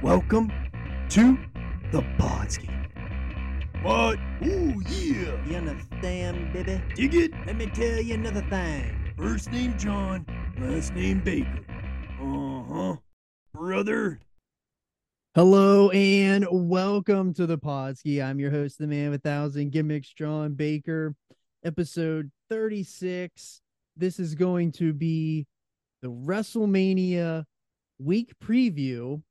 Welcome to the Podski. What? Ooh, yeah. You understand, baby? Dig it? Let me tell you another thing. First name John, last name Baker. Uh huh. Brother. Hello and welcome to the Podski. I'm your host, the man with a thousand gimmicks, John Baker, episode 36. This is going to be the WrestleMania week preview.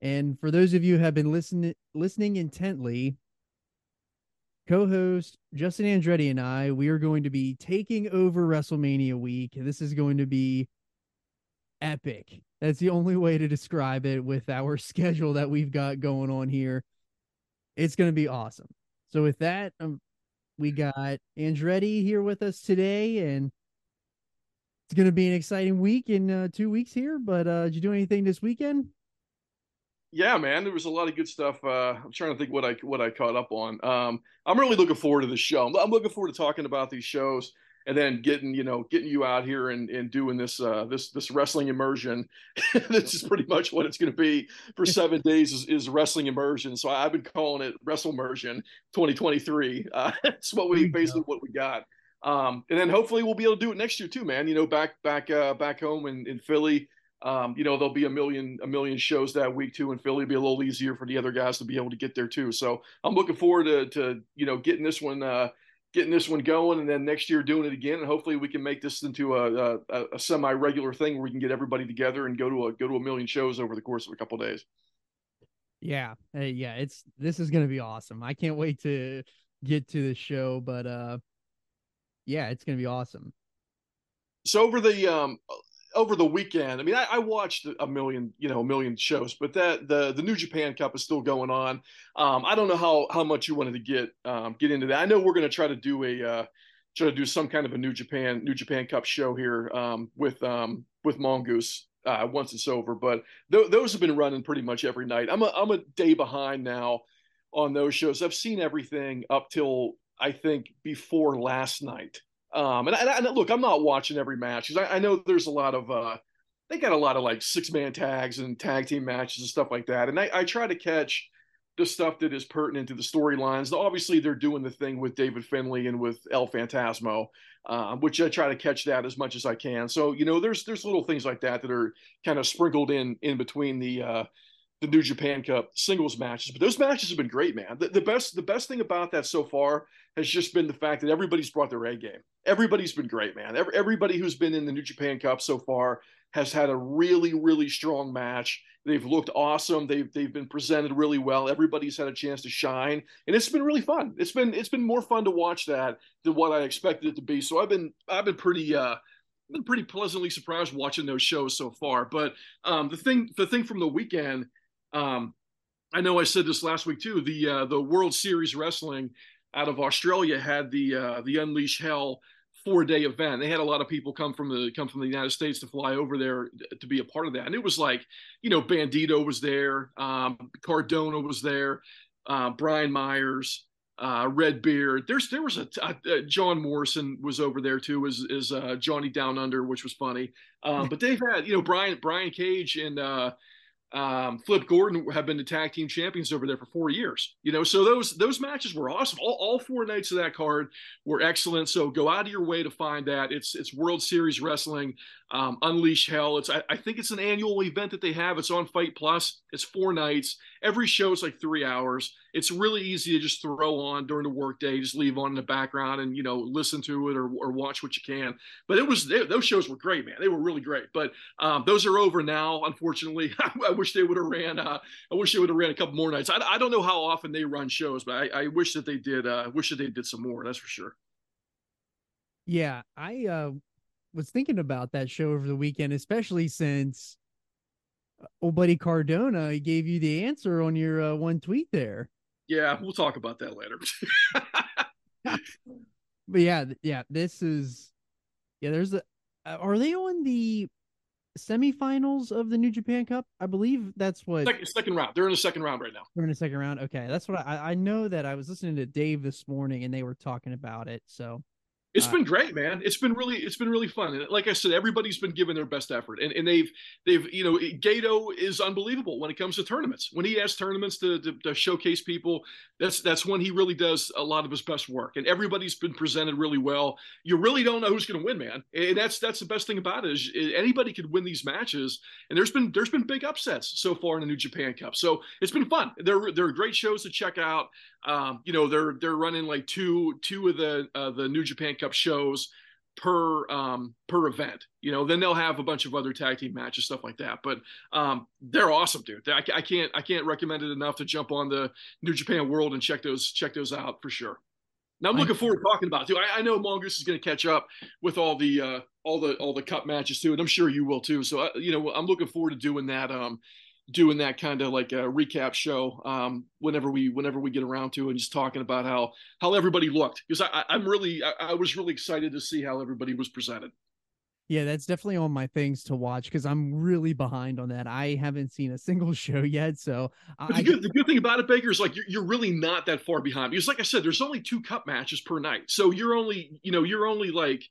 And for those of you who have been listening listening intently, co-host Justin Andretti and I, we are going to be taking over WrestleMania week. This is going to be epic. That's the only way to describe it with our schedule that we've got going on here. It's going to be awesome. So with that, um, we got Andretti here with us today, and it's going to be an exciting week in uh, two weeks here. But uh, did you do anything this weekend? Yeah, man, there was a lot of good stuff. Uh, I'm trying to think what I what I caught up on. Um, I'm really looking forward to the show. I'm, I'm looking forward to talking about these shows and then getting you know getting you out here and, and doing this uh, this this wrestling immersion. this is pretty much what it's going to be for seven days is, is wrestling immersion. So I've been calling it Wrestle Immersion 2023. Uh, that's what we basically what we got. Um, and then hopefully we'll be able to do it next year too, man. You know, back back uh, back home in, in Philly. Um, you know, there'll be a million a million shows that week too in Philly. It'll be a little easier for the other guys to be able to get there too. So I'm looking forward to to you know getting this one uh, getting this one going, and then next year doing it again, and hopefully we can make this into a, a, a semi regular thing where we can get everybody together and go to a go to a million shows over the course of a couple of days. Yeah, uh, yeah, it's this is gonna be awesome. I can't wait to get to the show, but uh, yeah, it's gonna be awesome. So over the um over the weekend, I mean, I, I, watched a million, you know, a million shows, but that the the New Japan Cup is still going on. Um, I don't know how how much you wanted to get um, get into that. I know we're going to try to do a uh, try to do some kind of a New Japan New Japan Cup show here um, with um, with Mongoose uh, once it's over. But th- those have been running pretty much every night. I'm a I'm a day behind now on those shows. I've seen everything up till I think before last night. Um, and, and, look, I'm not watching every match because I, I, know there's a lot of uh, they got a lot of like six man tags and tag team matches and stuff like that. And I, I try to catch the stuff that is pertinent to the storylines. Obviously, they're doing the thing with David Finlay and with El Phantasmo, uh, which I try to catch that as much as I can. So you know, there's there's little things like that that are kind of sprinkled in in between the uh, the New Japan Cup singles matches. But those matches have been great, man. The, the, best the best thing about that so far has just been the fact that everybody's brought their A game. Everybody's been great, man. Every, everybody who's been in the New Japan Cup so far has had a really really strong match. They've looked awesome. They've they've been presented really well. Everybody's had a chance to shine, and it's been really fun. It's been it's been more fun to watch that than what I expected it to be. So I've been I've been pretty uh been pretty pleasantly surprised watching those shows so far. But um, the thing the thing from the weekend um, I know I said this last week too. The uh, the World Series Wrestling out of Australia had the uh, the Unleash Hell four day event. They had a lot of people come from the come from the United States to fly over there to be a part of that, and it was like you know Bandito was there, um, Cardona was there, uh, Brian Myers. Uh, Redbeard. There's there was a, a, a, John Morrison was over there too, as is uh, Johnny Down Under, which was funny. Um, but they've had you know Brian Brian Cage and uh, um, Flip Gordon have been the tag team champions over there for four years. You know, so those those matches were awesome. All, all four nights of that card were excellent. So go out of your way to find that. It's it's World Series Wrestling, um, Unleash Hell. It's I, I, think it's an annual event that they have. It's on Fite Plus. It's four nights. Every show is like three hours. It's really easy to just throw on during the workday. Just leave on in the background and you know listen to it or, or watch what you can. But it was they, those shows were great, man. They were really great. But um, those are over now, unfortunately. I wish they would have ran. Uh, I wish they would have ran a couple more nights. I, I don't know how often they run shows, but I, I wish that they did. Uh, wish that they did some more. That's for sure. Yeah, I uh, was thinking about that show over the weekend, especially since uh, old buddy Cardona gave you the answer on your uh, one tweet there. Yeah, we'll talk about that later. but yeah, yeah, this is yeah. There's a. Uh, are they on the semifinals of the New Japan Cup. I believe that's what second, second round. They're in the second round right now. They're in the second round. Okay, that's what I, I know. That I was listening to Dave this morning, and they were talking about it. So It's Uh, been great, man. It's been really, it's been really fun. And like I said, everybody's been giving their best effort, and, and they've, they've, you know, Gedo is unbelievable when it comes to tournaments. When he has tournaments to, to, to showcase people, that's that's when he really does a lot of his best work. And everybody's been presented really well. You really don't know who's going to win, man. And that's that's the best thing about it is anybody could win these matches. And there's been there's been big upsets so far in the New Japan Cup, so it's been fun. They're they're great shows to check out. Um, you know, they're they're running like two two of the uh, the New Japan Cup shows per um per event you know then they'll have a bunch of other tag team matches stuff like that but um they're awesome dude. I, I can't i can't recommend it enough to jump on the new japan world and check those check those out for sure. Now i'm looking forward to talking about it too i, I know mongoose is going to catch up with all the uh all the all the cup matches too and i'm sure you will too. So uh, you know i'm looking forward to doing that um doing that kind of like a recap show um, whenever we whenever we get around to and just talking about how how everybody looked because I, I'm really I, I, was really excited to see how everybody was presented. Yeah, that's definitely on my things to watch because I'm really behind on that. I haven't seen a single show yet, so. But the, good, the good thing about it, Baker, is like you're, you're really not that far behind because, like I said, there's only two cup matches per night, so you're only you know you're only like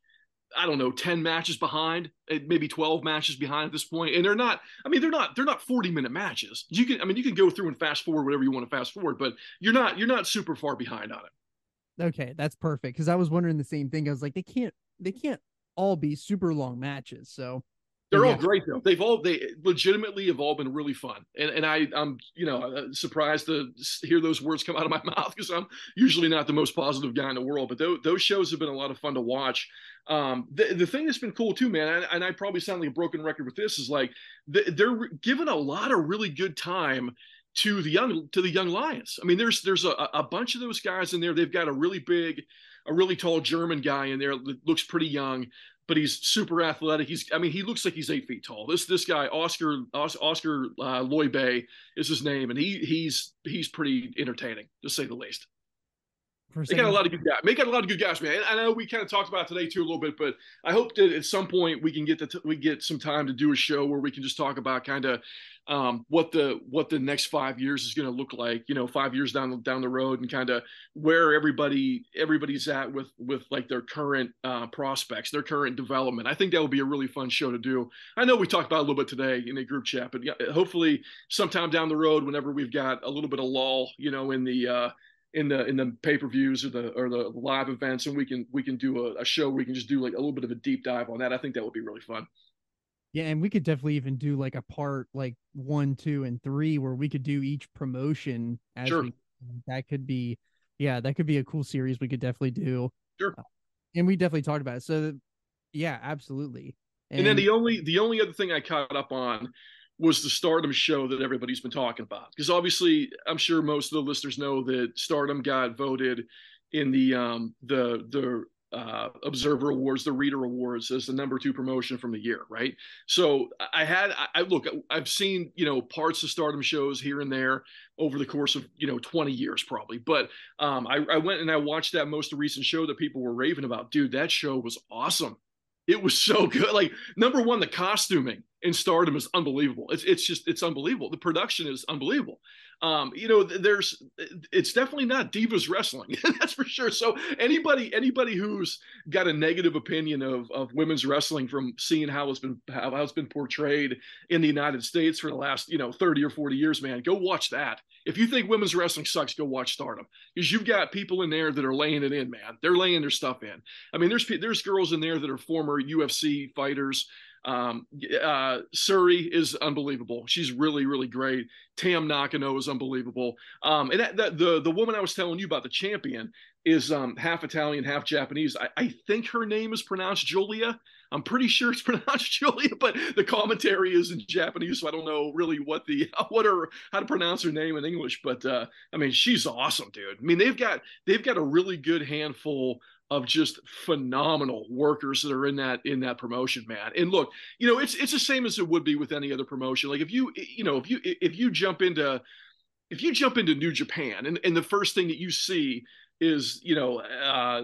I don't know, 10 matches behind, eh, maybe 12 matches behind at this point. And they're not, I mean, they're not, they're not 40 minute matches. You can, I mean, you can go through and fast forward whatever you want to fast forward, but you're not, you're not super far behind on it. Okay. That's perfect. Cause I was wondering the same thing. I was like, they can't, they can't all be super long matches. So they're yeah. all great though. They've all they legitimately have all been really fun, and and I I'm you know uh, surprised to hear those words come out of my mouth because I'm usually not the most positive guy in the world. But those, those shows have been a lot of fun to watch. Um, the the thing that's been cool too, man, and, and I probably sound like a broken record with this is like they're giving a lot of really good time to the young to the young lions. I mean, there's there's a, a bunch of those guys in there. They've got a really big, a really tall German guy in there that looks pretty young but he's super athletic. He's, I mean, he looks like he's eight feet tall. This this guy, Oscar Oscar uh, Bay, is his name, and he he's he's pretty entertaining to say the least. They got a lot of good guys. They got a lot of good guys, man. And I know we kind of talked about today too a little bit, but I hope that at some point we can get the t- we get some time to do a show where we can just talk about kind of um, what the what the next five years is going to look like. You know, five years down down the road, and kind of where everybody everybody's at with with like their current uh, prospects, their current development. I think that would be a really fun show to do. I know we talked about a little bit today in a group chat, but yeah, hopefully sometime down the road, whenever we've got a little bit of lull, you know, in the uh, in the in the pay per views or the or the live events, and we can we can do a, a show where we can just do like a little bit of a deep dive on that. I think that would be really fun. Yeah, and we could definitely even do like a part like one, two, and three where we could do each promotion as sure. we that could be yeah, that could be a cool series we could definitely do. Sure. Uh, and we definitely talked about it. So yeah, absolutely. And, and then the only the only other thing I caught up on was the Stardom show that everybody's been talking about. Because obviously, I'm sure most of the listeners know that Stardom got voted in the um, the the uh, Observer Awards, the Reader Awards, as the number two promotion from the year, right? So I had, I, look, I've seen you know parts of Stardom shows here and there over the course of you know 20 years probably, but um, I, I went and I watched that most recent show that people were raving about. Dude, that show was awesome. It was so good. Like number one, the costuming in Stardom is unbelievable. It's it's just it's unbelievable. The production is unbelievable. Um, you know, there's it's definitely not divas wrestling, that's for sure. So anybody anybody who's got a negative opinion of of women's wrestling from seeing how it's been how it's been portrayed in the United States for the last you know 30 or 40 years, man, go watch that. If you think women's wrestling sucks, go watch Stardom because you've got people in there that are laying it in, man. They're laying their stuff in. I mean, there's there's girls in there that are former UFC fighters. Um, uh, Syuri is unbelievable. She's really, really great. Tam Nakano is unbelievable. Um, and that, that, the the woman I was telling you about, the champion, is um, half Italian, half Japanese. I, I think her name is pronounced Giulia. I'm pretty sure it's pronounced Giulia, but the commentary is in Japanese, so I don't know really what the what her how to pronounce her name in English. But uh, I mean, she's awesome, dude. I mean, they've got they've got a really good handful of just phenomenal workers that are in that in that promotion man and look you know it's it's the same as it would be with any other promotion like if you you know if you if you jump into if you jump into new japan and, and the first thing that you see is you know uh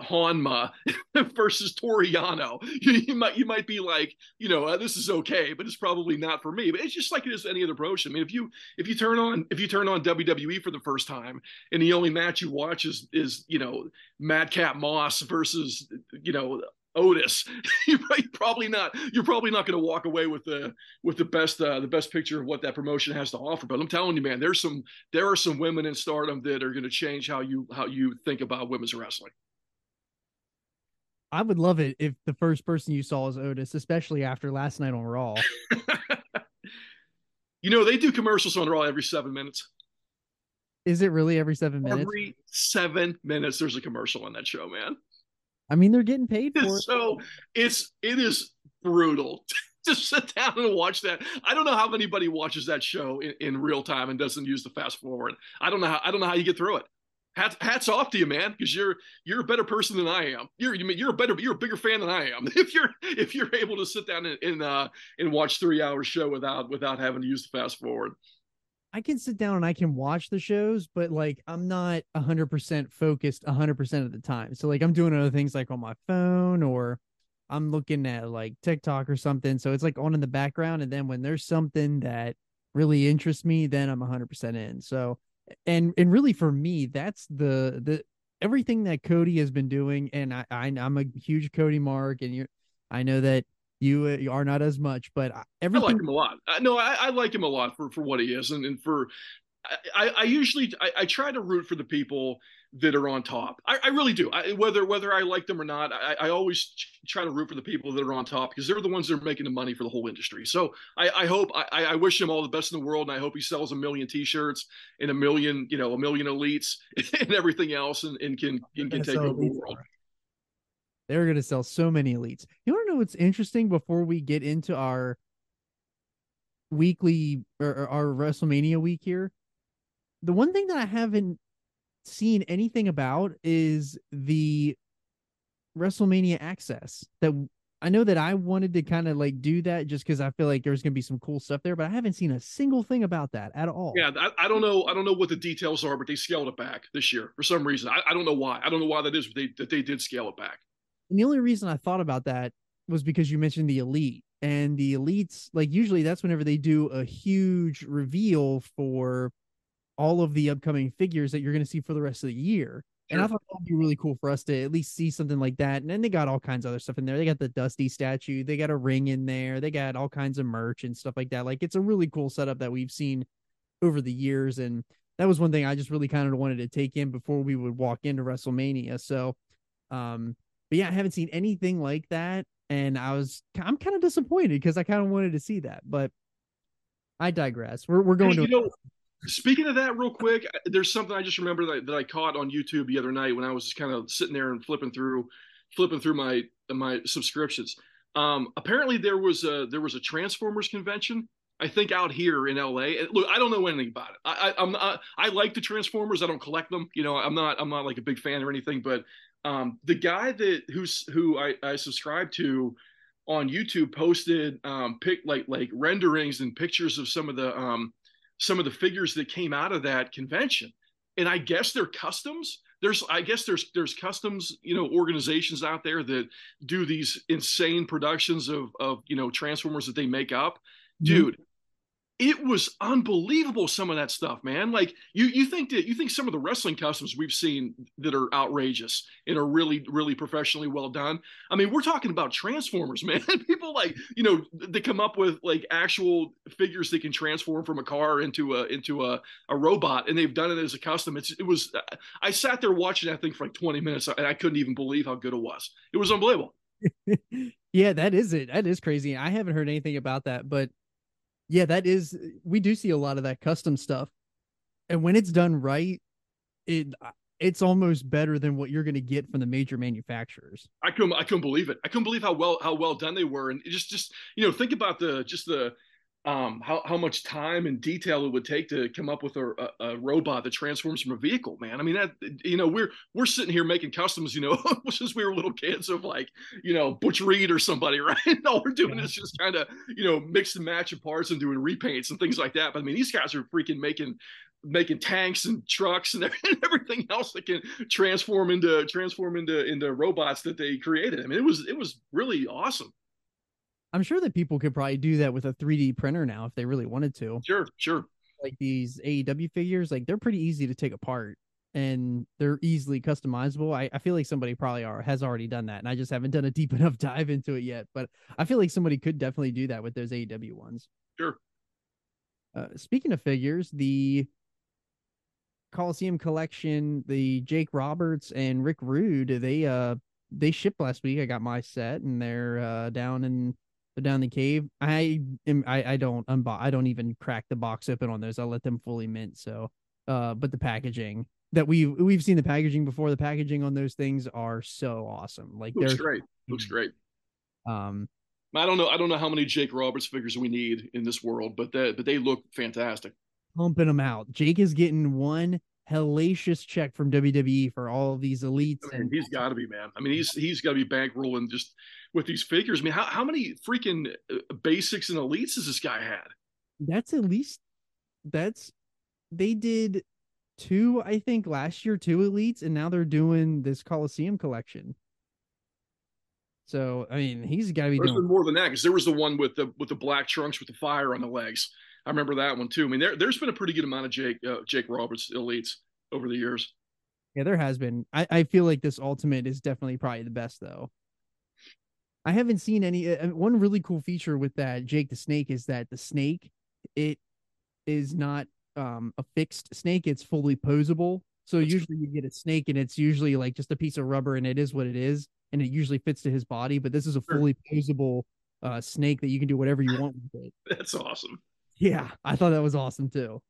Honma versus Toru Yano. You, you, might you might be like you know uh, this is okay, but it's probably not for me. But it's just like it is any other promotion. I mean, if you if you turn on if you turn on WWE for the first time and the only match you watch is is you know Madcap Moss versus you know Otis, you're probably not you're probably not going to walk away with the with the best uh, the best picture of what that promotion has to offer. But I'm telling you, man, there's some there are some women in Stardom that are going to change how you how you think about women's wrestling. I would love it if the first person you saw is Otis, especially after last night on Raw. you know they do commercials on Raw every seven minutes. Is it really every seven minutes? Every seven minutes, there's a commercial on that show, man. I mean, they're getting paid for it. So it's it is brutal to sit down and watch that. I don't know how anybody watches that show in, in real time and doesn't use the fast forward. I don't know how I don't know how you get through it. Hats, hats off to you, man, because you're you're a better person than I am. You're you're a better you're a bigger fan than I am. If you're if you're able to sit down and and, uh, and watch three hour show without without having to use the fast forward. I can sit down and I can watch the shows, but like I'm not 100% focused 100% of the time. So like I'm doing other things like on my phone or I'm looking at like TikTok or something. So it's like on in the background and then when there's something that really interests me, then I'm 100% in. So and and really for me, that's the the everything that Cody has been doing and I, I I'm a huge Cody mark and you I know that you, uh, you are not as much, but everything. I like him a lot. no, I, I, like him a lot for for what he is, and, and for I, I usually I, I, try to root for the people that are on top. I, I really do. whether whether I like them or not, I, always try to root for the people that are on top because they're the ones that are making the money for the whole industry. So I, hope I, wish him all the best in the world, and I hope he sells a million T-shirts and a million you know a million elites and everything else, and, and can and can take over the world. They're going to sell so many elites. You want to know what's interesting before we get into our weekly or our WrestleMania week here? The one thing that I haven't seen anything about is the WrestleMania access that I know that I wanted to kind of like do that just because I feel like there's gonna be some cool stuff there, but I haven't seen a single thing about that at all. Yeah, I, I don't know. I don't know what the details are, but they scaled it back this year for some reason. I, I don't know why. I don't know why that is, but they that they did scale it back. And the only reason I thought about that was because you mentioned the elite and the elites, like usually that's whenever they do a huge reveal for all of the upcoming figures that you're going to see for the rest of the year. Sure. And I thought that'd be really cool for us to at least see something like that. And then they got all kinds of other stuff in there. They got the Dusty statue, they got a ring in there, they got all kinds of merch and stuff like that. Like it's a really cool setup that we've seen over the years. And that was one thing I just really kind of wanted to take in before we would walk into WrestleMania. So um but yeah, I haven't seen anything like that, and I was I'm kind of disappointed because I kind of wanted to see that, but I digress. We're we're going hey, to. You know, speaking of that, real quick, there's something I just remember that, that I caught on YouTube the other night when I was just kind of sitting there and flipping through, flipping through my my subscriptions. Um, apparently there was a there was a Transformers convention I think out here in LA. Look, I don't know anything about it. I, I am not, I like the Transformers. I don't collect them. You know, I'm not I'm not like a big fan or anything. But um, the guy that who's who I, I subscribe to on YouTube posted um, pick like like renderings and pictures of some of the um, some of the figures that came out of that convention, and I guess they're customs. There's I guess there's there's customs you know organizations out there that do these insane productions of of you know transformers that they make up, mm-hmm. It was unbelievable some of that stuff man. Like you you think that you think some of the wrestling customs we've seen that are outrageous and are really really professionally well done. I mean we're talking about transformers man. People like you know they come up with like actual figures that can transform from a car into a into a, a robot and they've done it as a custom. It's, it was uh, i sat there watching that thing for like 20 minutes and i couldn't even believe how good it was. It was unbelievable. Yeah that is it. That is crazy i haven't heard anything about that but yeah, that is we do see a lot of that custom stuff. And when it's done right, it uh, it's almost better than what you're going to get from the major manufacturers. I couldn't I couldn't believe it. I couldn't believe how well how well done they were and just just you know think about the just the um, how, how much time and detail it would take to come up with a, a, a, robot that transforms from a vehicle, man. I mean, that, you know, we're, we're sitting here making customs, you know, since we were little kids of like, you know, Butch Reed or somebody, right? And all we're doing yeah. is just kind of, you know, mix and match of parts and doing repaints and things like that. But I mean, these guys are freaking making making tanks and trucks and everything else that can transform into transform into into robots that they created. I mean, it was it was really awesome. I'm sure that people could probably do that with a 3D printer now if they really wanted to. Sure, sure. Like these AEW figures, like they're pretty easy to take apart and they're easily customizable. I, I feel like somebody probably are, has already done that, and I just haven't done a deep enough dive into it yet. But I feel like somebody could definitely do that with those AEW ones. Sure. Uh, speaking of figures, the Coliseum collection, the Jake Roberts and Rick Rude, they uh they shipped last week. I got my set, and they're uh down in they're down the cave. I am I I don't unbo- I don't even crack the box open on those. I'll let them fully mint. So, uh, but the packaging that we've we've seen the packaging before. The packaging on those things are so awesome. Like Looks they're great. Looks great. um I don't know. I don't know how many Jake Roberts figures we need in this world, but that but they look fantastic. pumping them out. Jake is getting one hellacious check from WWE for all of these elites, I mean, and he's got to be, man. I mean, he's he's got to be bankrolling just with these figures. I mean, how how many freaking uh, basics and elites has this guy had? that's at least that's they did two, I think, last year, two elites, and now they're doing this Coliseum collection. So I mean, he's got to be There's doing been more than that because there was the one with the with the black trunks with the fire on the legs. I remember that one too. I mean, there there's been a pretty good amount of Jake uh, Jake Roberts elites over the years. Yeah, there has been. I, I feel like this ultimate is definitely probably the best though. I haven't seen any. Uh, one really cool feature with that Jake the Snake is that the snake, it is not um a fixed snake. It's fully posable. So That's usually you get a snake and it's usually like just a piece of rubber and it is what it is and it usually fits to his body. But this is a Sure. fully posable uh snake that you can do whatever you want with it. That's awesome. Yeah, I thought that was awesome too.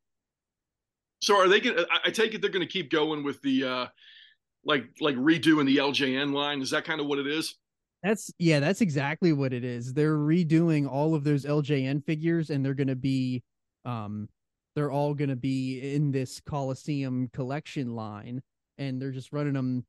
So are they to I take it they're going to keep going with the uh like like redoing the LJN line. Is that kind of what it is? That's yeah, that's exactly what it is. They're redoing all of those LJN figures and they're going to be um they're all going to be in this Coliseum collection line and they're just running them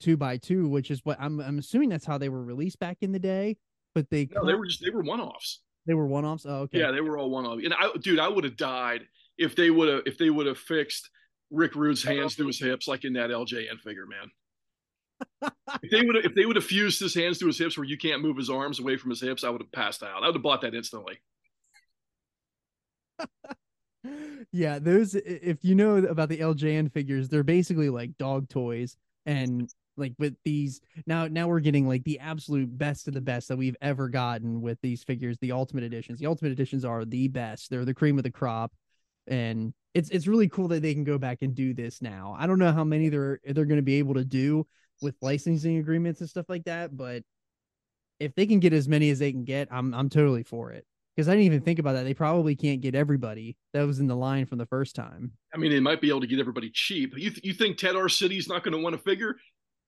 2 by 2, which is what I'm I'm assuming that's how they were released back in the day, but they No, they were just they were one offs. They were one-offs. Oh, okay. Yeah, they were all one off. And I, dude, I would have died if they would have if they would have fixed Rick Rude's hands to his hips like in that LJN figure, man. if they would if they would have fused his hands to his hips where you can't move his arms away from his hips, I would have passed out. I would have bought that instantly. yeah, those if you know about the LJN figures, they're basically like dog toys and like with these now now we're getting like the absolute best of the best that we've ever gotten with these figures, the ultimate editions. The ultimate editions are the best. They're the cream of the crop and it's it's really cool that they can go back and do this now. I don't know how many they're they're going to be able to do with licensing agreements and stuff like that, but if they can get as many as they can get, I'm I'm totally for it because I didn't even think about that. They probably can't get everybody that was in the line from the first time. I mean, they might be able to get everybody cheap. You you think Ted Arcidi's not going to want to figure?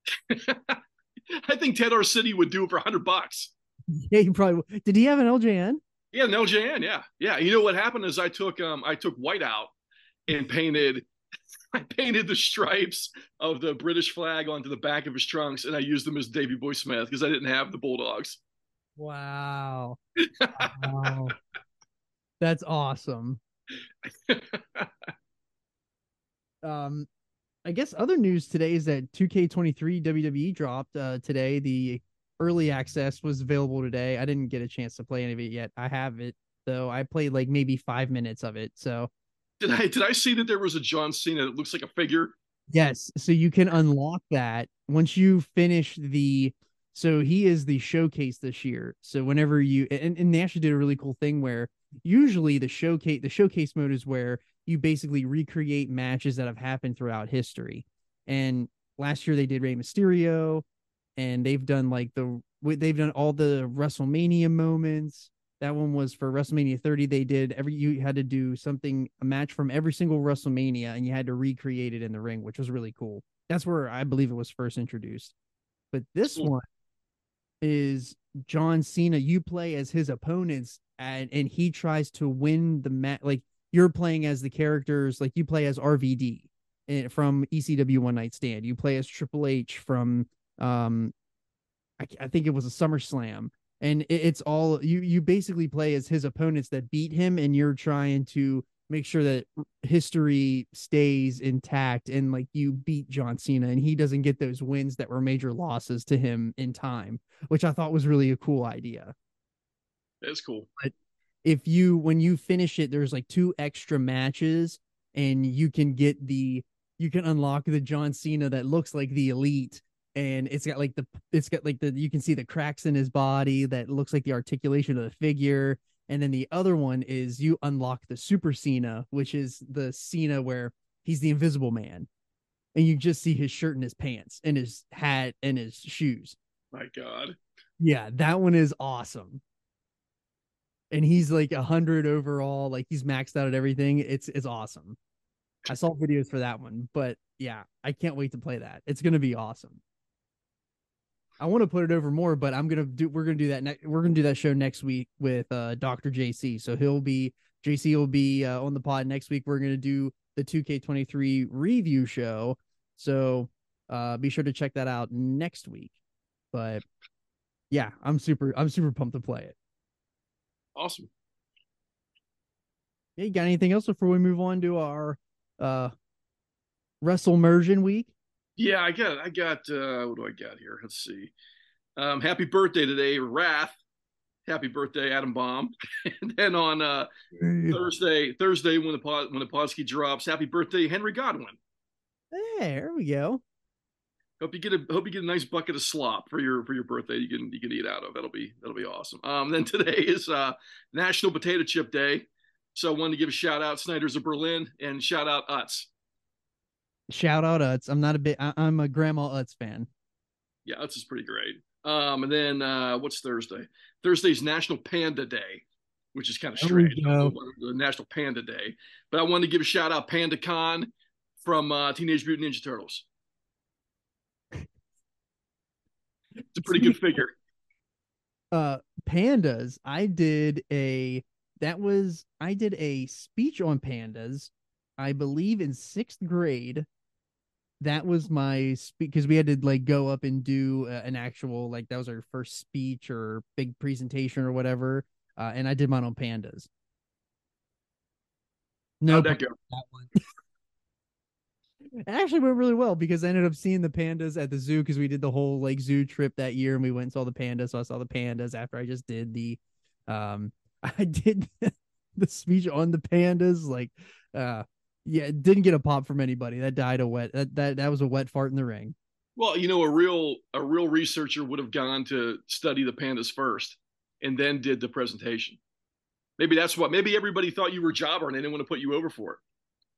I think Ted Arcidi would do it for hundred bucks. Yeah, he probably w- did. He have an LJN? Yeah, no LJN. Yeah, yeah. You know what happened is I took um I took white out and painted I painted the stripes of the British flag onto the back of his trunks, and I used them as Davy Boy Smith because I didn't have the Bulldogs. Wow, wow, that's awesome. Um, I guess other news today is that 2K23 WWE dropped uh today. The early access was available today. I didn't get a chance to play any of it yet. I have it though. I played like maybe five minutes of it. So Did I did I see that there was a John Cena that looks like a figure? Yes, so you can unlock that once you finish the so he is the showcase this year. So whenever you and, and they actually did a really cool thing where usually the showcase the showcase mode is where you basically recreate matches that have happened throughout history. And last year they did Rey Mysterio and they've done like the they've done all the WrestleMania moments. That one was for WrestleMania 30. They did every you had to do something a match from every single WrestleMania and you had to recreate it in the ring, which was really cool. That's where I believe it was first introduced. But this Cool. one is John Cena. You play as his opponents and and he tries to win the match. Like you're playing as the characters, like you play as RVD eh, from ECW One Night Stand. You play as Triple H from um I, I think it was a SummerSlam and it, it's all you you basically play as his opponents that beat him and you're trying to make sure that history stays intact and like you beat John Cena and he doesn't get those wins that were major losses to him in time, which I thought was really a cool idea. That's cool. If you when you finish it, there's like two extra matches and you can get the you can unlock the John Cena that looks like the elite and it's got like the it's got like the you can see the cracks in his body that looks like the articulation of the figure and then the other one is you unlock the super Cena, which is the Cena where he's the invisible man. And you just see his shirt and his pants and his hat and his shoes. My God. Yeah, that one is awesome. And he's like a hundred overall, like he's maxed out at everything. It's it's awesome. I saw videos for that one, but yeah, I can't wait to play that. It's gonna be awesome. I want to put it over more, but I'm gonna do. We're gonna do that. Ne- we're gonna do that show next week with uh Doctor JC. So he'll be JC will be uh, on the pod next week. We're gonna do the 2K23 review show. So uh be sure to check that out next week. But yeah, I'm super. I'm super pumped to play it. Awesome. Yeah, you got anything else before we move on to our uh Wrestle Immersion week? Yeah, I got I got uh what do I got here? Let's see. Um happy birthday today, Wrath. Happy birthday, Adam Bomb. and then on uh Thursday, Thursday when the pod, when the Podski drops, happy birthday, Henry Godwinn. Hey, there we go. Hope you get a hope you get a nice bucket of slop for your for your birthday. You can you can eat out of. That'll be that'll be awesome. Um, then today is uh National Potato Chip Day, so I wanted to give a shout out Snyder's of Berlin and shout out Utz. Shout out Utz. I'm not a bit. I- I'm a Grandma Utz fan. Yeah, Utz is pretty great. Um, and then uh, what's Thursday? Thursday's National Panda Day, which is kind of strange. The National Panda Day. But I wanted to give a shout out Panda Khan from uh, Teenage Mutant Ninja Turtles. It's a pretty good figure. uh pandas i did a that was i did a speech on pandas i believe in sixth grade that was my speak because we had to like go up and do uh, an actual like that was our first speech or big presentation or whatever uh, and i did mine on pandas no that that one. It actually went really well because I ended up seeing the pandas at the zoo because we did the whole like zoo trip that year and we went and saw the pandas. So I saw the pandas after I just did the um I did the speech on the pandas. Like uh yeah, it didn't get a pop from anybody. That died a wet that that, that was a wet fart in the ring. Well, you know, a real a real researcher would have gone to study the pandas first and then did the presentation. Maybe that's what. Maybe everybody thought you were jobber and they didn't want to put you over for it.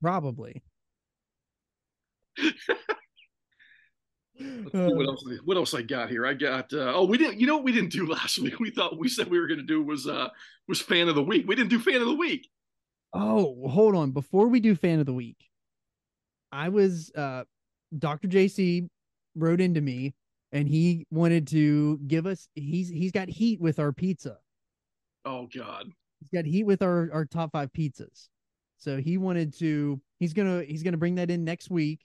Probably. What else? What else I got here? I got. Uh, oh, we didn't. You know what we didn't do last week? We thought we said we were going to do was uh was fan of the week. We didn't do fan of the week. Oh, hold on. Before we do fan of the week, I was uh Dr. JC wrote into me and he wanted to give us he's he's got heat with our pizza. Oh God. He's got heat with our our top 5 pizzas. So he wanted to he's going to he's going to bring that in next week,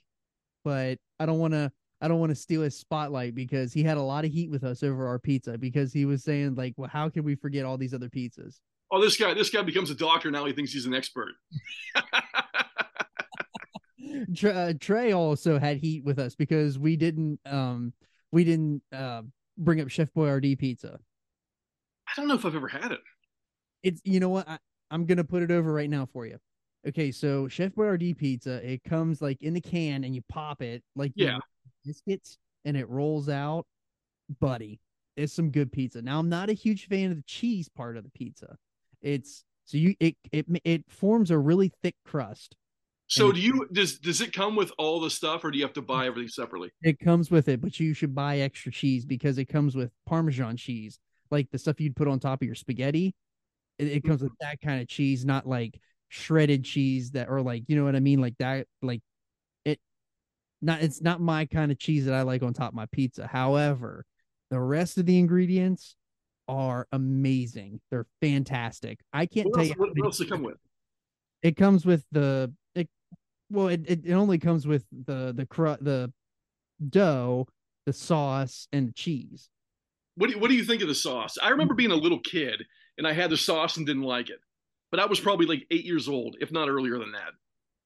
but I don't want to I don't want to steal his spotlight because he had a lot of heat with us over our pizza because he was saying like, well, how can we forget all these other pizzas? Oh, this guy. This guy becomes a doctor now. He thinks he's an expert. Uh, Trey also had heat with us because we didn't um we didn't uh bring up Chef Boyardee pizza. I don't know if I've ever had it. It's you know what I, I'm gonna put it over right now for you. Okay, so Chef Boyardee pizza, it comes like in the can and you pop it like Yeah. biscuits and it rolls out. Buddy, it's some good pizza. Now I'm not a huge fan of the cheese part of the pizza. It's so you it it it forms a really thick crust. So do you? Does does it come with all the stuff, or do you have to buy everything separately? It comes with it, but you should buy extra cheese because it comes with Parmesan cheese, like the stuff you'd put on top of your spaghetti. It, it comes with mm-hmm. that kind of cheese, not like shredded cheese that, or like you know what I mean, like that, like it. Not it's not my kind of cheese that I like on top of my pizza. However, the rest of the ingredients are amazing. They're fantastic. I can't What tell else, you. what, what else it come with? it comes with the it well it, it, it only comes with the the cru- the dough the sauce and the cheese What do you, What do you think of the sauce? I remember being a little kid and I had the sauce and didn't like it. But I was probably like eight years old, if not earlier than that.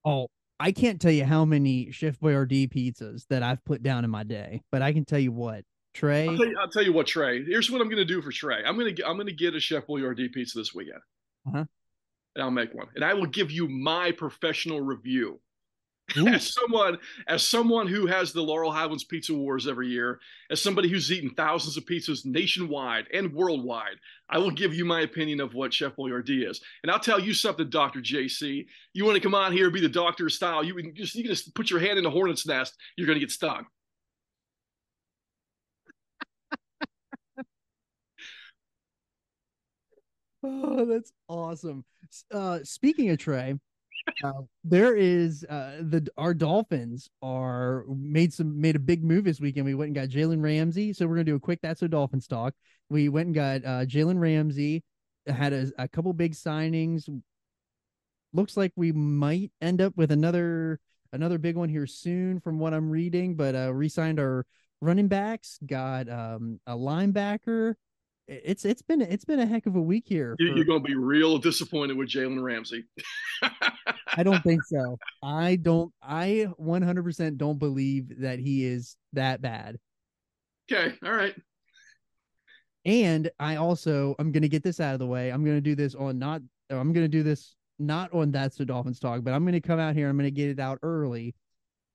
Oh, I can't tell you how many Chef Boyardee pizzas that I've put down in my day, but I can tell you what, Trey. I'll tell you, I'll tell you what, Trey. Here's what I'm going to do for Trey. I'm going to I'm going to get a Chef Boyardee pizza this weekend, Uh-huh. and I'll make one, and I will give you my professional review. As someone, as someone who has the Laurel Highlands Pizza Wars every year, as somebody who's eaten thousands of pizzas nationwide and worldwide, I will give you my opinion of what Chef Boyardee is. And I'll tell you something, Doctor JC. You want to come on here and be the doctor style? You can just you can just put your hand in the hornet's nest. You're going to get stung. Oh, that's awesome. Uh, speaking of Trey, uh, there is uh, the our Dolphins are made some made a big move this weekend. We went and got Jalen Ramsey, so we're gonna do a quick that's a Dolphins talk. We went and got uh, Jalen Ramsey, had a, a couple big signings. Looks like we might end up with another another big one here soon, from what I'm reading. But uh, re-signed our running backs, got um, a linebacker. It's it's been it's been a heck of a week here. For- You're going to be real disappointed with Jalen Ramsey. I don't think so. I don't. I 100% don't believe that he is that bad. okay, all right. And I also I'm gonna get this out of the way. I'm gonna do this on not. I'm gonna do this not on that's the Dolphins talk, but I'm gonna come out here. I'm gonna get it out early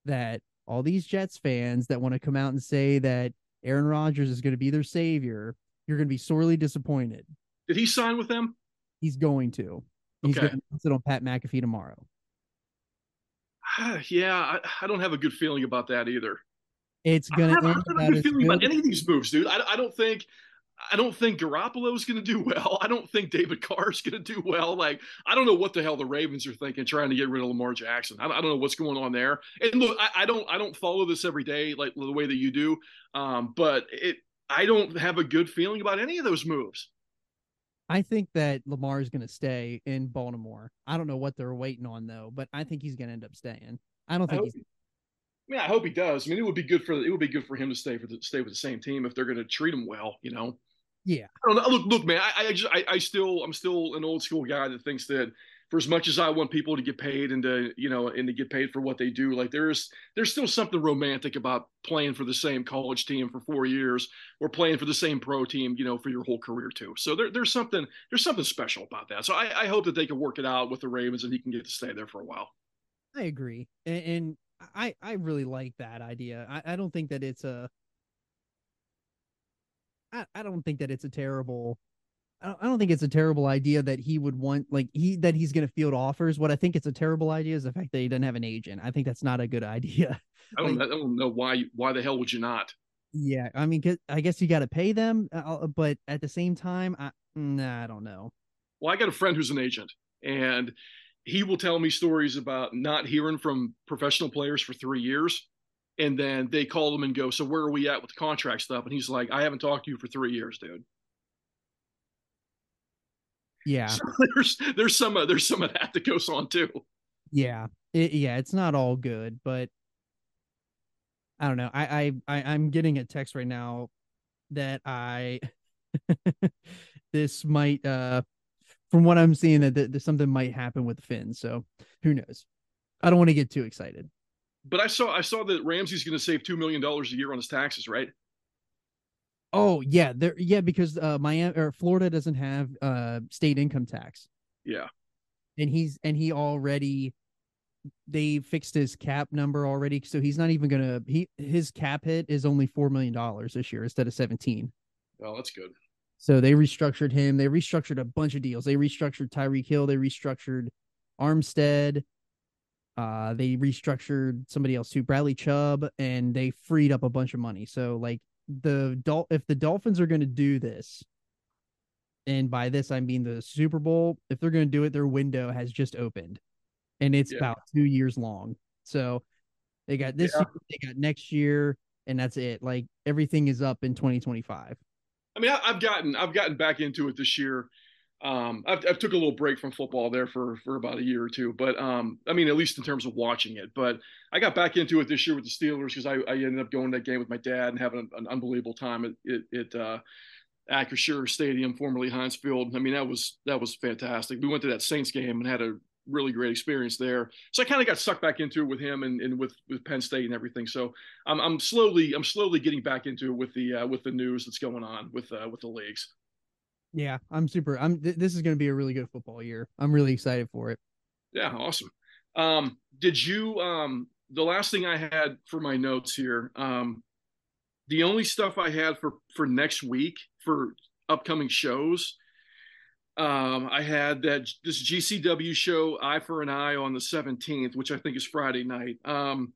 that all these Jets fans that want to come out and say that Aaron Rodgers is gonna be their savior, you're gonna be sorely disappointed. Did he sign with them? He's going to. He's Okay. gonna sit on Pat McAfee tomorrow. yeah, I, I don't have a good feeling about that either. It's have, end I don't have a as feeling about any of these moves, dude. I, I don't think I don't think Garoppolo is going to do well. I don't think David Carr is going to do well. Like I don't know what the hell the Ravens are thinking, trying to get rid of Lamar Jackson. I, I don't know what's going on there. And look, I, I don't I don't follow this every day like the way that you do. Um, but it I don't have a good feeling about any of those moves. I think that Lamar is going to stay in Baltimore. I don't know what they're waiting on though, but I think he's going to end up staying. I don't think hope, he's. I mean, I hope he does. I mean, it would be good for it would be good for him to stay for the stay with the same team if they're going to treat him well. You know. Yeah, I don't know. Look, look, man. I, I just, I, I still, I'm still an old school guy that thinks that for as much as I want people to get paid and to, you know, and to get paid for what they do, like there's, there's still something romantic about playing for the same college team for four years or playing for the same pro team, you know, for your whole career too. So there, there's something, there's something special about that. So I, I hope that they can work it out with the Ravens and he can get to stay there for a while. I agree, and, and I I really like that idea. I, I don't think that it's a. I, I don't think that it's a terrible. I don't, think it's a terrible idea that he would want like he that he's going to field offers. What I think it's a terrible idea is the fact that he doesn't have an agent. I think that's not a good idea. I don't, Like- I don't know why, why the hell would you not? Yeah, I mean, I guess you got to pay them, uh, but at the same time, I nah, I don't know. Well, I got a friend who's an agent, and he will tell me stories about not hearing from professional players for three years. And then they call him and go, So where are we at with the contract stuff? And he's like, I haven't talked to you for three years, dude. Yeah, So there's there's some uh, there's some of that that goes on too. yeah, it, yeah. It's not all good, but I don't know. I I, I I'm getting a text right now that I this might uh from what I'm seeing that, that, that something might happen with Finn. So who knows? I don't want to get too excited. But I saw I saw that Ramsey's going to save two million dollars a year on his taxes, right? Oh yeah, there yeah because uh Miami or Florida doesn't have uh state income tax. Yeah. and he's and he already they fixed his cap number already so he's not even gonna he his cap hit is only four million dollars this year instead of 17 Well, that's good. so they restructured him they restructured a bunch of deals they restructured Tyreek Hill they restructured Armstead uh they restructured somebody else too Bradley Chubb and they freed up a bunch of money so like the Dol- if the Dolphins are going to do this and by this I mean the Super Bowl, if they're going to do it, their window has just opened, and it's Yeah. about two years long. So they got this Yeah. year, they got next year, and that's it. Like everything is up in 2025. I mean, I, I've gotten I've gotten back into it this year. Um, I've, I've took a little break from football there for for about a year or two, but um, I mean, at least in terms of watching it. But I got back into it this year with the Steelers because I, I ended up going to that game with my dad and having an, unbelievable time. at it, it uh, Acrisure Stadium, formerly Heinz Field. I mean, that was that was fantastic. We went to that Saints game and had a really great experience there. So I kind of got sucked back into it with him and, and with with Penn State and everything. So I'm I'm slowly I'm slowly getting back into it with the uh, with the news that's going on with uh, with the leagues. Yeah, I'm super. I'm. Th- this is going to be a really good football year. I'm really excited for it. Yeah, awesome. Um, did you? Um, the last thing I had for my notes here. Um, the only stuff I had for for next week for upcoming shows. Um, I had that this GCW show Eye for an Eye on the 17th, which I think is Friday night. Um,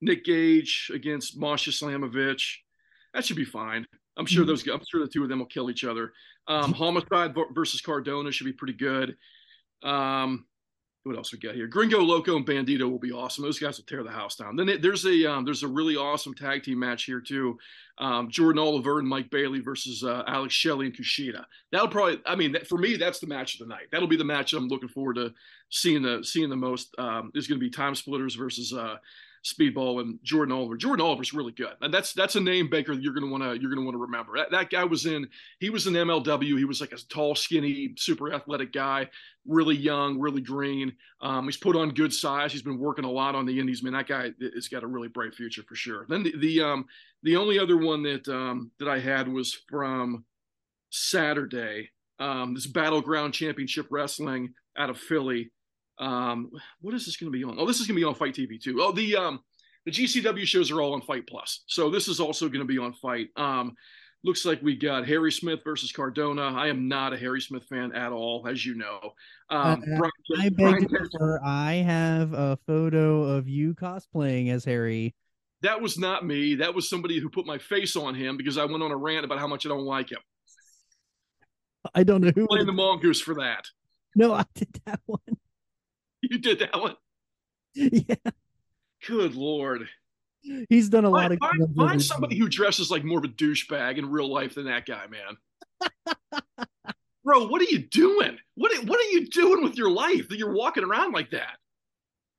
Nick Gage against Masha Slamovich. That should be fine. I'm sure those. I'm sure the two of them will kill each other. Um, Homicide versus Cardona should be pretty good. Um, what else we got here? Gringo Loco and Bandito will be awesome. Those guys will tear the house down. Then it, there's a um, there's a really awesome tag team match here too. Um, Jordan Oliver and Mike Bailey versus uh, Alex Shelley and Kushida. That'll probably. I mean, that, for me, that's the match of the night. That'll be the match I'm looking forward to seeing the seeing the most. Um, is going to be Time Splitters versus uh, Speedball and Jordan Oliver. Jordan Oliver's really good, and that's that's a name Baker you're gonna want to you're gonna want to remember. That, that guy was in he was in MLW. He was like a tall, skinny, super athletic guy, really young, really green. Um, he's put on good size. He's been working a lot on the Indies. Man, that guy has got a really bright future for sure. Then the the um the only other one that um that I had was from Saturday. Um, this Battleground Championship Wrestling out of Philly. Um, what is this going to be on? Oh, this is going to be on Fite TV too. Oh, the um, the GCW shows are all on Fite Plus, so this is also going to be on Fite. Um, looks like we got Harry Smith versus Cardona. I am not a Harry Smith fan at all, as you know. Um, Uh, Brian, I beg to. I have a photo of you cosplaying as Harry. that was not me. That was somebody who put my face on him because I went on a rant about how much I don't like him. I don't know who. Blame the mongoose for that. No, I did that one. You did that one. yeah, Good lord. he's done a lot Find, of. find, find somebody who dresses like more of a douchebag in real life than that guy, man. Bro, what are you doing? What what are you doing with your life that you're walking around like that?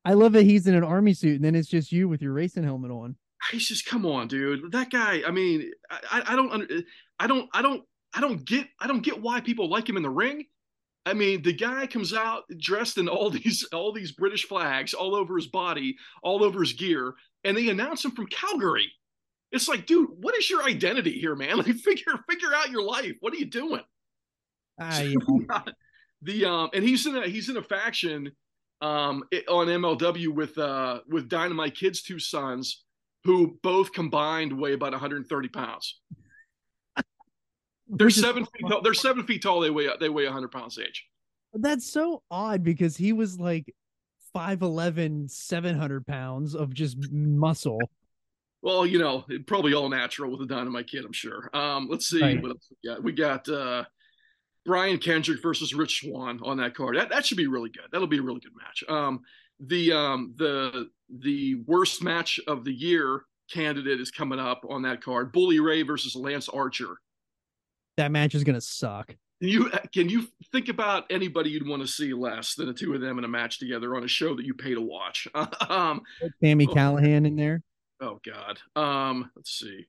I love that he's in an army suit, and then it's just you with your racing helmet on. He's just come on, dude. That guy. I mean, I, I don't, under- I don't, I don't, I don't get, I don't get why people like him in the ring. I mean, the guy comes out dressed in all these, all these British flags all over his body, all over his gear, and they announce him from Calgary. It's like, dude, what is your identity here, man? Like, figure, figure out your life. What are you doing? Yeah. the um, and he's in a he's in a faction um on MLW with uh with Dynamite Kid's two sons who both combined weigh about 130 pounds. They're seven feet tall. They're seven feet tall. They weigh they weigh 100 pounds each. That's so odd because he was like 5'11, 700 pounds of just muscle. Well, you know, probably all natural with a Dynamite Kid, I'm sure. Um, let's see Right. what else we got. We got uh, Brian Kendrick versus Rich Swann on that card. That that should be really good. That'll be a really good match. Um, the um the the worst match of the year candidate is coming up on that card. Bully Ray versus Lance Archer. That match is gonna suck. Can you can you think about anybody you'd want to see less than the two of them in a match together on a show that you pay to watch? um, Sami Oh. Callihan in there. Oh God. Um, let's see.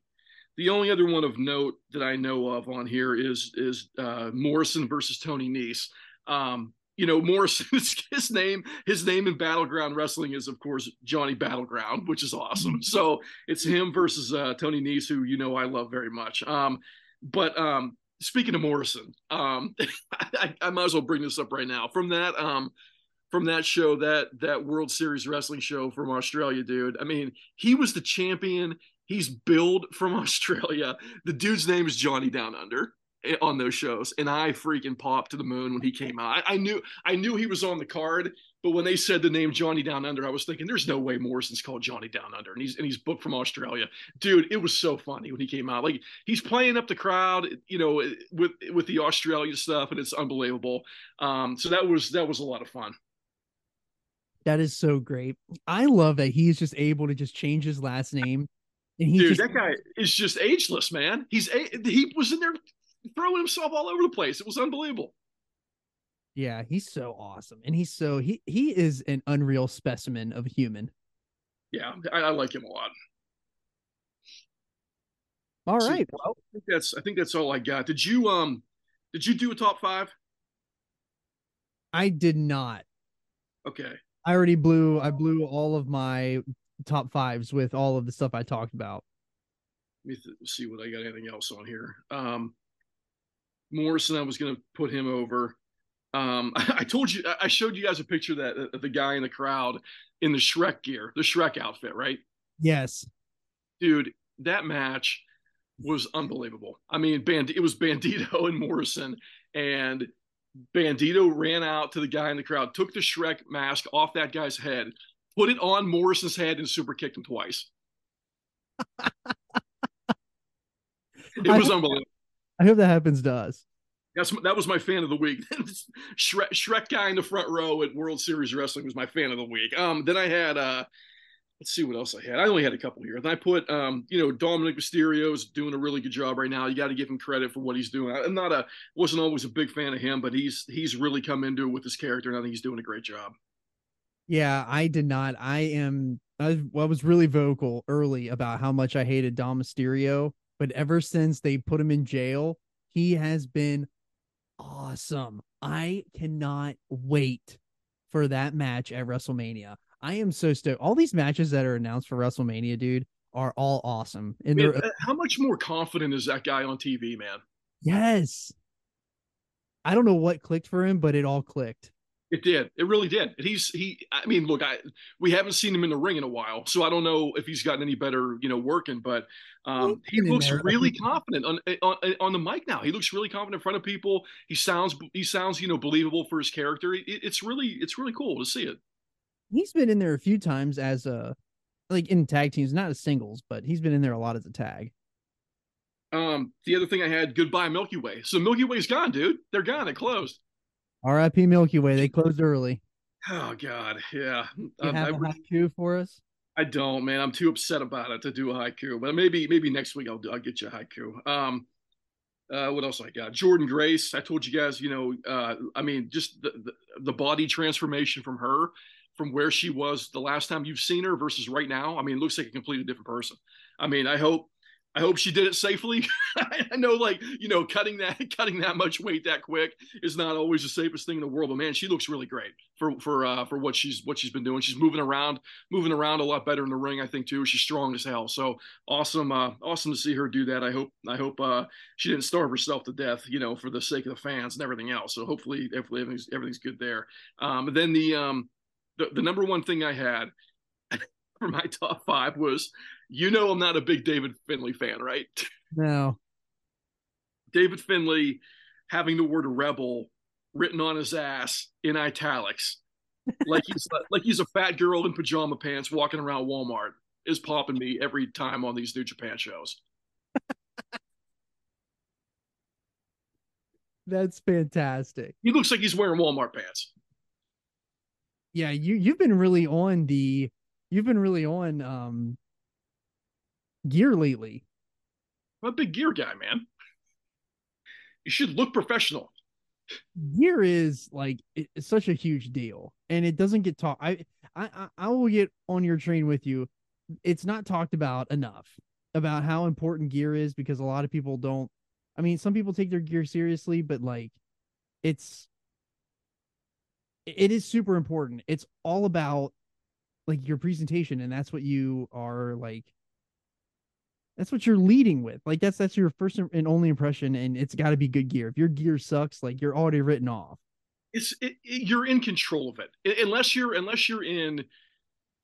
The only other one of note that I know of on here is is uh, Morrison versus Tony Nese. Um, you know, Morrison his name his name in battleground wrestling is of course Johnny Battleground, which is awesome. So it's him versus uh, Tony Nese, who you know I love very much. Um, but um, speaking of Morrison, um, I, I might as well bring this up right now. From that um, from that show, that that World Series wrestling show from Australia, dude. I mean, he was the champion. He's billed from Australia. The dude's name is Johnny Down Under on those shows, and I freaking popped to the moon when he came out. I, I knew I knew he was on the card, but when they said the name Johnny Down Under, I was thinking, "There's no way Morrison's called Johnny Down Under," and he's and he's booked from Australia, dude. It was so funny when he came out. Like he's playing up the crowd, you know, with with the Australia stuff, and it's unbelievable. Um, so that was that was a lot of fun. That is so great. I love that he's just able to just change his last name. And he Dude, just that guy is just ageless, man. He's a- he was in there throwing himself all over the place. It was unbelievable. yeah, he's so awesome. And he's so he he is an unreal specimen of a human. Yeah, I, I like him a lot. All So- right. Well, I think that's I think that's all I got. Did you um did you do a top five? I did not. Okay. I already blew. I blew all of my top fives with all of the stuff I talked about. Let me th- see what I got. Anything else on here? Um, Morrison, I was going to put him over. Um, I told you, I showed you guys a picture of that of the guy in the crowd in the Shrek gear, the Shrek outfit, right? Yes. Dude, that match was unbelievable. I mean, Band- it was Bandito and Morrison, and Bandito ran out to the guy in the crowd, took the Shrek mask off that guy's head, put it on Morrison's head, and super kicked him twice. it was unbelievable. I hope that happens to us. That's that was my fan of the week. Shrek, Shrek guy in the front row at World Series Wrestling was my fan of the week. Um, then I had uh, let's see what else I had. I only had a couple here. Then I put um, you know, Dominik Mysterio is doing a really good job right now. You got to give him credit for what he's doing. I'm not a wasn't always a big fan of him, but he's he's really come into it with his character, and I think he's doing a great job. Yeah, I did not. I am. I, I was really vocal early about how much I hated Dom Mysterio, but ever since they put him in jail, he has been awesome. I cannot wait for that match at WrestleMania. I am so stoked. All these matches that are announced for WrestleMania, dude, are all awesome. And Man, they're uh, how much more confident is that guy on TV, man? yes. I don't know what clicked for him, but it all clicked. It did. It really did. And he's he. I mean, look, I we haven't seen him in the ring in a while, so I don't know if he's gotten any better, you know, working. But um, he He's been in looks really confident on, on on the mic now. He looks really confident in front of people. He sounds he sounds you know believable for his character. It, it's really it's really cool to see it. He's been in there a few times as a like in tag teams, not as singles, but he's been in there a lot as a tag. Um, the other thing I had, goodbye Milky Way. So Milky Way's gone, dude. They're gone. It closed. R.I.P. Milky Way. They closed early. Oh God, yeah. You Um, have I, a haiku for us? I don't, man. I'm too upset about it to do a haiku. But maybe maybe next week I'll do, I'll get you a haiku. Um, uh, what else I got? Jordynne Grace. I told you guys, you know, uh, I mean, just the, the the body transformation from her, from where she was the last time you've seen her versus right now. I mean, it looks like a completely different person. I mean, I hope I hope she did it safely. I know, like you know, cutting that cutting that much weight that quick is not always the safest thing in the world. But man, she looks really great for for uh, for what she's what she's been doing. She's moving around, moving around a lot better in the ring, I think too. She's strong as hell. So awesome, uh, awesome to see her do that. I hope I hope uh, she didn't starve herself to death, you know, for the sake of the fans and everything else. So hopefully, hopefully everything's everything's good there. Um, then the um, the, the number one thing I had for my top five was, you know, I'm not a big David Finlay fan, right? No. David Finlay having the word rebel written on his ass in italics, like he's like he's a fat girl in pajama pants walking around Walmart, is popping me every time on these New Japan shows. That's fantastic. He looks like he's wearing Walmart pants. Yeah, you you've been really on the you've been really on um gear lately. I'm a big gear guy, man. You should look professional. Gear is like it's such a huge deal and it doesn't get talked I, I I I will get on your train with you. It's not talked about enough about how important gear is because a lot of people don't I mean some people take their gear seriously but like it's it is super important. It's all about like your presentation and that's what you are like that's what you're leading with. Like that's that's your first and only impression and it's got to be good gear. If your gear sucks, like you're already written off. It's it, it- you're in control of it unless you're unless you're in.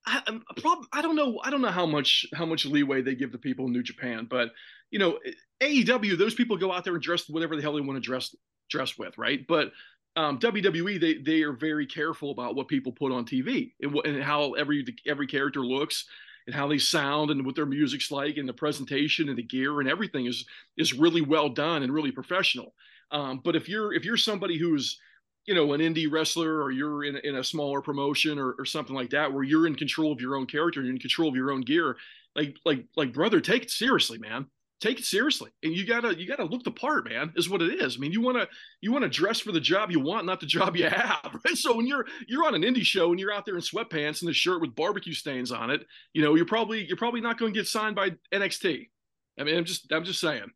I, I'm- a problem. I don't know. I don't know how much how much leeway they give the people in New Japan, but you know, AEW, those people go out there and dress whatever the hell they want to dress dress with, right? But um, WWE, they they are very careful about what people put on TV and, and how every every character looks and how they sound and what their music's like and the presentation and the gear and everything is is really well done and really professional. Um, but if you're if you're somebody who's you know an indie wrestler or you're in, in a smaller promotion or, or something like that where you're in control of your own character and you're in control of your own gear like like like brother take it seriously man take it seriously and you gotta you gotta look the part man is what it is i mean you want to you want to dress for the job you want not the job you have right so when you're you're on an indie show and you're out there in sweatpants and a shirt with barbecue stains on it you know you're probably you're probably not going to get signed by nxt I mean, I'm just I'm just saying.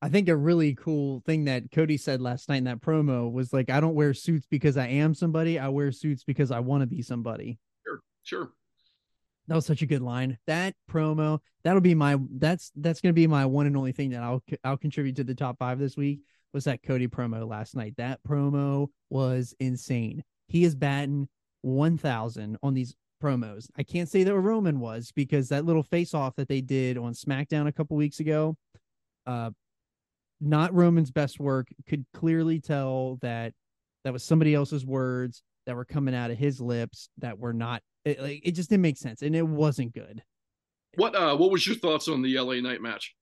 I think a really cool thing that Cody said last night in that promo was like, I don't wear suits because I am somebody. I wear suits because I want to be somebody. Sure, sure. That was such a good line. That promo, that'll be my that's that's gonna be my one and only thing that I'll I'll contribute to the top five this week was that Cody promo last night. That promo was insane. He is batting one thousand on these promos. I can't say that Roman was because that little face off that they did on SmackDown a couple weeks ago, uh, not Roman's best work. Could clearly tell that that was somebody else's words that were coming out of his lips that were not it, like it just didn't make sense and it wasn't good. What uh what was your thoughts on the LA Knight match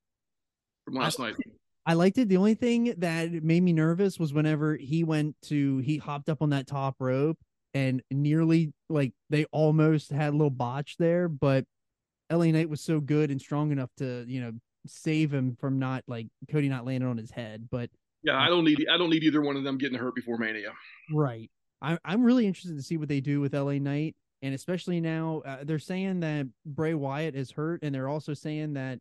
from last I, night? I liked it. The only thing that made me nervous was whenever he went to he hopped up on that top rope and nearly like they almost had a little botch there, but LA Knight was so good and strong enough to, you know, save him from not like Cody not landing on his head. But yeah, I don't need I don't need either one of them getting hurt before Mania. Right. I, I'm really interested to see what they do with LA Knight and especially now, uh, they're saying that Bray Wyatt is hurt, and they're also saying that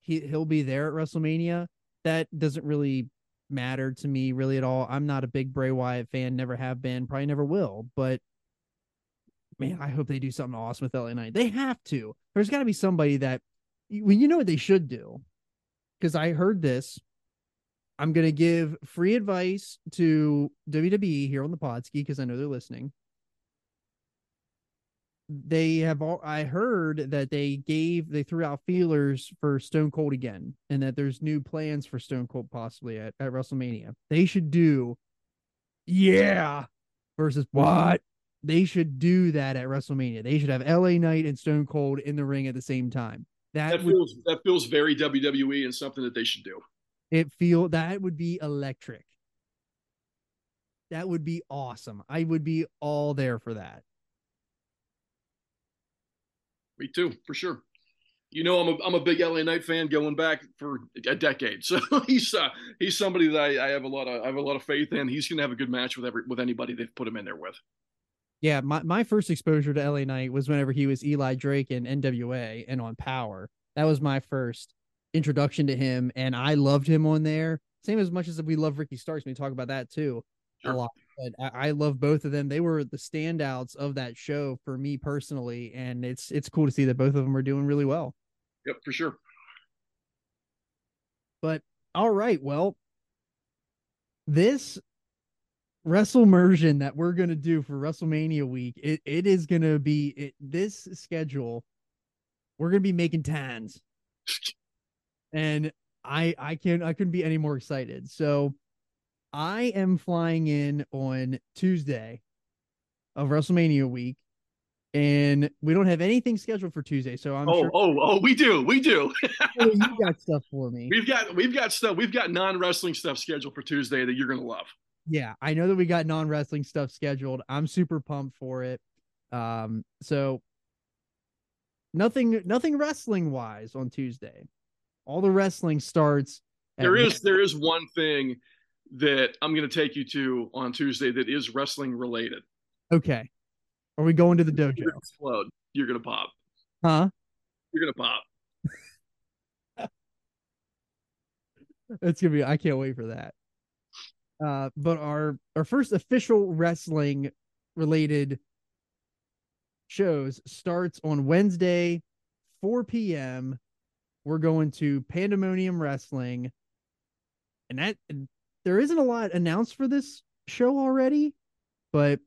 he he'll be there at WrestleMania. That doesn't really matter to me really at all. I'm not a big Bray Wyatt fan, never have been, probably never will. But man, I hope they do something awesome with LA Knight. They have to. There's got to be somebody that when you know what they should do. Because I heard this. I'm gonna give free advice to WWE here on the Podski because I know they're listening they have all I heard that they gave they threw out feelers for Stone Cold again and that there's new plans for Stone Cold possibly at, at WrestleMania. They should do yeah versus what? They should do that at WrestleMania. They should have LA Knight and Stone Cold in the ring at the same time. That, that would, feels that feels very WWE and something that they should do. It feel that would be electric. That would be awesome. I would be all there for that. Me too, for sure. You know, I'm a I'm a big LA Knight fan going back for a decade. So he's uh, he's somebody that I, I have a lot of I have a lot of faith in. He's going to have a good match with every with anybody they've put him in there with. Yeah, my, my first exposure to LA Knight was whenever he was Eli Drake in NWA and on Power. That was my first introduction to him, and I loved him on there. Same as much as we love Ricky Starks. We talk about that too sure. a lot. But I, I, love both of them. They were the standouts of that show for me personally, and it's it's cool to see that both of them are doing really well. Yep, for sure. But all right, well, this WrestleMersion that we're gonna do for WrestleMania week, it, it is gonna be it, this schedule. We're gonna be making tans, and I I can't I couldn't be any more excited. So I am flying in on Tuesday of WrestleMania week, and we don't have anything scheduled for Tuesday. So I'm oh sure- oh oh we do we do. oh, you got stuff for me. We've got we've got stuff we've got non wrestling stuff scheduled for Tuesday that you're gonna love. Yeah, I know that we got non wrestling stuff scheduled. I'm super pumped for it. Um, so nothing nothing wrestling wise on Tuesday. All the wrestling starts. There is there is one thing that I'm going to take you to on Tuesday that is wrestling related. Okay. Are we going to the dojo? You're gonna explode. You're going to pop. Huh? You're going to pop. It's going to be, I can't wait for that. Uh, but our, our first official wrestling related shows starts on Wednesday, 4 p.m. We're going to Pandemonium Wrestling. And that there isn't a lot announced for this show already, but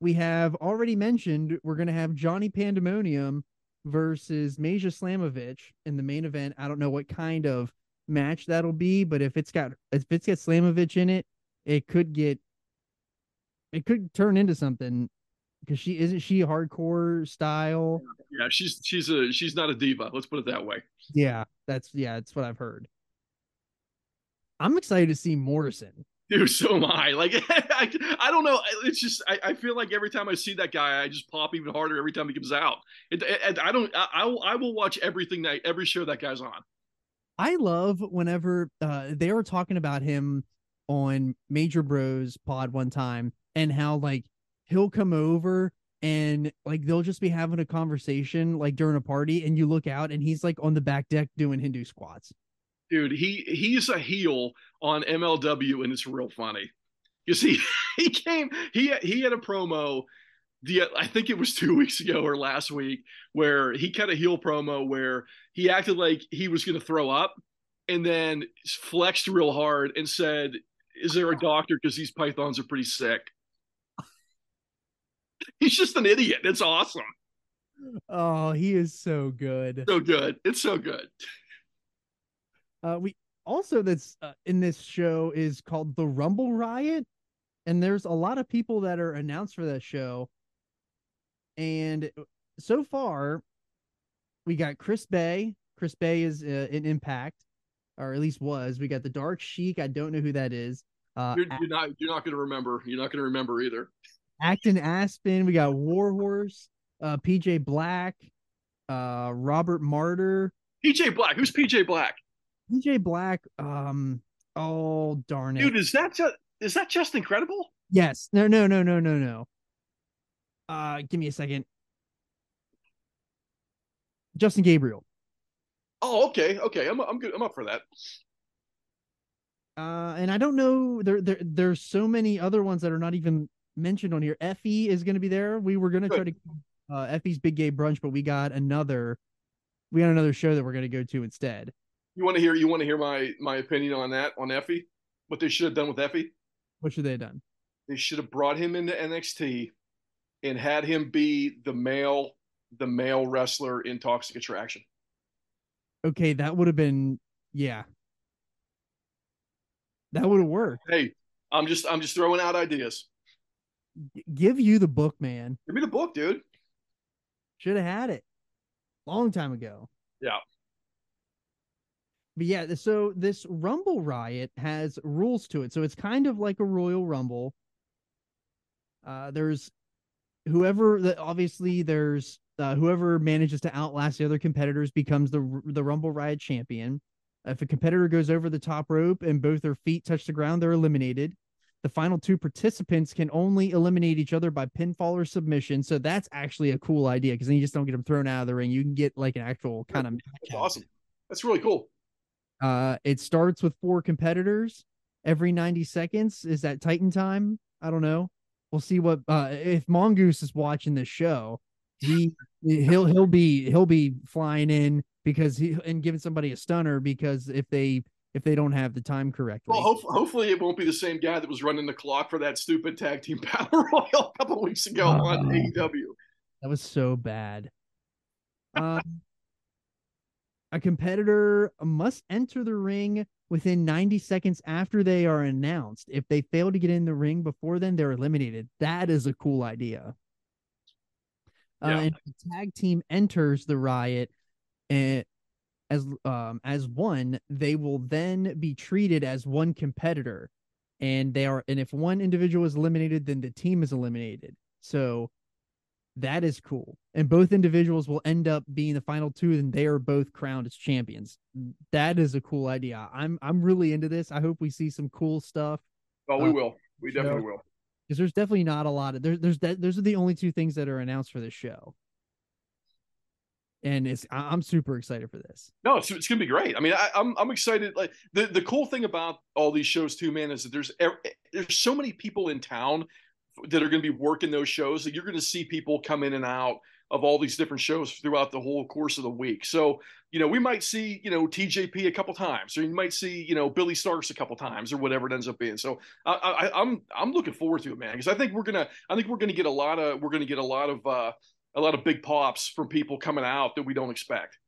we have already mentioned we're going to have Johnny Pandemonium versus Masha Slamovich in the main event. I don't know what kind of match that'll be, but if it's got if it's got Slamovich in it, it could get it could turn into something because she isn't she hardcore style. Yeah, she's she's a she's not a diva. Let's put it that way. Yeah, that's yeah, that's what I've heard. I'm excited to see Morrison. Dude, so am I. Like, I, I don't know. It's just I, I feel like every time I see that guy, I just pop even harder every time he comes out. It, it, I don't. I, I will, I will watch everything that every show that guy's on. I love whenever uh, they were talking about him on Major Bros Pod one time and how like he'll come over and like they'll just be having a conversation like during a party, and you look out and he's like on the back deck doing Hindu squats. dude he he's a heel on mlw and it's real funny. You see he came he he had a promo the i think it was two weeks ago or last week where he cut a heel promo where he acted like he was going to throw up and then flexed real hard and said is there a doctor? Because these pythons are pretty sick he's just an idiot it's awesome Oh, he is so good. so good it's so good Uh, we also that's uh, in this show is called the Rumble Riot, and there's a lot of people that are announced for that show. And so far, we got Chris Bey. Chris Bey is uh, in Impact, or at least was. We got the Dark Sheik. I don't know who that is. Uh, you're, you're not you're not going to remember you're not going to remember either Acton Aspen. We got Warhorse, uh, PJ Black, uh, Robert Martyr, pj black who's pj black PJ Black. Um, oh darn it, dude is that just is that just incredible Yes. No, no, no, no, no, no. Uh give me a second. Justin Gabriel. Oh, okay, okay. I'm I'm good. I'm up for that. Uh and I don't know there there there's so many other ones that are not even mentioned on here. Effy is going to be there. We were going to try to uh Effy's Big Gay Brunch, but we got another we got another show that we're going to go to instead. You want to hear? You want to hear my my opinion on that on Effy? What they should have done with Effy? What should they have done? They should have brought him into NXT and had him be the male the male wrestler in Toxic Attraction. Okay, that would have been yeah. That would have worked. Hey, I'm just I'm just throwing out ideas. Give you the book, man. Give me the book, dude. Should have had it long time ago. Yeah. But yeah, so this Rumble Riot has rules to it. So it's kind of like a Royal Rumble. Uh there's whoever that obviously there's uh, whoever manages to outlast the other competitors becomes the the Rumble Riot champion. If a competitor goes over the top rope and both their feet touch the ground, they're eliminated. The final two participants can only eliminate each other by pinfall or submission. So that's actually a cool idea because then you just don't get them thrown out of the ring. You can get like an actual kind of That's awesome. That's really cool. uh, it starts with four competitors every 90 seconds. Is that Titan time? I don't know. We'll see what uh if Mongoose is watching this show, he he'll he'll be he'll be flying in because he and giving somebody a stunner because if they if they don't have the time correctly. Well, hope, hopefully it won't be the same guy that was running the clock for that stupid tag team battle royal a couple weeks ago on Oh. AEW. That was so bad. Um, a competitor must enter the ring within 90 seconds after they are announced. If they fail to get in the ring before then, they're eliminated. That is a cool idea. Uh, and the tag team enters the riot and as um as one, they will then be treated as one competitor. And they are and if one individual is eliminated, then the team is eliminated. So that is cool. And both individuals will end up being the final two, and they are both crowned as champions. That is a cool idea. I'm I'm really into this. I hope we see some cool stuff Oh, we Uh, will. We definitely no. will. because there's definitely not a lot of there's there's that those are the only two things that are announced for this show. And it's I'm super excited for this. No, it's, it's gonna be great. I mean, I, I'm I'm excited. Like the the cool thing about all these shows too, man, is that there's there's so many people in town that are gonna be working those shows that you're gonna see people come in and out of all these different shows throughout the whole course of the week. So you know, we might see you know TJP a couple times, or you might see you know Billie Starkz a couple times, or whatever it ends up being. So I, I, I'm I'm looking forward to it, man, because I think we're gonna I think we're gonna get a lot of we're gonna get a lot of uh, a lot of big pops from people coming out that we don't expect.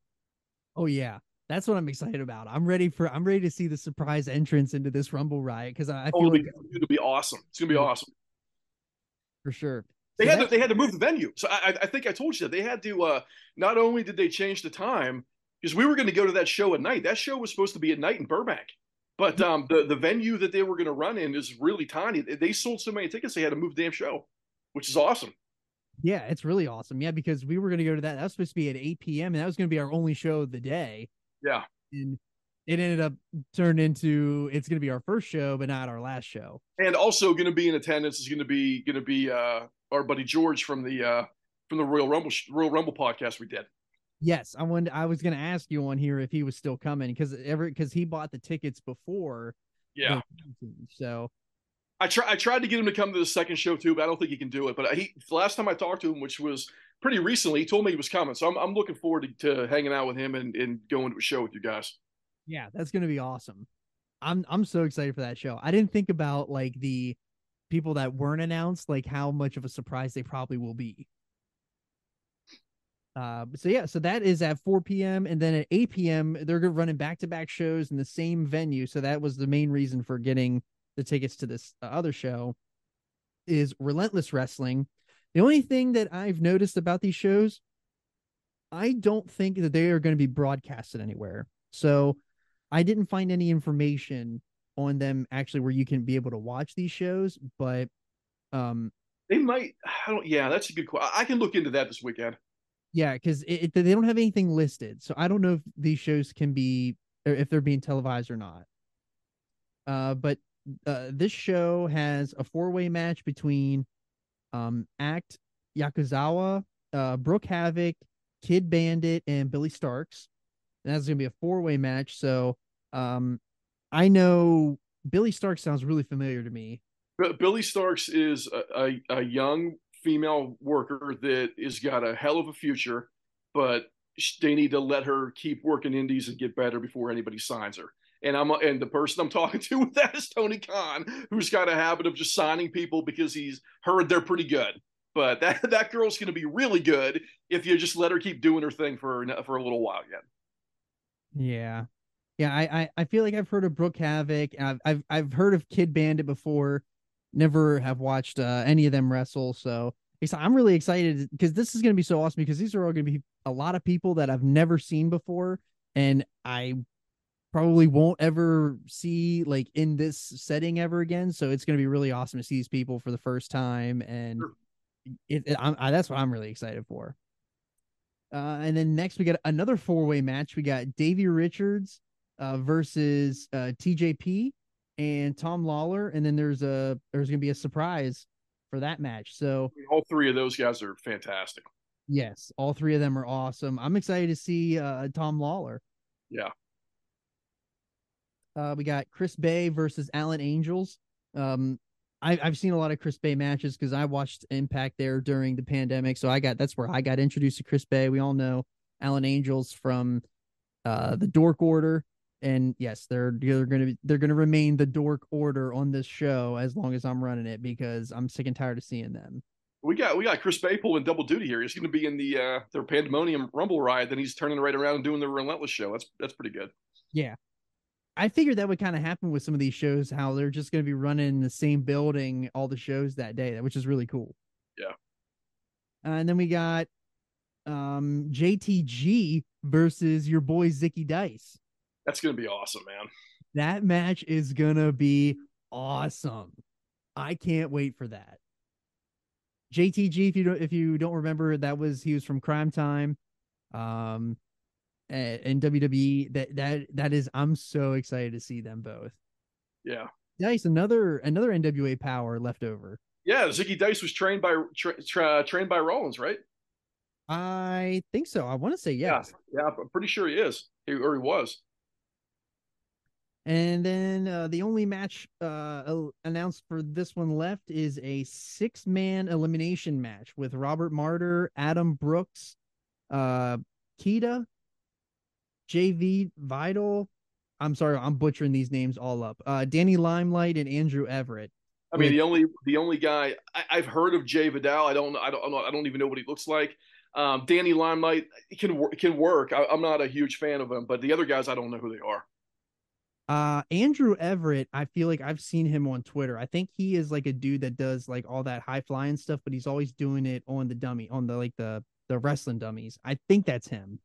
Oh yeah. That's what I'm excited about. I'm ready for I'm ready to see the surprise entrance into this Rumble riot because I, I Oh, feel it'll, like be, it'll be awesome. It's gonna be awesome. for sure. They So had to, they had to move the venue. So I, I- think I told you that they had to. Uh, not only did they change the time because we were going to go to that show at night. That show was supposed to be at night in Burbank, but um, the the venue that they were going to run in is really tiny. They- They sold so many tickets they had to move the damn show, which is awesome. Yeah, it's really awesome. Yeah, because we were going to go to that. That was supposed to be at 8 p.m. and that was going to be our only show of the day. Yeah. And it ended up turned into it's going to be our first show, but not our last show. And also going to be in attendance is going to be going to be uh, our buddy George from the uh, from the Royal Rumble Royal Rumble podcast we did. Yes, I wanted. I was going to ask you on here if he was still coming because ever because he bought the tickets before. Yeah. So I try. I tried to get him to come to the second show too, but I don't think he can do it. But he last time I talked to him, which was pretty recently, he told me he was coming. So I'm I'm looking forward to, to hanging out with him and, and going to a show with you guys. Yeah, that's gonna be awesome. I'm I'm so excited for that show. I didn't think about like the people that weren't announced, like how much of a surprise they probably will be. Uh, so yeah, so that is at 4 p.m. and then at 8 p.m. they're running back-to-back shows in the same venue. So that was the main reason for getting the tickets to this other show. Is Relentless Wrestling. The only thing that I've noticed about these shows, I don't think that they are going to be broadcasted anywhere. So I didn't find any information on them actually where you can be able to watch these shows, but um they might I don't yeah, that's a good question. I can look into that this weekend. Yeah, because they don't have anything listed, so I don't know if these shows can be or if they're being televised or not. Uh, but uh, this show has a four-way match between um Act Yakuzawa, uh, Brooke Havoc, Kidd Bandit, and Billie Starkz. And that's gonna be a four-way match. So um I know Billie Starkz sounds really familiar to me. Billie Starkz is a, a, a young female worker that has got a hell of a future, but they need to let her keep working indies and get better before anybody signs her. And I'm and the person I'm talking to with that is Tony Khan, who's got a habit of just signing people because he's heard they're pretty good. But that that girl's going to be really good if you just let her keep doing her thing for for a little while yet. Yeah, yeah. I I, I feel like I've heard of Brooke Havoc. I've I've I've heard of Kidd Bandit before never have watched uh, any of them wrestle. So I'm really excited because this is going to be so awesome because these are all going to be a lot of people that I've never seen before. And I probably won't ever see like in this setting ever again. So it's going to be really awesome to see these people for the first time. And it, it I, that's what I'm really excited for. Uh, and then next we got another four way match. We got Davey Richards uh, versus uh, TJP and Tom Lawlor, and then there's a there's gonna be a surprise for that match. So all three of those guys are fantastic. Yes, all three of them are awesome. I'm excited to see uh, Tom Lawlor. Yeah. Uh, we got Chris Bey versus Alan Angels. Um, I, I've seen a lot of Chris Bey matches because I watched Impact there during the pandemic. So I got that's where I got introduced to Chris Bey. We all know Alan Angels from uh, the Dork Order and yes, they're they're gonna be they're gonna remain the dork order on this show as long as I'm running it because I'm sick and tired of seeing them. We got we got Chris Baypool in double duty here. He's going to be in the uh their Pandemonium Rumble ride. Then he's turning right around and doing the Relentless show. That's that's pretty good. Yeah, I figured that would kind of happen with some of these shows. How they're just going to be running in the same building all the shows that day, which is really cool. Yeah. Uh, and then we got um JTG versus your boy Zicky Dice. That's gonna be awesome, man. That match is gonna be awesome. I can't wait for that. JTG, if you don't if you don't remember, that was he was from Crime Time, um, and WWE. That that that is, I'm so excited to see them both. Yeah, Dice, another another NWA power left over. Yeah, Zicky Dice was trained by tra- tra- trained by Rollins, right? I think so. I want to say yes. Yeah, yeah, I'm pretty sure he is, he, or he was. And then uh, the only match uh, announced for this one left is a six man elimination match with Robert Martyr, Adam Brooks, uh, Kita, JV Vital. I'm sorry, I'm butchering these names all up. Uh, Danny Limelight and Andrew Everett. I mean, the only the only guy I, have heard of Jai Vidal. I don't I don't I don't even know what he looks like. Um, Danny Limelight can can work. I, I'm not a huge fan of him, but the other guys I don't know who they are. Uh Andrew Everett, I feel like I've seen him on Twitter. I think he is like a dude that does like all that high flying stuff, but he's always doing it on the dummy, on the like the the wrestling dummies. I think that's him.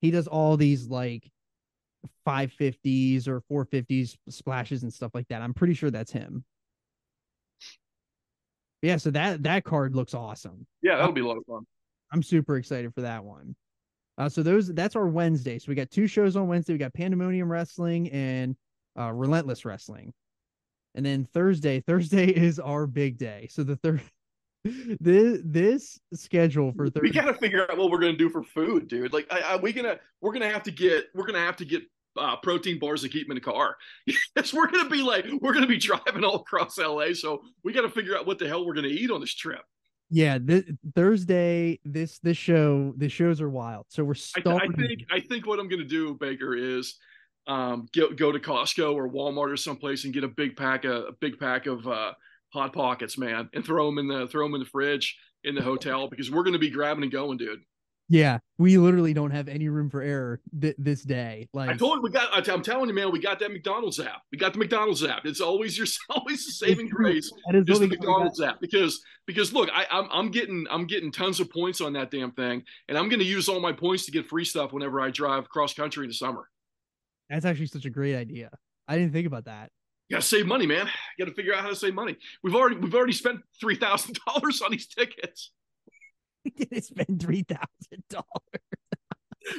He does all these like 550s or 450s splashes and stuff like that. I'm pretty sure that's him. Yeah, so that that card looks awesome. Yeah, that'll be a lot of fun. I'm super excited for that one. Uh, so those that's our Wednesday. So we got two shows on Wednesday. We got Pandemonium Wrestling and uh, Relentless Wrestling, and then Thursday. Thursday is our big day. So the third. this this schedule for Thursday. We got to figure out what we're gonna do for food, dude. Like, I, I, we gonna we're gonna have to get we're gonna have to get uh, protein bars to keep them in the car. yes, we're gonna be like we're gonna be driving all across LA, so we got to figure out what the hell we're gonna eat on this trip. Yeah, this, Thursday. This this show the shows are wild. So we're I. I think I think what I'm gonna do, Baker, is um go go to Costco or Walmart or someplace and get a big pack of a big pack of uh, hot pockets, man, and throw them in the throw them in the fridge in the hotel because we're gonna be grabbing and going, dude. yeah, we literally don't have any room for error th- this day. Like I told you we got. I'm telling you, man, we got that McDonald's app. We got the McDonald's app. It's always your always the saving grace. that is Just the. McDonald's app because because look, I, I'm I'm getting I'm getting tons of points on that damn thing, and I'm going to use all my points to get free stuff whenever I drive cross country in the summer. That's actually such a great idea. I didn't think about that. You got to save money, man. You got to figure out how to save money. We've already we've already spent three thousand dollars on these tickets. We didn't spend three thousand dollars.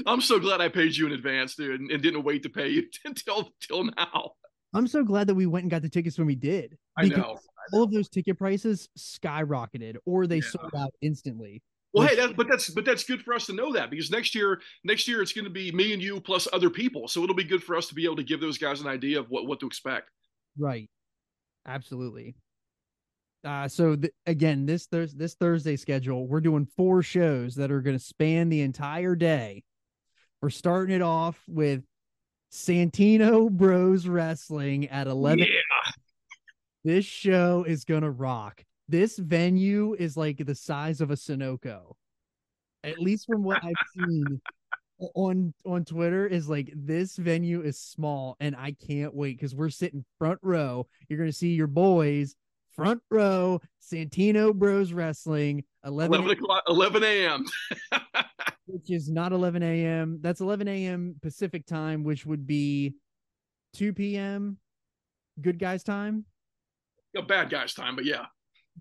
I'm so glad I paid you in advance, dude, and, and didn't wait to pay you until till now. I'm so glad that we went and got the tickets when we did. I because know. All of those ticket prices skyrocketed, or they Yeah. sold out instantly. Well, hey, that, but that's but that's good for us to know that because next year, next year it's going to be me and you plus other people, so it'll be good for us to be able to give those guys an idea of what what to expect. Right. Absolutely. Uh, so th- again, this Thurs this Thursday schedule, we're doing four shows that are going to span the entire day. We're starting it off with Santino Bros Wrestling at eleven. Yeah, This show is going to rock. This venue is like the size of a Sunoco. At least from what I've seen on on Twitter is like this venue is small and I can't wait cuz we're sitting front row. You're going to see your boys front row Santino Bros Wrestling 11, 11 o'clock, 11 a.m. which is not 11 a.m. That's 11 a.m. Pacific time, which would be 2 p.m. Good guys time. A bad guys time, but yeah.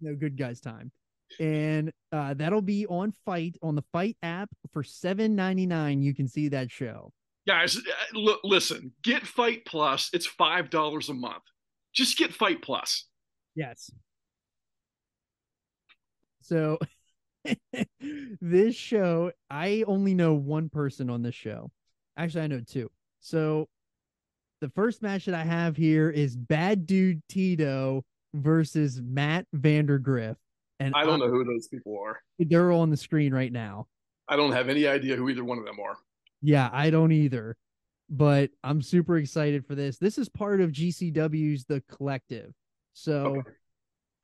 no good guys time and uh that'll be on Fite on the Fite app for 7.99 you can see that show Guys, uh, look, listen, get Fite Plus. It's $5 a month. Just get Fite Plus. yes so this show i only know one person on this show actually i know two so the first match that i have here is bad dude tito versus matt vandagriff and I don't know who those people are. they're on the screen right now I don't have any idea who either one of them are. Yeah, I don't either. But I'm super excited for this. This is part of GCW's The Collective. So Okay.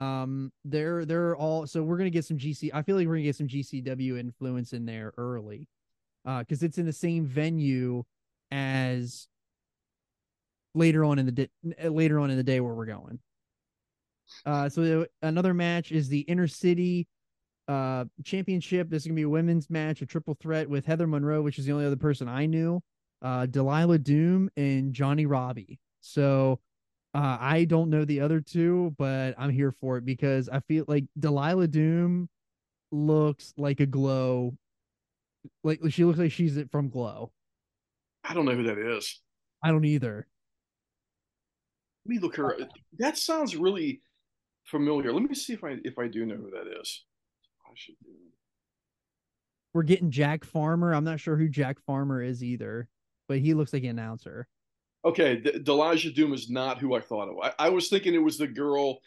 um they're they're all so we're gonna get some GC I feel like we're gonna get some GCW influence in there early. Uh because it's in the same venue as later on in the di- later on in the day where we're going. Uh so another match is the inner city uh championship. This is gonna be a women's match, a triple threat with Heather Monroe, which is the only other person I knew, uh Delilah Doom and Johnnie Robbie. So uh I don't know the other two, but I'm here for it because I feel like Delilah Doom looks like a glow. Like she looks like she's from Glow. I don't know who that is. I don't either. Let me look her. Up. That sounds really familiar. Let me see if I if I do know who that is. I should do. We're getting Jack Farmer. I'm not sure who Jack Farmer is either, but he looks like an announcer. Okay, D- Delilah Doom is not who I thought was. I, I was thinking it was the girl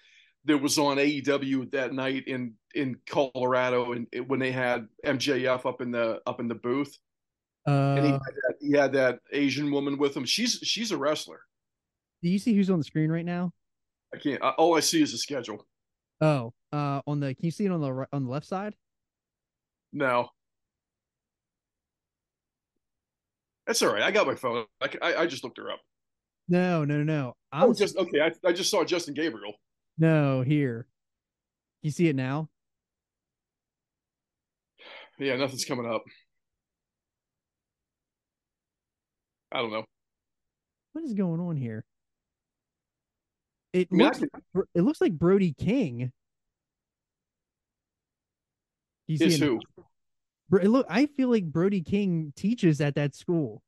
that was on AEW that night in in Colorado, and it- when they had MJF up in the up in the booth, and he Uh, had, that, he had that Asian woman with him. She's she's a wrestler. do you see who's on the screen right now? I can't. I, all I see is the schedule. Oh, uh, on the can you see it on the on the left side? No, that's all right. I got my phone. I I just looked her up. No, no, no. I'm Oh, just okay. I, I just saw Justin Gabriel. no here. You see it now? Yeah, nothing's coming up. I don't know. What is going on here? It I mean, looks Bro- it looks like Brody King. See Is who? Bro- Look, I feel like Brody King teaches at that school.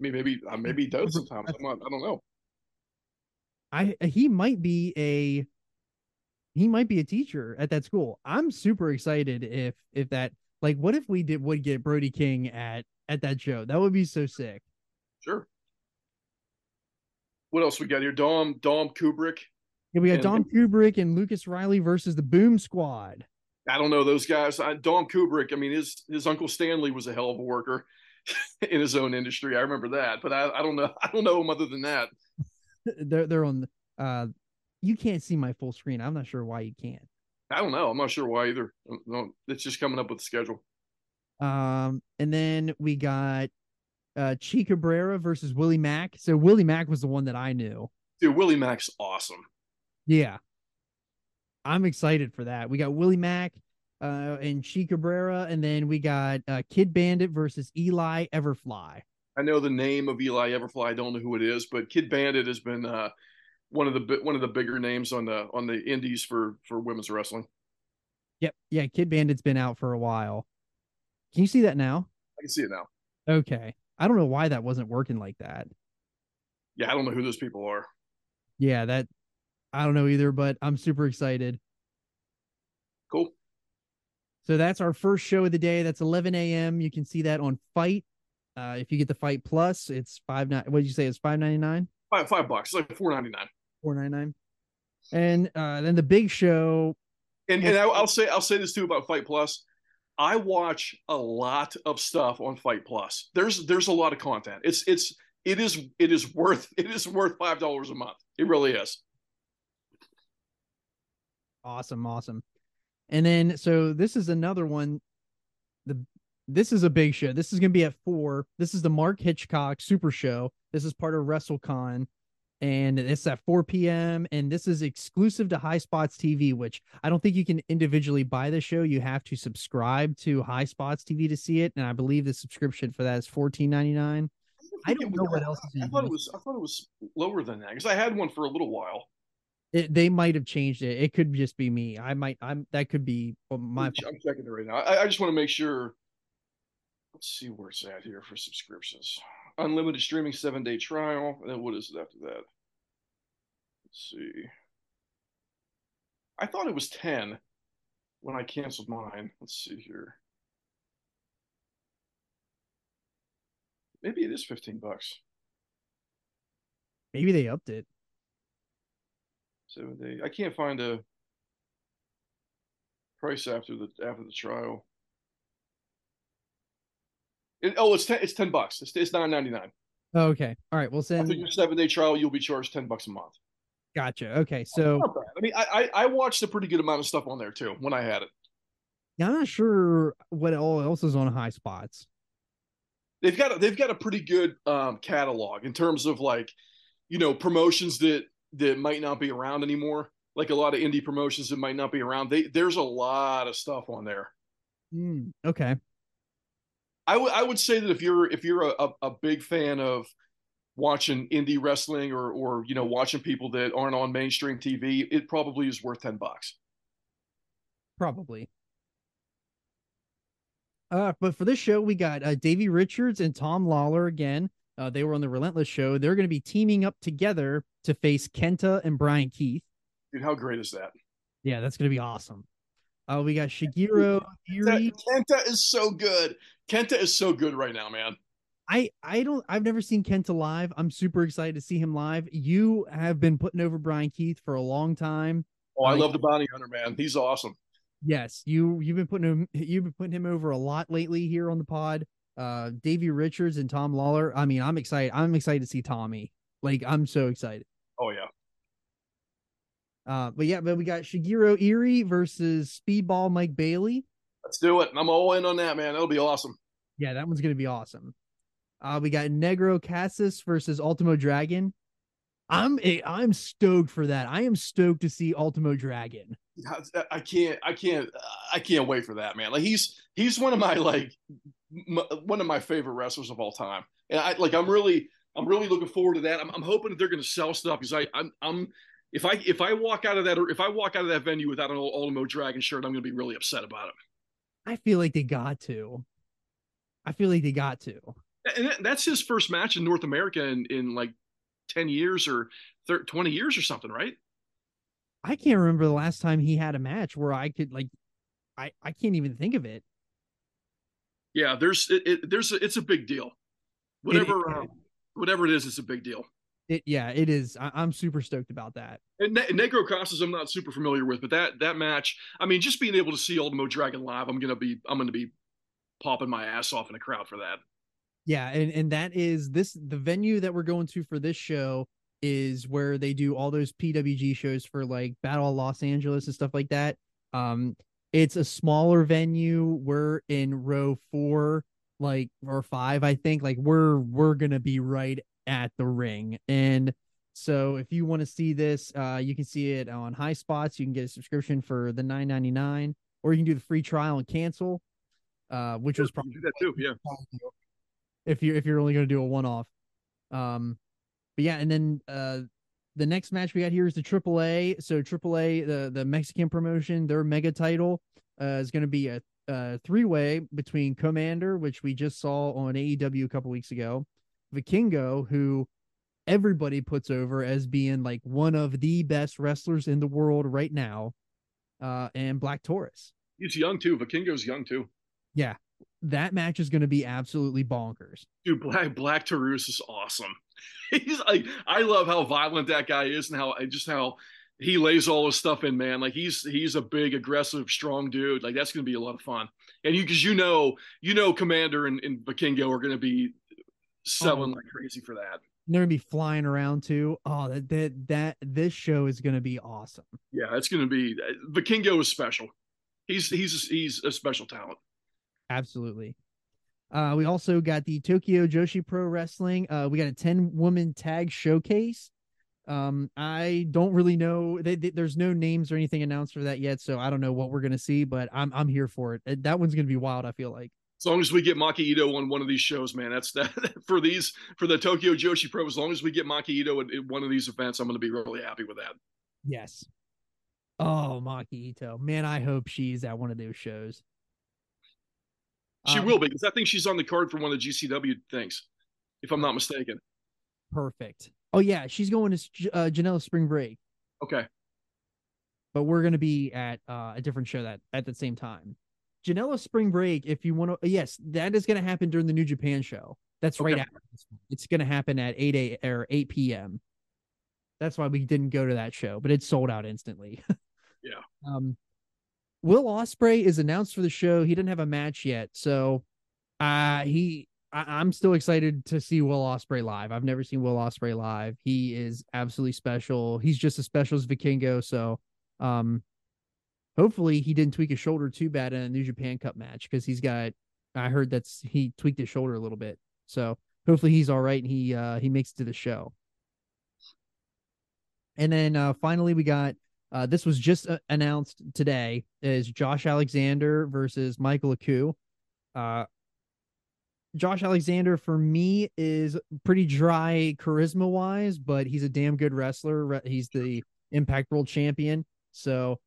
I mean, maybe uh, maybe he does sometimes. I'm not, I don't know. I he might be a he might be a teacher at that school. I'm super excited if if that like what if we did would get Brody King at at that show? That would be so sick. Sure. What else we got here? Dom Dom Kubrick. Yeah, we got And- Dom Kubrick and Lucas Riley versus the Boom Squad. I don't know those guys. I, Dom Kubrick. I mean, his his uncle Stanley was a hell of a worker in his own industry. I remember that, but I, I don't know. I don't know him other than that. They're they're on uh you can't see my full screen. I'm not sure why you can't. I don't know. I'm not sure why either. No, it's just coming up with the schedule. Um, and then we got uh Chi Cabrera versus Willie Mack. So Willie Mack was the one that I knew. Dude, Willie Mack's awesome. Yeah. I'm excited for that. We got Willie Mack uh and Chi Cabrera, and then we got uh Kidd Bandit versus Eli Everfly. I know the name of Eli Everfly. I don't know who it is, but Kidd Bandit has been uh, one of the one of the bigger names on the on the indies for for women's wrestling. Yep. Yeah, Kidd Bandit's been out for a while. Can you see that now? I can see it now. Okay. I don't know why that wasn't working like that. Yeah, I don't know who those people are. Yeah, that I don't know either, but I'm super excited. Cool. So that's our first show of the day. That's 11 a.m. You can see that on Fite. Uh, if you get the Fite Plus, it's five nine. What did you say? It's five ninety nine, Five five bucks, it's like four ninety nine. four ninety nine. And uh, then the big show. And and I'll say I'll say this too about Fite Plus. I watch a lot of stuff on Fite Plus. There's there's a lot of content. It's it's it is it is worth it is worth five dollars a month. It really is. Awesome, awesome. And then so this is another one. The this is a big show. This is gonna be at four. This is the Mark Hitchcock Super Show. This is part of WrestleCon. And it's at 4 p.m. And this is exclusive to Highspots TV, which I don't think you can individually buy the show. You have to subscribe to Highspots TV to see it. And I believe the subscription for that is $14.99. I don't know what else is I thought it was I thought it was lower than that because I had one for a little while. It, they might have changed it. It could just be me. I might. I'm. That could be my. I'm I'm checking it right now. I, I just want to make sure. Let's see where it's at here for subscriptions. Unlimited streaming seven day trial. And then what is it after that? Let's see. I thought it was 10 when I canceled mine. Let's see here. Maybe it is 15 bucks. Maybe they upped it. Seven day. I can't find a price after the after the trial. It, oh, it's ten. It's ten bucks. It's, it's nine ninety nine. Oh, okay. All right. We'll send. After your seven day trial, you'll be charged ten bucks a month. Gotcha. Okay. So I mean, I, I I watched a pretty good amount of stuff on there too when I had it. yeah, I'm not sure what all else is on Highspots. They've got a, they've got a pretty good um, catalog in terms of like, you know, promotions that that might not be around anymore. Like a lot of indie promotions that might not be around. They there's a lot of stuff on there. Hmm, okay. I would I would say that if you're if you're a, a, a big fan of watching indie wrestling or or you know watching people that aren't on mainstream TV, it probably is worth ten bucks. Probably. Uh, but for this show, we got uh, Davey Richards and Tom Lawlor again. Uh, they were on the Relentless show. They're going to be teaming up together to face Kenta and Brian Keith. Dude, how great is that? Yeah, that's going to be awesome. Uh, we got Shigeru Irie. Kenta is so good. Kenta is so good right now, man. I I don't I've never seen Kenta live. I'm super excited to see him live. You have been putting over Brian Keith for a long time. Oh, I Like- love the bounty hunter, man. He's awesome. Yes, you you've been putting him you've been putting him over a lot lately here on the pod. Uh Davey Richards and Tom Lawlor. I mean, I'm excited. I'm excited to see Tommy. Like I'm so excited. Uh but yeah, but we got Shigeru Irie versus Speedball Mike Bailey. Let's do it. I'm all in on that, man. That'll be awesome. Yeah, that one's gonna be awesome. Uh we got Negro Casas versus Ultimo Dragon. I'm a, I'm stoked for that. I am stoked to see Ultimo Dragon. I can't, I can't, I can't wait for that, man. Like he's he's one of my like m- one of my favorite wrestlers of all time, and I like I'm really I'm really looking forward to that. I'm, I'm hoping that they're going to sell stuff because I I'm, I'm if I if I walk out of that or if I walk out of that venue without an Ultimo Dragon shirt, I'm going to be really upset about it. I feel like they got to. I feel like they got to. And that's his first match in North America in, in like 10 years or 30, 20 years or something, right? I can't remember the last time he had a match where I could like I I can't even think of it. Yeah, there's it, it there's a, it's a big deal. Whatever uh, whatever it is, it's a big deal. It, yeah, it is. I, am super stoked about that. And ne- Negro Casas, I'm not super familiar with, but that that match, I mean, just being able to see Ultimo Dragon live, I'm gonna be I'm gonna be popping my ass off in a crowd for that. Yeah, and and that is this the venue that we're going to for this show is where they do all those PWG shows for like Battle of Los Angeles and stuff like that. Um, it's a smaller venue. We're in row four, like or five, I think. Like we're we're gonna be right at the ring, and so if you want to see this, uh, you can see it on Highspots. You can get a subscription for the nine ninety nine, or you can do the free trial and cancel, uh, which was probably do that too. Yeah, if you if you're only gonna do a one off. Um, but yeah, and then uh the next match we got here is the AAA. So AAA, the the Mexican promotion, their mega title uh, is going to be a, a three way between Commander, which we just saw on AEW a couple weeks ago, Vikingo, who everybody puts over as being like one of the best wrestlers in the world right now, uh, and Black Taurus. He's young too. Vikingo's young too. Yeah, that match is going to be absolutely bonkers. Dude, Black Black Taurus is awesome. he's like I love how violent that guy is and how just how he lays all his stuff in, man. Like he's he's a big, aggressive, strong dude. Like that's gonna be a lot of fun. And you because you know you know Commander and, and Vikingo are gonna be selling oh, like crazy for that. They're gonna be flying around too. Oh, that that that this show is gonna be awesome. Yeah, it's gonna be The Vikingo is special. He's he's he's a special talent. Absolutely. Uh, we also got the Tokyo Joshi Pro Wrestling. Uh, we got a 10 woman tag showcase. Um, I don't really know. They, they, there's no names or anything announced for that yet, so I don't know what we're gonna see. But I'm I'm here for it. That one's gonna be wild. I feel like. As long as we get Maki Ito on one of these shows, man, that's that for these for the Tokyo Joshi Pro. As long as we get Maki Ito at, at one of these events, I'm gonna be really happy with that. Yes. Oh, Maki Ito, man, I hope she's at one of those shows. She um, will be because I think she's on the card for one of the GCW things, if I'm not mistaken. Perfect. Oh yeah, she's going to uh, Janela Spring Break. Okay. But we're going to be at uh, a different show that at the same time. Janela Spring Break. If you want to, yes, that is going to happen during the New Japan show. That's right okay. after. It's going to happen at eight a or eight p.m. That's why we didn't go to that show, but it sold out instantly. yeah. Um, Will Ospreay is announced for the show. He didn't have a match yet, so uh he I, am still excited to see Will Ospreay live. I've never seen Will Ospreay live. He is absolutely special. He's just as special as Vikingo. So, um, hopefully he didn't tweak his shoulder too bad in a New Japan Cup match because he's got. I heard that's he tweaked his shoulder a little bit. So hopefully he's all right and he uh he makes it to the show. And then uh finally we got uh, this was just uh, announced today is Josh Alexander versus Michael Oku. Uh, Josh Alexander for me is pretty dry charisma wise, but he's a damn good wrestler. He's the Impact World Champion, so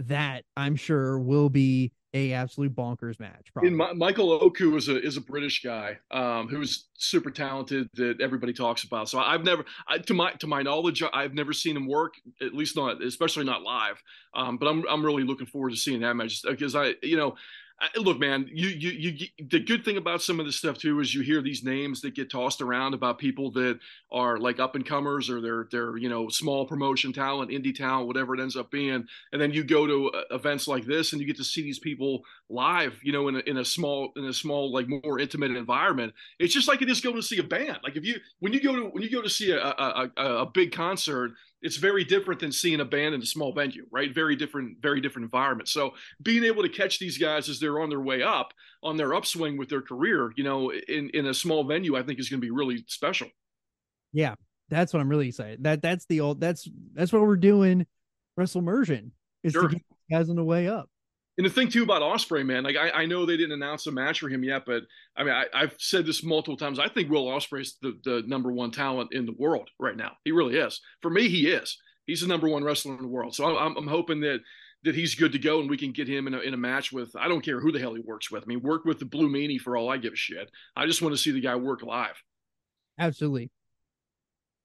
that I'm sure will be a absolute bonkers match. Probably. My, Michael Oku is a is a British guy um, who's super talented that everybody talks about. So I've never, I, to my to my knowledge, I've never seen him work, at least not, especially not live. Um, but I'm I'm really looking forward to seeing that match because I, you know, look, man, you, you, you, the good thing about some of this stuff too is you hear these names that get tossed around about people that are like up and comers or they're, they're, you know, small promotion talent, indie talent, whatever it ends up being. And then you go to uh, events like this and you get to see these people live, you know, in a, in a small, in a small, like more intimate environment. It's just like it is going to see a band. Like if you, when you go to, when you go to see a, a, a, a big concert, it's very different than seeing a band in a small venue, right? Very different, very different environment. So being able to catch these guys as they're on their way up, on their upswing with their career, you know, in in a small venue, I think is going to be really special. Yeah, that's what I'm really excited. That that's the old that's that's what we're doing. Wrestle immersion is sure. to get guys on the way up. And the thing too about Ospreay, man, like I, I know they didn't announce a match for him yet, but I mean, I, have said this multiple times. I think Will Ospreay's the, the number one talent in the world right now. He really is. For me, he is. He's the number one wrestler in the world. So I'm, I'm hoping that that he's good to go and we can get him in a, in a match with I don't care who the hell he works with. I mean, work with the Blue Meanie for all I give a shit. I just want to see the guy work live. Absolutely.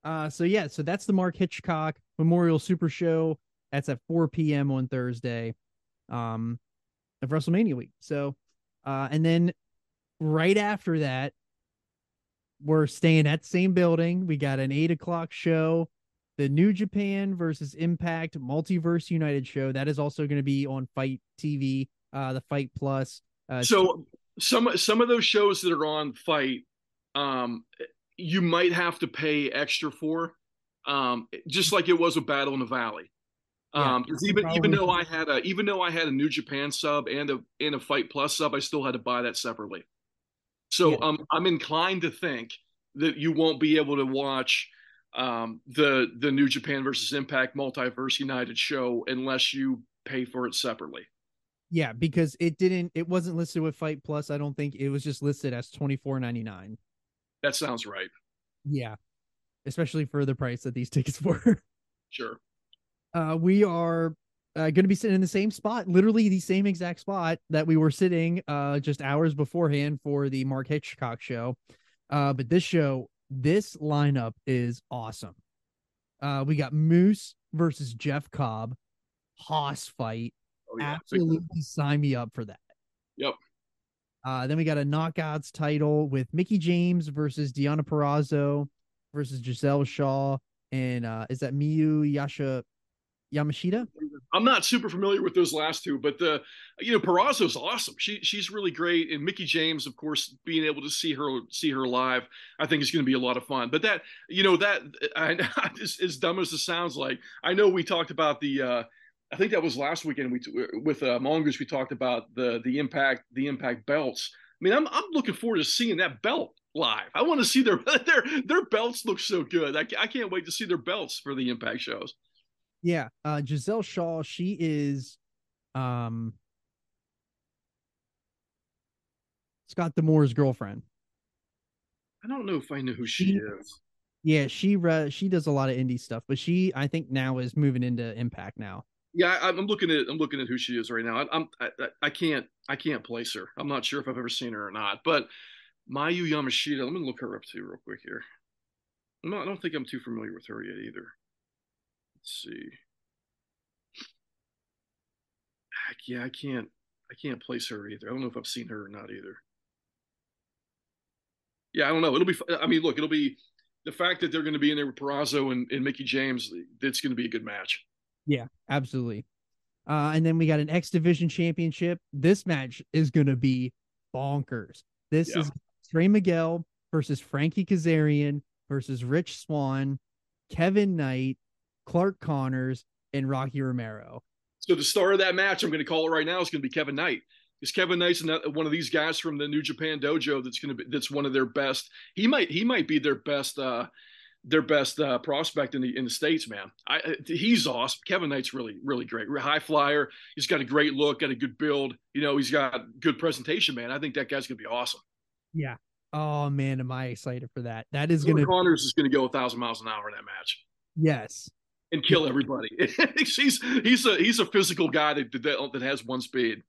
Uh, so yeah, so that's the Mark Hitchcock Memorial Super Show. That's at 4 p.m. on Thursday, um, of WrestleMania week. So, uh, and then right after that, we're staying at the same building. We got an eight o'clock show, the New Japan versus Impact Multiverse United show. That is also going to be on Fite TV, uh, the Fite Plus. Uh, so some some of those shows that are on Fite, um, you might have to pay extra for, um, just like it was a Battle in the Valley. Yeah, Um, 'cause even even though I had a even though I had a New Japan sub and a and a Fite Plus sub, I still had to buy that separately. So Yeah. um, I'm inclined to think that you won't be able to watch um, the the New Japan versus Impact Multiverse United show unless you pay for it separately. yeah, because it didn't, it wasn't listed with Fite Plus. I don't think it was just listed as twenty four ninety nine. That sounds right. Yeah, especially for the price that these tickets were. Sure. Uh, we are uh, going to be sitting in the same spot, literally the same exact spot that we were sitting uh, just hours beforehand for the Mark Hitchcock show. Uh, but this show, this lineup is awesome. Uh, we got Moose versus Jeff Cobb, Hoss fight. Oh, yeah. Absolutely sign me up for that. Yep. Uh, then we got a knockouts title with Mickie James versus Deonna Purrazzo versus Giselle Shaw. And uh, is that Miyu Yasha Yamashita? I'm not super familiar with those last two, but the you know Purrazzo's awesome. She she's really great, and Mickie James, of course, being able to see her see her live, I think is going to be a lot of fun. But that you know that I, as, as dumb as it sounds like, I know we talked about the. Uh, I think that was last weekend. We with uh, Mongoose we talked about the the impact the impact belts. I mean, I'm I'm looking forward to seeing that belt live. I want to see their their their belts look so good. I, I can't wait to see their belts for the impact shows. Yeah. Uh, Giselle Shaw, she is um, Scott D'Amore's girlfriend. I don't know if I know who she She- is. Yeah, she re- she does a lot of indie stuff, but she I think now is moving into Impact now. Yeah, I, I'm looking at I'm looking at who she is right now. I, I'm I, I- can't I can't place her. I'm not sure if I've ever seen her or not. But Mayu Yamashita, let me look her up too real quick here. I'm not, I don't think I'm too familiar with her yet either. Let's see. Heck, yeah, I can't I can't place her either. I don't know if I've seen her or not either. Yeah, I don't know. It'll be. I mean, look, it'll be the fact that they're going to be in there with Purrazzo and, and Mickie James. It's going to be a good match. Yeah, absolutely. Uh, and then we got an X Division Championship. This match is gonna be bonkers. This Yeah. is Trey Miguel versus Frankie Kazarian versus Rich Swann, Kevin Knight, Clark Connors, and Rocky Romero. So the star of that match, I'm going to call it right now, is going to be Kevin Knight. Is Kevin Knight's another- one of these guys from the New Japan Dojo that's going to be that's one of their best. He might he might be their best uh their best uh, prospect in the in the states, man. I he's awesome. Kevin Knight's really really great. High flyer. He's got a great look, got a good build. You know, he's got good presentation, man. I think that guy's going to be awesome. Yeah. Oh man, am I excited for that? That is Clark gonna Connors is going to go a thousand miles an hour in that match yes. And kill everybody. he's he's a he's a physical guy that that, that has one speed.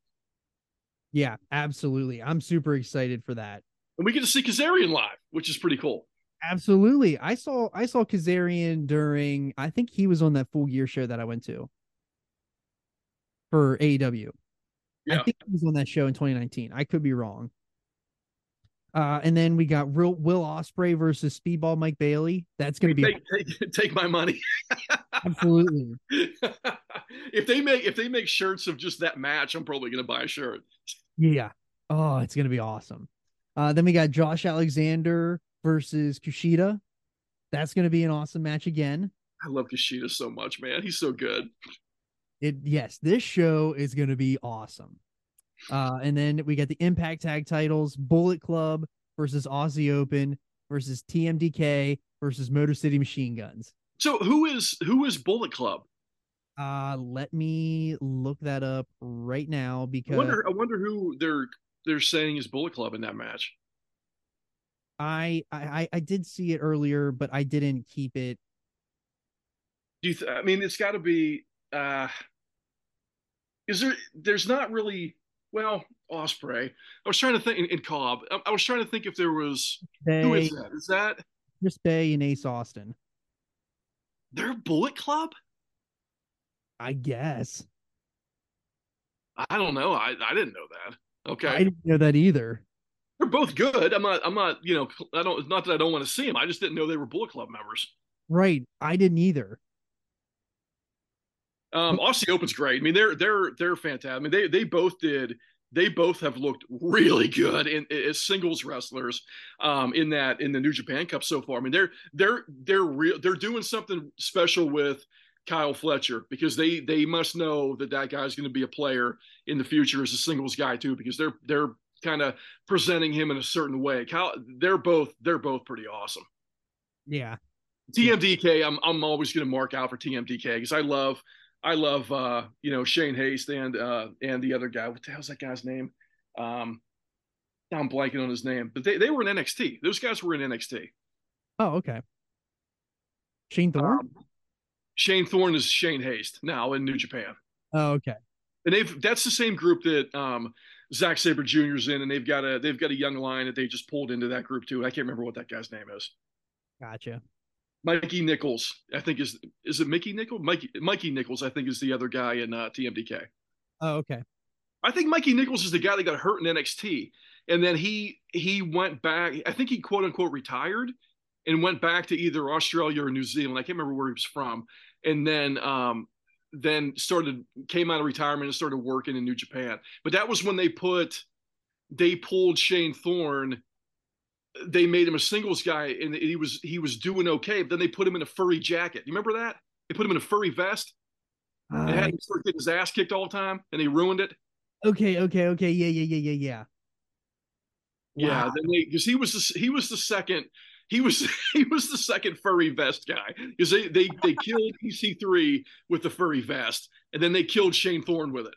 Yeah, absolutely. I'm super excited for that. And we get to see Kazarian live, which is pretty cool. Absolutely. I saw I saw Kazarian during I think he was on that full gear show that I went to for AEW. Yeah. I think he was on that show in 2019. I could be wrong. Uh, and then we got Real Will Ospreay versus Speedball Mike Bailey. That's gonna be take, take, take my money. absolutely if they make if they make shirts of just that match, I'm probably gonna buy a shirt. yeah. Oh, it's gonna be awesome. Uh, then we got Josh Alexander versus Kushida. That's gonna be an awesome match again. I love Kushida so much, man. He's so good. it yes this show is going to be awesome uh and then we got the impact tag titles bullet club versus aussie open versus tmdk versus motor city machine guns So who is who is Bullet Club? uh let me look that up right now I because wonder I wonder who they're they're saying is Bullet Club in that match. I, I i did see it earlier but i didn't keep it Do you th- I mean it's got to be uh is there? There's not really. Well, Ospreay. I was trying to think in, in Cobb. I, I, was trying to think if there was. Bay, who is that? Is that Chris Bey and Ace Austin? They're Bullet Club. I guess. I don't know. I I didn't know that. Okay. I didn't know that either. They're both good. I'm not. I'm not. You know. I don't. It's not that I don't want to see them. I just didn't know they were Bullet Club members. Right. I didn't either. Um, Aussie Open's great. I mean, they're they're they're fantastic. I mean, they they both did. They both have looked really good in, as singles wrestlers um, in that in the New Japan Cup so far. I mean, they're they're they're real. They're doing something special with Kyle Fletcher because they they must know that that guy's going to be a player in the future as a singles guy too because they're they're kind of presenting him in a certain way. Kyle, they're both they're both pretty awesome. Yeah. TMDK, I'm I'm always going to mark out for TMDK because I love I love uh, you know Shane Haste and uh, and the other guy. What the hell's that guy's name? Um, I'm blanking on his name, but they, they were in NXT. Those guys were in NXT. Oh, okay. Shane Thorne. Um, Shane Thorne is Shane Haste now in New Japan. Oh, okay. And they've that's the same group that um, Zack Sabre Jr. is in, and they've got a they've got a young line that they just pulled into that group too. I can't remember what that guy's name is. Gotcha. Mikey Nichols, I think is is it Mickey Nichols? Mikey Mikey Nichols, I think is the other guy in uh, TMDK. Oh, okay. I think Mikey Nichols is the guy that got hurt in NXT, and then he he went back. I think he quote unquote retired and went back to either Australia or New Zealand. I can't remember where he was from, and then um then started came out of retirement and started working in New Japan. But that was when they put they pulled Shane Thorne they made him a singles guy and he was he was doing okay. But then they put him in a furry jacket. You remember that? They put him in a furry vest. Uh, and had him start getting his ass kicked all the time, and they ruined it. Okay, okay, okay, yeah, yeah, yeah, yeah, yeah. Yeah, then they because he was the, he was the second he was he was the second furry vest guy because they they they killed EC3 with the furry vest, and then they killed Shane Thorne with it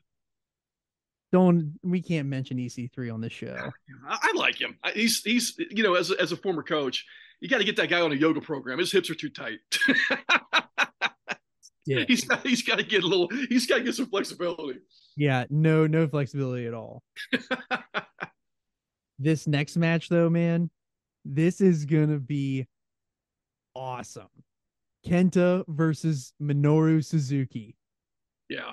don't we can't mention EC3 on this show. I, I like him. He's he's you know as a, as a former coach, you got to get that guy on a yoga program. His hips are too tight. yeah, he's got, he's got to get a little. He's got to get some flexibility. Yeah, no no flexibility at all. this next match though, man, this is gonna be awesome. Kenta versus Minoru Suzuki. Yeah.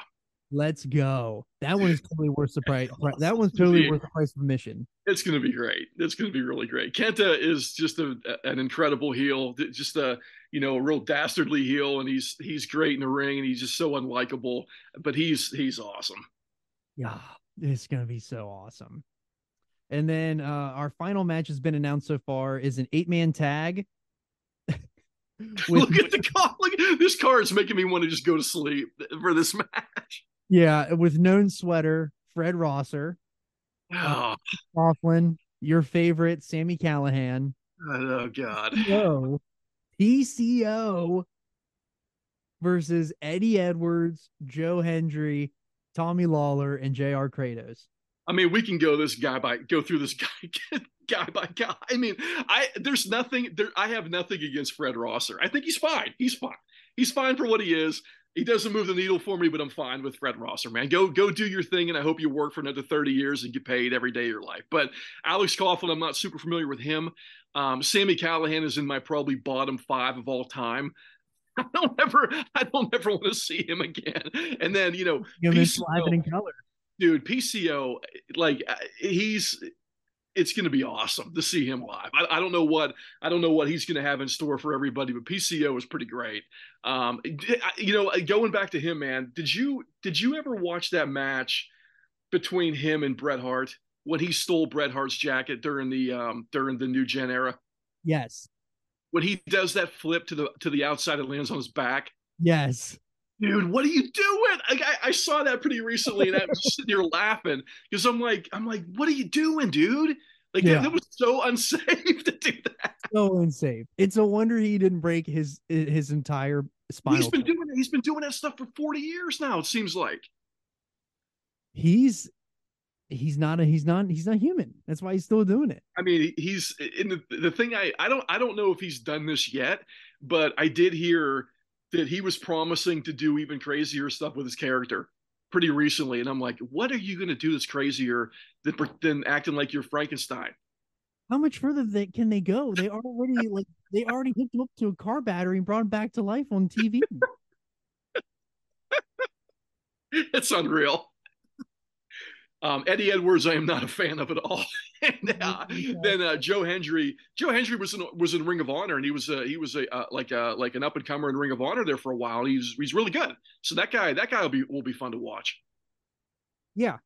Let's go. That one is totally worth the price. That one's totally worth the price of admission. It's going to be great. It's going to be really great. Kenta is just a, an incredible heel, just a you know a real dastardly heel, and he's he's great in the ring, and he's just so unlikable, but he's he's awesome. Yeah, it's going to be so awesome. And then uh, our final match has been announced so far is an eight man tag. With... Look at the car. Look, this car is making me want to just go to sleep for this match. Yeah, with known sweater, Fred Rosser, oh. Coughlin, your favorite, Sami Callihan. Oh God. PCO, PCO versus Eddie Edwards, Joe Hendry, Tommy Lawlor, and J.R. Kratos. I mean, we can go this guy by go through this guy guy by guy. I mean, I there's nothing there. I have nothing against Fred Rosser. I think he's fine. He's fine. He's fine for what he is he doesn't move the needle for me, but I'm fine with Fred Rosser, man. Go go do your thing, and I hope you work for another 30 years and get paid every day of your life. But Alex Coughlin, I'm not super familiar with him. Um, Sami Callihan is in my probably bottom five of all time. I don't ever, I don't ever want to see him again. And then you know, PCO, in color, dude. PCO, like he's it's going to be awesome to see him live. I, I, don't know what I don't know what he's going to have in store for everybody, but PCO is pretty great. Um, you know, going back to him, man, did you did you ever watch that match between him and Bret Hart when he stole Bret Hart's jacket during the um, during the New Gen era? Yes. When he does that flip to the to the outside and lands on his back. Yes dude, what are you doing? I, I, saw that pretty recently, and I was sitting here laughing because I'm like, I'm like, what are you doing, dude? Like yeah. that, was so unsafe to do that. So unsafe. It's a wonder he didn't break his his entire spinal. He's been doing he's been doing that stuff for 40 years now. It seems like he's he's not a he's not he's not human. That's why he's still doing it. I mean, he's in the the thing. I I don't I don't know if he's done this yet, but I did hear that he was promising to do even crazier stuff with his character. pretty recently, and I'm like, what are you going to do that's crazier than than acting like you're Frankenstein? How much further they, can they go? They already like they already hooked him up to a car battery and brought him back to life on TV. it's unreal. Um, Eddie Edwards, I am not a fan of at all. and uh, then uh, Joe Hendry, Joe Hendry was in was in Ring of Honor, and he was uh, he was a uh, like a like an up and comer in Ring of Honor there for a while. He's he's really good. So that guy that guy will be will be fun to watch. Yeah.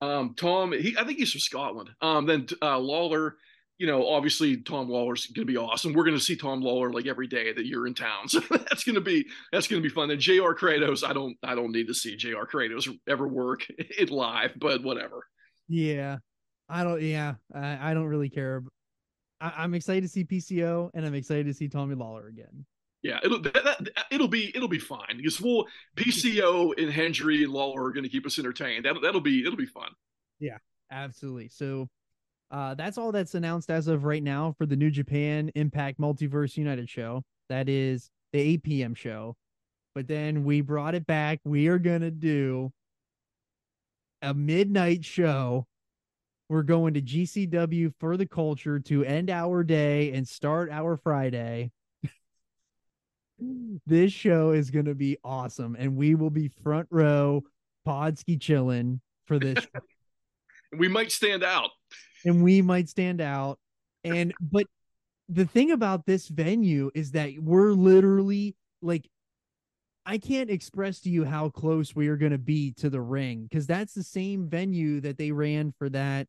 Um, Tom, he I think he's from Scotland. Um, then uh, Lawlor, you know, obviously Tom Lawlor's going to be awesome. We're going to see Tom Lawlor like every day that you're in town, so that's going to be that's going to be fun. And Jr. Kratos, I don't I don't need to see Jr. Kratos ever work it live, but whatever. Yeah, I don't. Yeah, I, I don't really care. I, am excited to see PCO, and I'm excited to see Tommy Lawlor again. Yeah, it'll that, that, it'll be it'll be fine because we'll PCO and Hendry and Lawlor are going to keep us entertained. That that'll be it'll be fun. Yeah, absolutely. So uh, that's all that's announced as of right now for the New Japan Impact Multiverse United show. That is the 8 p.m. show. But then we brought it back. We are going to do a midnight show. We're going to GCW for the culture to end our day and start our Friday. this show is going to be awesome. And we will be front row Podski chilling for this. we might stand out and we might stand out. And but the thing about this venue is that we're literally like I can't express to you how close we are going to be to the ring because that's the same venue that they ran for that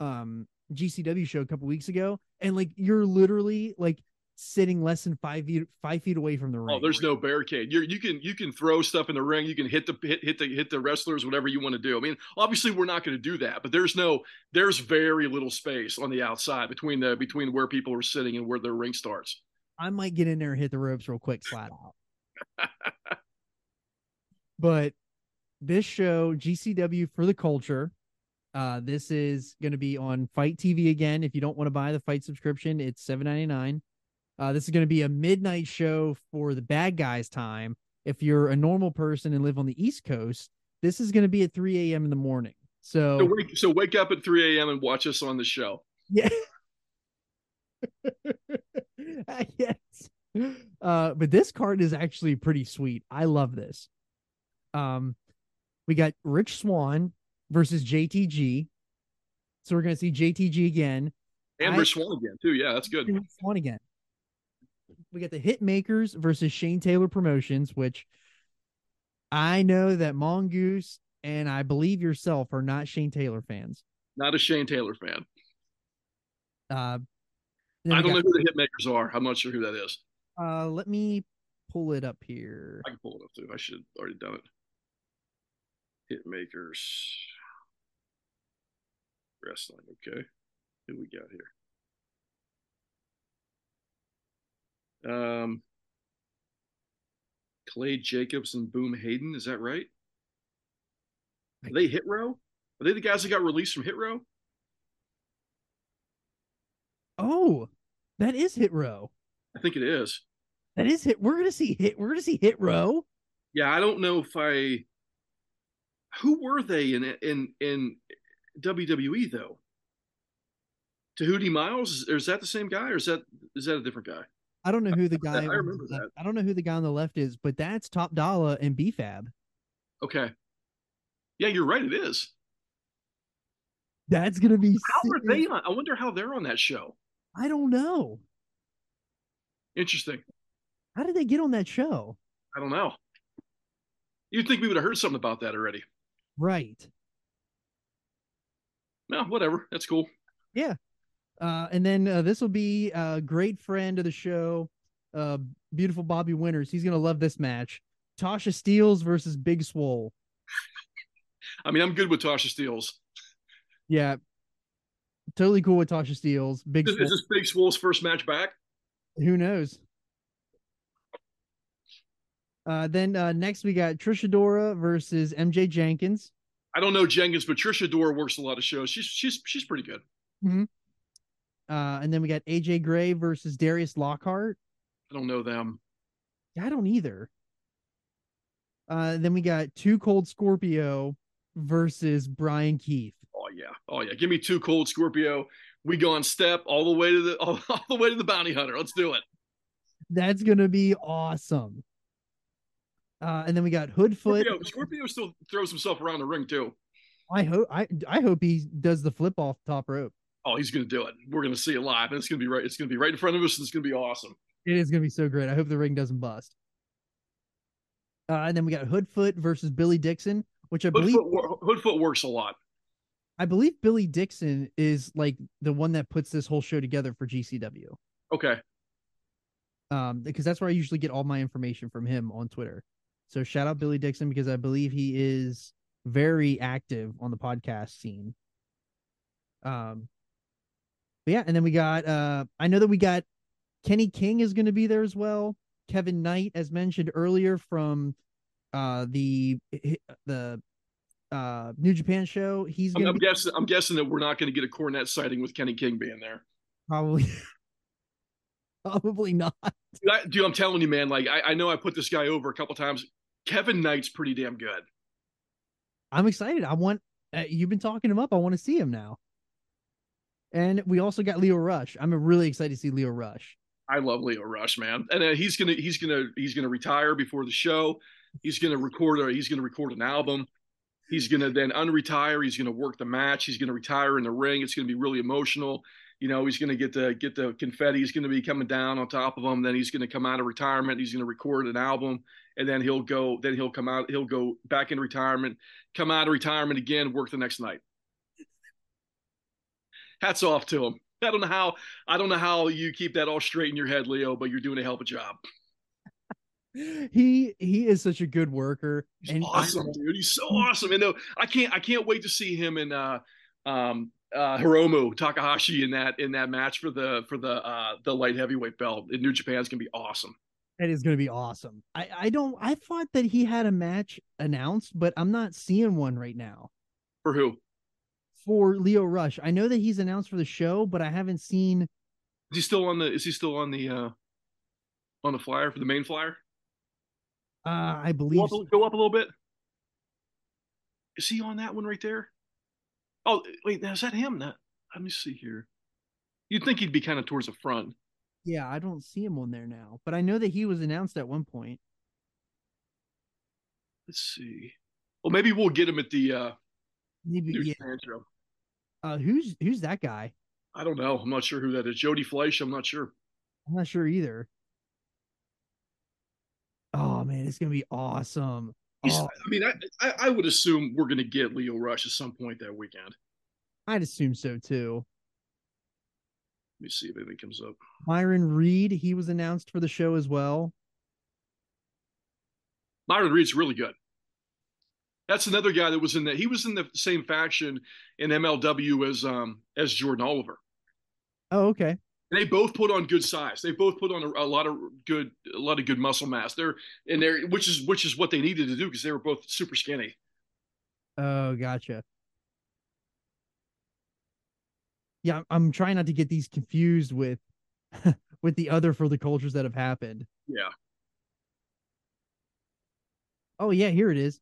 um GCW show a couple weeks ago and like you're literally like sitting less than five feet five feet away from the oh, ring. Oh, there's no barricade. You you can you can throw stuff in the ring. You can hit the hit hit the hit the wrestlers, whatever you want to do. I mean, obviously we're not going to do that, but there's no there's very little space on the outside between the between where people are sitting and where the ring starts. I might get in there and hit the ropes real quick, flat out. but this show, GCW for the culture. Uh, this is going to be on Fite TV again. If you don't want to buy the Fite subscription, it's seven ninety nine. Uh, this is going to be a midnight show for the bad guys time. If you're a normal person and live on the East Coast, this is going to be at 3 a.m. in the morning. So, so wake, so wake up at 3 a.m. and watch us on the show. Yeah. yes. Uh, but this card is actually pretty sweet. I love this. Um, we got Rich Swann versus JTG. So we're going to see JTG again. And Rich Swann again, too. Yeah, that's good. Swann again we got the Hitmakers versus Shane Taylor Promotions, which I know that Mongoose and I believe yourself are not Shane Taylor fans. Not a Shane Taylor fan. Uh, I don't got, know who the Hitmakers are. I'm not sure who that is. Uh, let me pull it up here. I can pull it up too. I should have already done it. Hitmakers wrestling. Okay, who we got here? Um, Clay Jacobs and Boom Hayden. Is that right? Are they Hit Row? Are they the guys that got released from Hit Row? Oh, that is Hit Row. I think it is. That is Hit. We're gonna see Hit. We're gonna see Hit Row. Yeah, I don't know if I. Who were they in in in WWE though? Tehuti Miles, is that the same guy, or is that is that a different guy? I don't know who the guy. I remember that. I don't know who the guy on the left is, but that's Top Dollar and BFAB. Okay. Yeah, you're right. It is. That's gonna be. How sick. are they on? I wonder how they're on that show. I don't know. Interesting. How did they get on that show? I don't know. You'd think we would have heard something about that already. Right. No, whatever. That's cool. Yeah. Uh, and then uh, this will be a great friend of the show, uh, beautiful Bobby Winters. He's gonna love this match. Tasha Steelz versus Big Swole. I mean, I'm good with Tasha Steelz. Yeah, totally cool with Tasha Steelz. Big is, is this Big Swole's first match back? Who knows? Uh, then uh, next we got Trish Adora versus MJ Jenkins. I don't know Jenkins, but Trish Adora works a lot of shows. She's she's she's pretty good. Mm-hmm. Uh, and then we got AJ Gray versus Darius Lockhart. I don't know them. I don't either. Uh, then we got Two Cold Scorpio versus Brian Keith. Oh yeah, oh yeah. Give me two cold Scorpio. We go on step all the way to the all, all the way to the bounty hunter. Let's do it. That's gonna be awesome. Uh, and then we got Hoodfoot. Scorpio, Scorpio still throws himself around the ring too. I hope I I hope he does the flip off top rope. Oh, he's gonna do it. We're gonna see it live, and it's gonna be right. It's gonna be right in front of us, and it's gonna be awesome. It is gonna be so great. I hope the ring doesn't bust. Uh, and then we got Hoodfoot versus Billy Dixon, which I believe Hoodfoot, wor- Hoodfoot works a lot. I believe Billy Dixon is like the one that puts this whole show together for GCW. Okay, Um, because that's where I usually get all my information from him on Twitter. So shout out Billy Dixon because I believe he is very active on the podcast scene. Um, but yeah, and then we got uh I know that we got Kenny King is going to be there as well. Kevin Knight, as mentioned earlier, from uh the the uh New Japan show. He's I'm, I'm be guessing. I'm guessing that we're not going to get a cornet sighting with Kenny King being there. probably probably not. Dude, I, dude, I'm telling you, man. Like, I, I know I put this guy over a couple times. Kevin Knight's pretty damn good. I'm excited. I want uh, you've been talking him up. I want to see him now. And we also got Lio Rush. I'm really excited to see Lio Rush. I love Lio Rush, man, and uh, he's gonna he's gonna he's gonna retire before the show. He's gonna record a he's gonna record an album. He's gonna then unretire. He's gonna work the match. He's gonna retire in the ring. It's gonna be really emotional. You know, he's gonna get the get the confetti. He's gonna be coming down on top of him. Then he's gonna come out of retirement. He's gonna record an album, and then he'll go. Then he'll come out. He'll go back in retirement. Come out of retirement again. Work the next night. Hats off to him. I don't know how I don't know how you keep that all straight in your head, Lio, but you're doing a hell of a job. He he is such a good worker. He's and awesome, dude. He's so awesome. And no, I can't I can't wait to see him in uh um uh Hiromu Takahashi in that in that match for the for the uh the light heavyweight belt in New Japan's gonna be awesome. It is going to be awesome. I I don't. I thought that he had a match announced, but I'm not seeing one right now For who? For Lio Rush. I know that he's announced for the show, but I haven't seen. Is he still on the is he still on the uh on the flyer for the main flyer? Uh, I Go believe up, go up a little bit. Is he on that one right there? Oh wait, now is that him? That let me see here. You'd think he'd be kind of towards the front. Yeah, I don't see him on there now, but I know that he was announced at one point. Let's see. Well, maybe we'll get him at the uh Maybe yeah. Uh, who's who's that guy? I don't know. I'm not sure who that is. Jody Fleisch. I'm not sure. I'm not sure either. Oh man, it's gonna be awesome. Oh, I mean, I, I I would assume we're going to get Lio Rush at some point that weekend. I'd assume so too. Let me see if anything comes up. Myron Reed, he was announced for the show as well. Myron Reed's really good. That's another guy that was in that. He was in the same faction in MLW as um as Jordan Oliver. Oh, okay. And they both put on good size. They both put on a, a lot of good, a lot of good muscle mass. They're and they're which is which is what they needed to do because they were both super skinny. Oh, gotcha. Yeah, I'm- I'm trying not to get these confused with with the other for the cultures that have happened. Yeah. Oh yeah, here it is.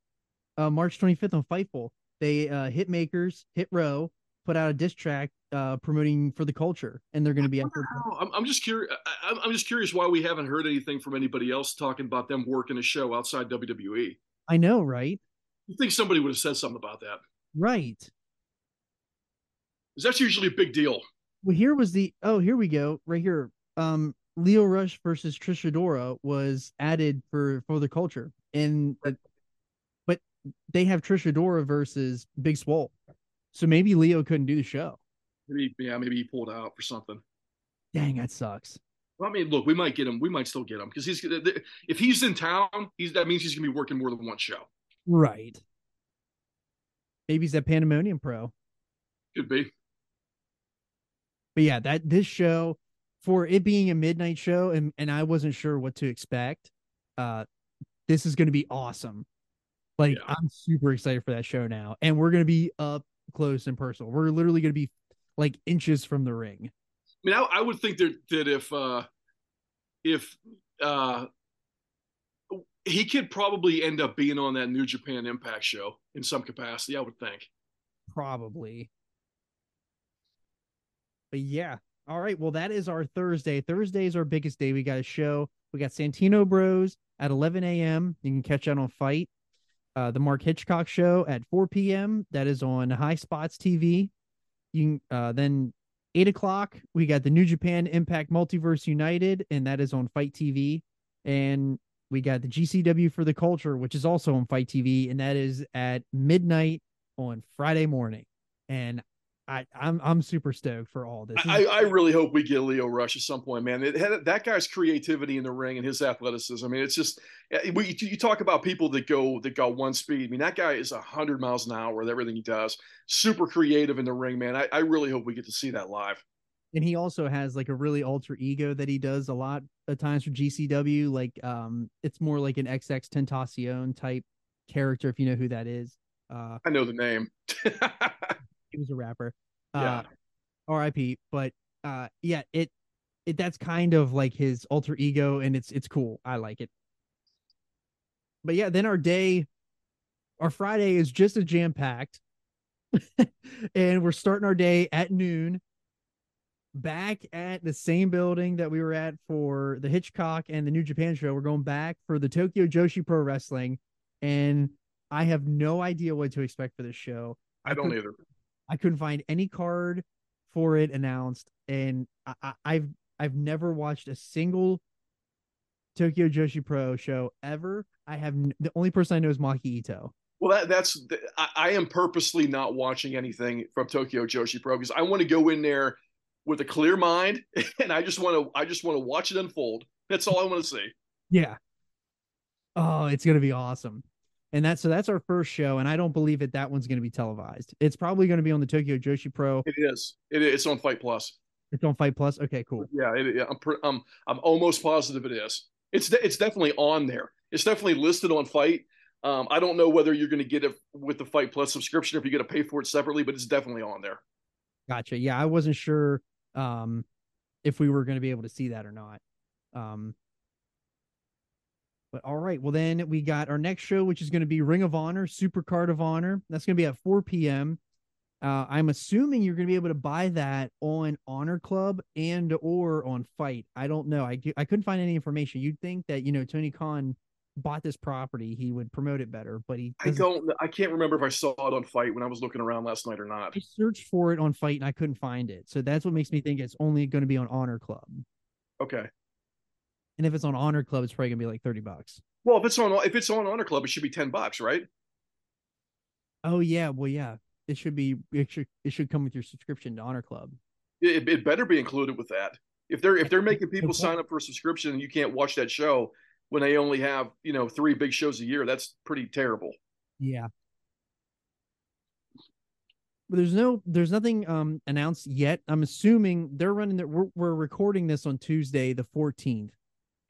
Uh March 25th on Fightful. They uh hit makers, hit row, put out a diss track uh promoting for the culture and they're gonna be at wonder how- I'm, I'm just curious. I'm, I'm just curious why we haven't heard anything from anybody else talking about them working a show outside WWE. I know, right? You think somebody would have said something about that? Right. Because that's usually a big deal. Well, here was the oh, here we go, right here. Um, Lio Rush versus Trish Adora was added for for the culture, and they have Trish Adora versus Big Swole, so maybe Lio couldn't do the show. Maybe, yeah, maybe he pulled out for something. Dang, that sucks. Well, I mean, look, we might get him. We might still get him because he's if he's in town, he's that means he's gonna be working more than one show. Right. Maybe he's at Pandemonium Pro. Could be. But yeah, that this show for it being a midnight show and and I wasn't sure what to expect. Uh this is going to be awesome. Like Yeah. I'm super excited for that show now and we're going to be up close and personal. We're literally going to be like inches from the ring. I mean, I, I would think that that if uh if uh he could probably end up being on that New Japan Impact show in some capacity. I would think. Probably. But yeah. All right. Well, that is our Thursday. Thursday is our biggest day. We got a show. We got Santino Bros at 11 a.m. You can catch that on Fite. Uh, the Mark Hitchcock show at 4 p.m. That is on Highspots TV. You can, uh, then eight o'clock we got the New Japan Impact Multiverse United, and that is on Fite TV. And we got the GCW for the Culture, which is also on Fite TV, and that is at midnight on Friday morning. And I, I'm I'm super stoked for all this. I, I really hope we get Lio Rush at some point, man. Had, that guy's creativity in the ring and his athleticism. I mean, it's just we, you talk about people that go that go one speed. I mean, that guy is hundred miles an hour with everything he does. Super creative in the ring, man. I, I really hope we get to see that live. And he also has like a really alter ego that he does a lot of times for GCW. Like, um, it's more like an XX Tentacion type character, if you know who that is. Uh, I know the name. he was a rapper. Uh, yeah. R.I.P. But uh, yeah, it it that's kind of like his alter ego, and it's it's cool. I like it. But yeah, then our day, our Friday is just a jam packed, and we're starting our day at noon. Back at the same building that we were at for the Hitchcock and the New Japan show. We're going back for the Tokyo Joshi Pro Wrestling, and I have no idea what to expect for this show. I, don't either. I couldn't find any card for it announced, and I, have I've never watched a single Tokyo Joshi Pro show ever. I have the only person I know is Maki Ito. Well, that, that's I, I am purposely not watching anything from Tokyo Joshi Pro because I want to go in there with a clear mind, and I just want to I just want to watch it unfold. That's all I want to see. Yeah. Oh, it's gonna be awesome and that's so that's our first show and i don't believe that that one's going to be televised. It's probably going to be on the tokyo joshi pro. It is. It, it's on Fite Plus. It's on Fite Plus? Okay cool. Yeah it, yeah i'm i'm i'm almost positive it is. It's de- it's definitely on there. It's definitely listed on Fite. Um, i don't know whether you're going to get it with the Fite Plus subscription or if you got to pay for it separately but it's definitely on there. Gotcha. Yeah i wasn't sure um if we were going to be able to see that or not. Um but all right, well then we got our next show, which is going to be Ring of Honor, Super Card of Honor. That's going to be at 4 p.m. Uh, I'm assuming you're going to be able to buy that on Honor Club and or on Fite. I don't know. I I couldn't find any information. You'd think that you know Tony Khan bought this property, he would promote it better, but he. I don't. I can't remember if I saw it on Fite when I was looking around last night or not. I searched for it on Fite and I couldn't find it, so that's what makes me think it's only going to be on Honor Club. Okay. And if it's on Honor Club, it's probably gonna be like thirty bucks. Well, if it's on if it's on Honor Club, it should be ten bucks, right? Oh yeah, well yeah, it should be. It should it should come with your subscription to Honor Club. It, it better be included with that. If they're if they're making people sign up for a subscription and you can't watch that show when they only have you know three big shows a year, that's pretty terrible. Yeah. But there's no there's nothing um announced yet. I'm assuming they're running that we're, we're recording this on Tuesday the 14th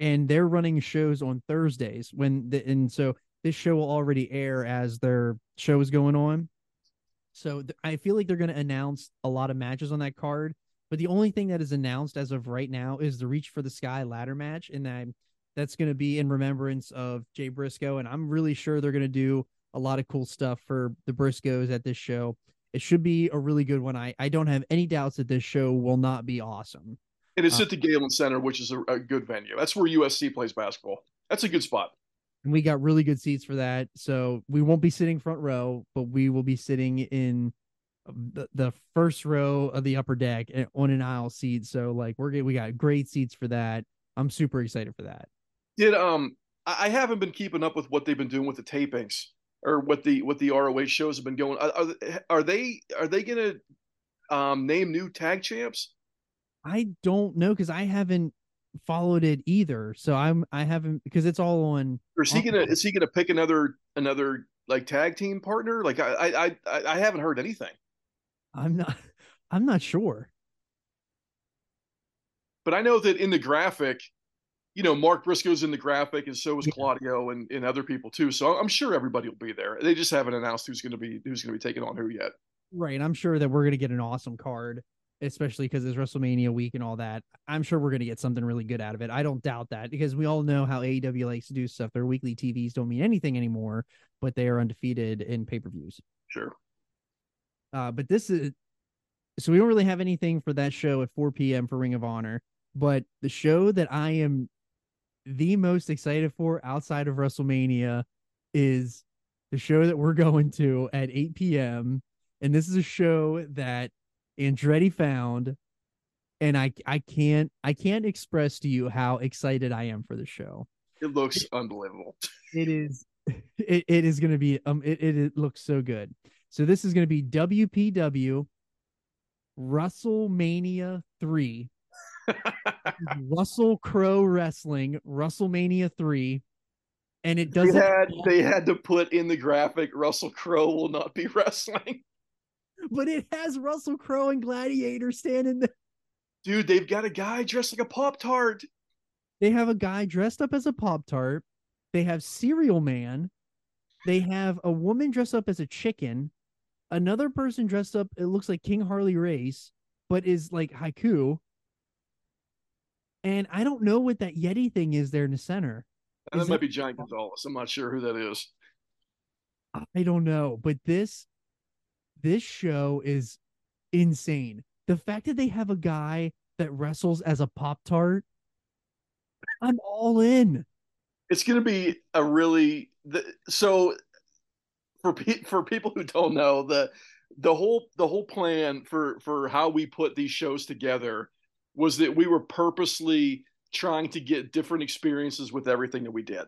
and they're running shows on Thursdays when the, and so this show will already air as their show is going on. So th- I feel like they're going to announce a lot of matches on that card, but the only thing that is announced as of right now is the Reach for the Sky ladder match, and that that's going to be in remembrance of Jay Briscoe, and I'm really sure they're going to do a lot of cool stuff for the Briscoes at this show. It should be a really good one. I I don't have any doubts that this show will not be awesome. And it's uh, at the Galen Center, which is a, a, good venue. That's where USC plays basketball. That's a good spot. And we got really good seats for that. So we won't be sitting front row, but we will be sitting in the, the first row of the upper deck on an aisle seat. So like we're we got great seats for that. I'm super excited for that. Did um I haven't been keeping up with what they've been doing with the tapings or what the what the ROH shows have been going. Are, are they are they gonna um name new tag champs? I don't know because I haven't followed it either. So I'm I haven't because it's all on. Or is he gonna is he gonna pick another another like tag team partner? Like I I I, I haven't heard anything. I'm not I'm not sure. But I know that in the graphic, you know, Mark Briscoe's in the graphic, and so is yeah. Claudio and, and other people too. So I'm sure everybody will be there. They just haven't announced who's to be who's going to be taking on who yet. Right. I'm sure that we're going to get an awesome card especially because it's WrestleMania week and all that. I'm sure we're going to get something really good out of it. I don't doubt that because we all know how AEW likes to do stuff. Their weekly TVs don't mean anything anymore, but they are undefeated in pay per views. Sure. Uh, but this is so we don't really have anything for that show at 4 p.m. for Ring of Honor. But the show that I am the most excited for outside of WrestleMania is the show that we're going to at 8 p.m. And this is a show that Andretti found. And I I can't I can't express to you how excited I am for the show. It looks unbelievable. It is it, it is gonna be um it, it, it looks so good. So this is gonna be WPW WrestleMania 3. Russell Crowe Wrestling, WrestleMania 3. And it doesn't had they had to put in the graphic Russell Crowe will not be wrestling. But it has Russell Crowe and Gladiator standing there. Dude, they've got a guy dressed like a Pop Tart. They have a guy dressed up as a Pop Tart. They have Cereal Man. They have a woman dressed up as a chicken. Another person dressed up, it looks like King Harley Race, but is like haiku. And I don't know what that Yeti thing is there in the center. And that might be Giant Gonzalez. I'm not sure who that is. I don't know, but this this show is insane. The fact that they have a guy that wrestles as a Pop Tart, I'm all in. It's going to be a really the, so for pe- for people who don't know the the whole the whole plan for for how we put these shows together was that we were purposely trying to get different experiences with everything that we did.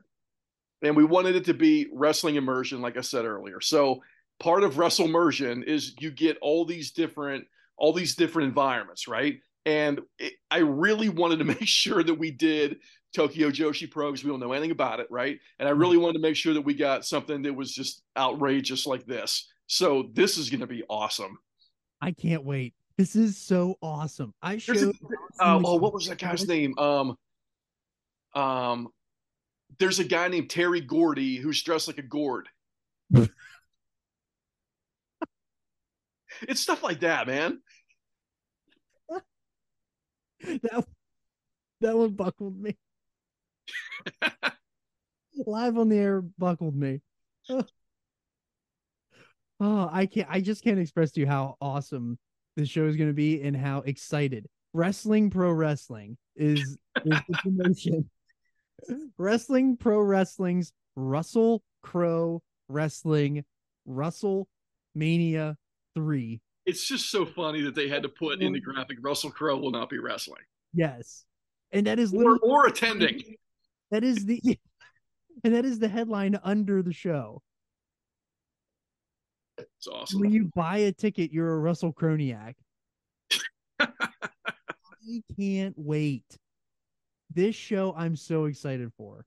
And we wanted it to be wrestling immersion like I said earlier. So part of wrestle immersion is you get all these different all these different environments, right? And it, I really wanted to make sure that we did Tokyo Joshi Pro because we don't know anything about it, right? And I really wanted to make sure that we got something that was just outrageous like this. So this is going to be awesome. I can't wait. This is so awesome. I showed a- uh, oh, what was that guy's name? Um, um, there's a guy named Terry Gordy who's dressed like a gourd. it's stuff like that, man. that that one buckled me. Live on the air buckled me. Oh, I can't I just can't express to you how awesome this show is gonna be and how excited. Wrestling Pro Wrestling is, is the promotion. Wrestling Pro Wrestling's Russell Crowe Wrestling Russell Mania 3. It's just so funny that they had to put in the graphic Russell Crowe will not be wrestling Yes. And that is or, literally or attending. That is the and that is the headline under the show. It's awesome. When you buy a ticket, you're a Russell Kroniak. I can't wait. This show I'm so excited for.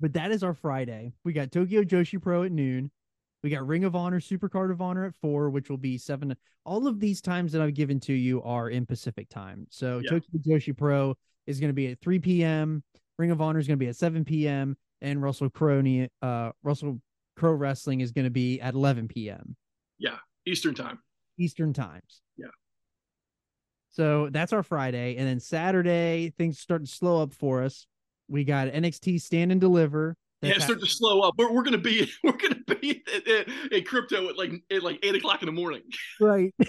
But that is our Friday. We got Tokyo Joshi Pro at noon. We got Ring of Honor, Supercard of Honor at four, which will be seven. All of these times that I've given to you are in Pacific time. So Yeah. Tokyo Joshi Pro is going to be at 3 p.m. Ring of Honor is going to be at 7 p.m. And Russell Crony, uh, Russell Crowe Wrestling is going to be at 11 p.m. Yeah, Eastern time. Eastern times. Yeah. So that's our Friday, and then Saturday things start to slow up for us. We got NXT Stand and Deliver. Yeah, That's start to slow up. We're, we're gonna be we're gonna be at crypto at like at like eight o'clock in the morning. right.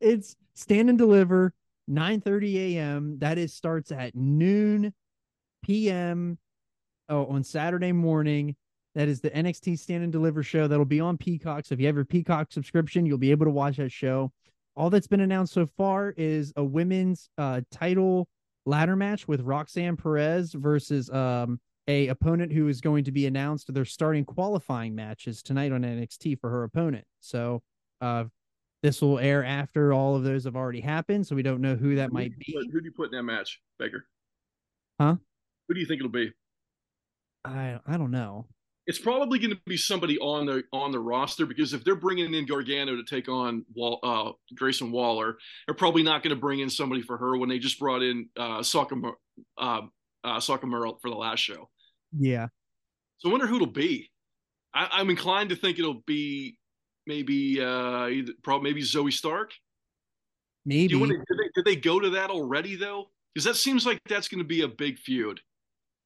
it's Stand and Deliver, 9 30 a.m. That is starts at noon p.m. Oh, on Saturday morning. That is the NXT Stand and Deliver show that'll be on Peacock. So if you have your Peacock subscription, you'll be able to watch that show. All that's been announced so far is a women's uh, title ladder match with Roxanne Perez versus um, a opponent who is going to be announced. They're starting qualifying matches tonight on NXT for her opponent. So uh, this will air after all of those have already happened. So we don't know who that might be. Who do you put in that match, Baker? Huh? Who do you think it'll be? I I don't know. It's probably going to be somebody on the on the roster because if they're bringing in Gargano to take on Wall, uh, Grayson Waller, they're probably not going to bring in somebody for her when they just brought in uh, Saka uh, uh, Saka Merle for the last show. Yeah. So I wonder who it'll be. I, I'm inclined to think it'll be maybe uh either, probably maybe Zoey Stark. Maybe. to, did, they, did they go to that already though? Because that seems like that's going to be a big feud.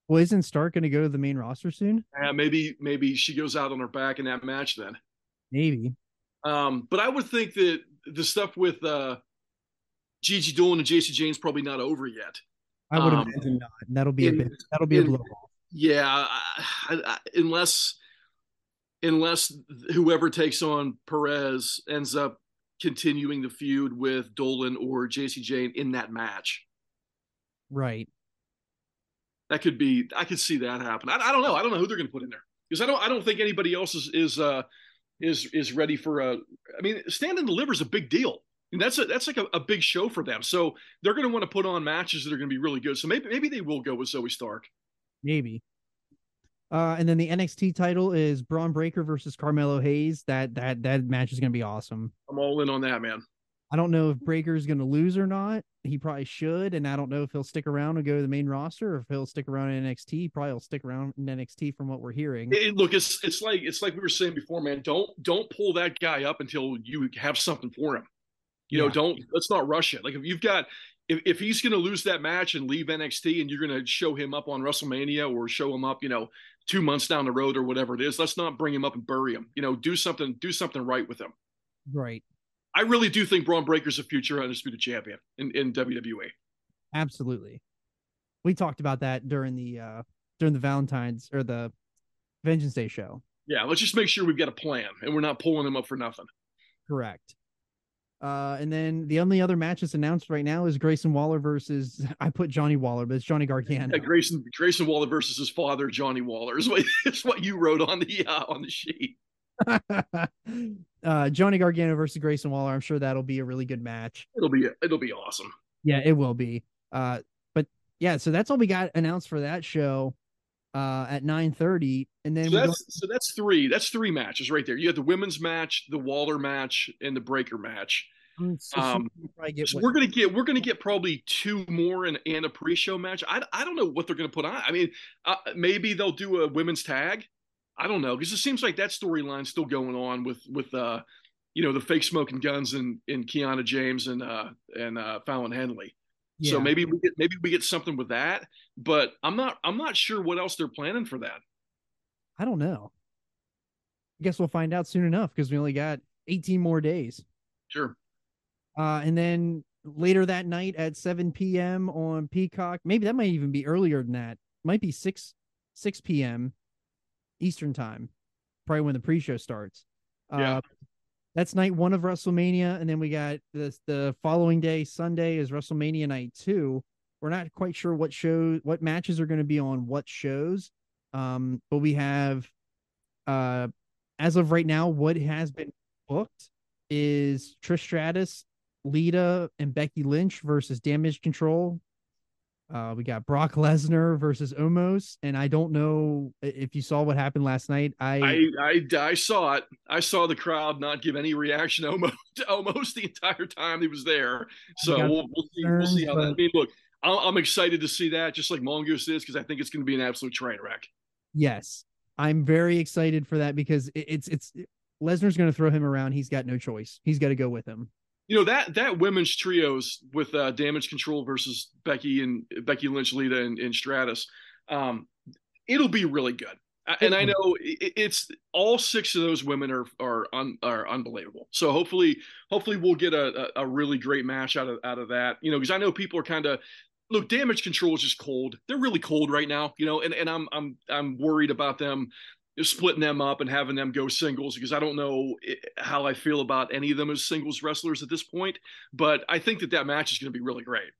well, isn't Stark going to go to the main roster soon? Uh, maybe maybe she goes out on her back in that match then. Maybe. Um, but I would think that the stuff with uh, Gigi Dolin and Jacy Jayne's probably not over yet. I would Um, imagine not. That'll be a in- bit. That'll be a in- blow. Yeah, I, I- unless unless whoever takes on Perez ends up continuing the feud with Dolin or Jacy Jayne in that match. Right. That could be. I could see that happen. I, I don't know. I don't know who they're going to put in there because I don't. I don't think anybody else is is uh, is is ready for a. I mean, stand and deliver is a big deal. And that's a, that's like a, a big show for them. So they're going to want to put on matches that are going to be really good. So maybe maybe they will go with Zoey Stark. Maybe. Uh, and then the NXT title is Bron Breakker versus Carmelo Hayes. That that that match is going to be awesome. I'm all in on that, man. I don't know if Breakker is going to lose or not. He probably should, and I don't know if he'll stick around and go to the main roster or if he'll stick around in NXT. He probably will stick around in NXT from what we're hearing. It- look, it's it's like it's like we were saying before, man. Don't don't pull that guy up until you have something for him. You know, don't let's not rush it. Like if you've got if, if he's going to lose that match and leave NXT and you're going to show him up on WrestleMania or show him up, you know, two months down the road or whatever it is, let's not bring him up and bury him. You know, do something do something right with him. Right. I really do think Bron Breakker's a future undisputed champion in, in WWE. Absolutely. We talked about that during the uh during the Valentine's or the Vengeance Day show. Yeah, let's just make sure we've got a plan and we're not pulling him up for nothing. Correct. Uh, and then the only other match that's announced right now is Grayson Waller versus I put Johnny Waller, but it's Johnny Gargano. Yeah, Grayson Grayson Waller versus his father Johnny Waller is what is what you wrote on the uh, on the sheet. uh, Johnny Gargano versus Grayson Waller. I'm sure that'll be a really good match. It'll be it'll be awesome. Yeah, it will be. Uh, but yeah, so that's all we got announced for that show. Uh, at 9:30, and then So we go, that's so that's three that's three matches right there. You have the women's match, the Waller match, and the Breakker match. So um, we'll probably get So we're gonna get we're gonna get probably two more and, and a pre-show match. I, I don't know what they're gonna put on. I mean, uh, maybe they'll do a women's tag. I don't know because it seems like that storyline's still going on with with uh you know the fake smoking guns and and Kiana James and uh and uh Fallon Henley. So maybe we get maybe we get something with that, but I'm not I'm not sure what else they're planning for that. I don't know. I guess we'll find out soon enough because we only got 18 more days. Sure. Uh, and then later that night at 7 p.m. on Peacock, maybe that might even be earlier than that. Might be 6 6 p.m. Eastern time, probably when the pre-show starts. Yeah. That's night one of WrestleMania, and then we got this the following day, Sunday, is WrestleMania night two. We're not quite sure what show, what matches are going to be on what shows, um, but we have, uh, as of right now, what has been booked is Trish Stratus, Lita, and Becky Lynch versus Damage Control. Uh, we got Brock Lesnar versus Omos, and I don't know if you saw what happened last night. I, I, I I saw it. I saw the crowd not give any reaction almost almost the entire time he was there. So we'll, we'll see we'll see how that. I mean, look, I'm I'm excited to see that, just like Mongoose is, because I think it's going to be an absolute train wreck. yes, I'm very excited for that because it, it's it's Lesnar's going to throw him around. He's got no choice. He's got to go with him. You know that that women's trios with uh, Damage Control versus Becky and Becky Lynch, Lita, and, and Stratus. Um, it'll be really good. And I know it- it's all six of those women are are un, are unbelievable. So hopefully, hopefully we'll get a, a, a really great match out of out of that. You know, because I know people are kind of look. Damage Control is just cold. They're really cold right now. You know, and and I'm I'm I'm worried about them splitting them up and having them go singles because I don't know how I feel about any of them as singles wrestlers at this point. But I think that that match is going to be really great.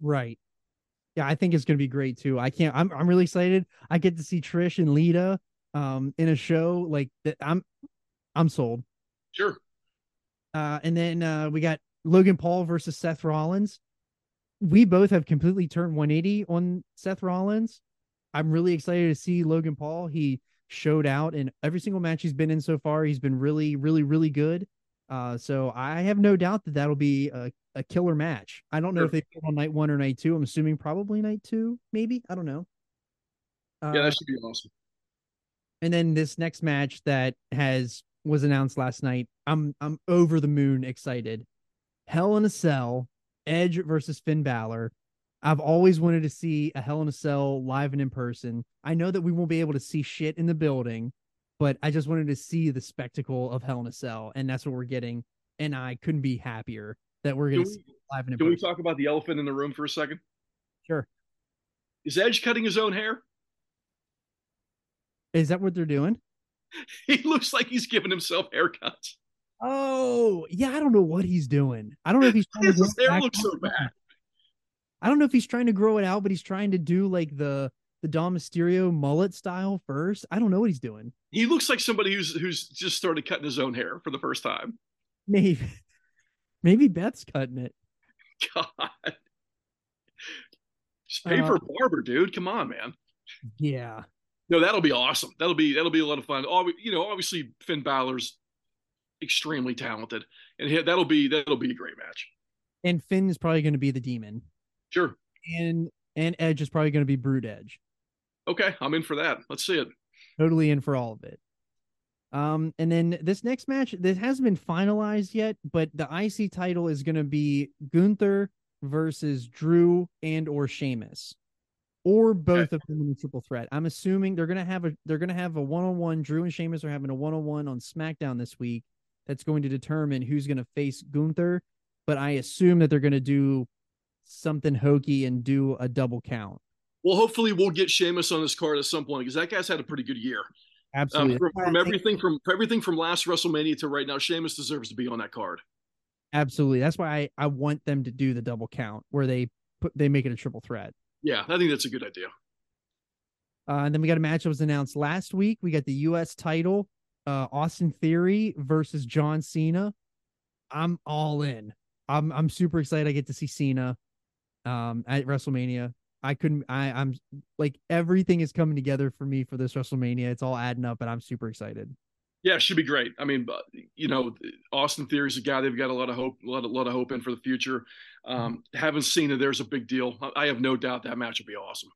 Right. Yeah, I think it's going to be great too. I can't. I'm I'm really excited. I get to see Trish and Lita um in a show like that. I'm I'm sold. Sure. Uh, and then uh, we got Logan Paul versus Seth Rollins. We both have completely turned 180 on Seth Rollins. I'm really excited to see Logan Paul. He showed out in every single match he's been in so far. He's been really, really, really good. Uh, so I have no doubt that that'll be a, a killer match. I don't know Sure. if they put on night one or night two. I'm assuming probably night two, maybe. I don't know. Uh, Yeah, that should be awesome. and then this next match that has was announced last night. I'm I'm over the moon excited. Hell in a Cell, Edge versus Finn Balor. I've always wanted to see a Hell in a Cell live and in person. I know that we won't be able to see shit in the building, but I just wanted to see the spectacle of Hell in a Cell, and that's what we're getting. And I couldn't be happier that we're going to see it live and in person. Can we talk about the elephant in the room for a second? Sure. Is Edge cutting his own hair? Is that what they're doing? He looks like he's giving himself haircuts. Oh, yeah. I don't know what he's doing. I don't know if he's His hair looks so bad. I don't know if he's trying to grow it out, but he's trying to do like the the Dom Mysterio mullet style first. I don't know what he's doing. He looks like somebody who's who's just started cutting his own hair for the first time. Maybe, maybe Beth's cutting it. God. Just pay Uh, for a barber, dude. Come on, man. Yeah, No, that'll be awesome. That'll be that'll be a lot of fun. Ob- You know, obviously Finn Balor's extremely talented, and that'll be that'll be a great match. and Finn is probably going to be the demon, Sure. and and Edge is probably going to be Brood Edge. Okay, I'm in for that. Let's see it. Totally in for all of it. Um, and then this next match, this hasn't been finalized yet, but the IC title is going to be Gunther versus Drew and or Sheamus, or both of them in a triple threat. I'm assuming they're gonna have a they're gonna have a one on one. Drew and Sheamus are having a one on one on SmackDown this week. That's going to determine who's going to face Gunther. But I assume that they're going to do something hokey and do a double count. Well, hopefully we'll get Sheamus on this card at some point because that guy's had a pretty good year. Um, Absolutely. from, why I from everything from everything from last WrestleMania to right now, Sheamus deserves to be on that card. Absolutely. That's why I, I want them to do the double count where they put they make it a triple threat. Yeah, I think that's a good idea. Uh, and then we got a match that was announced last week. We got the U.S. title, uh, Austin Theory versus John Cena. I'm all in. I'm I'm super excited. I get to see Cena, um, at WrestleMania. I couldn't. I I'm like everything is coming together for me for this WrestleMania. It's all adding up, and I'm super excited. Yeah, it should be great. I mean, you know, Austin Theory's a guy they've got a lot of hope, a lot, of, lot of hope in for the future. Um, having it. there's a big deal. I- I have no doubt that match will be awesome.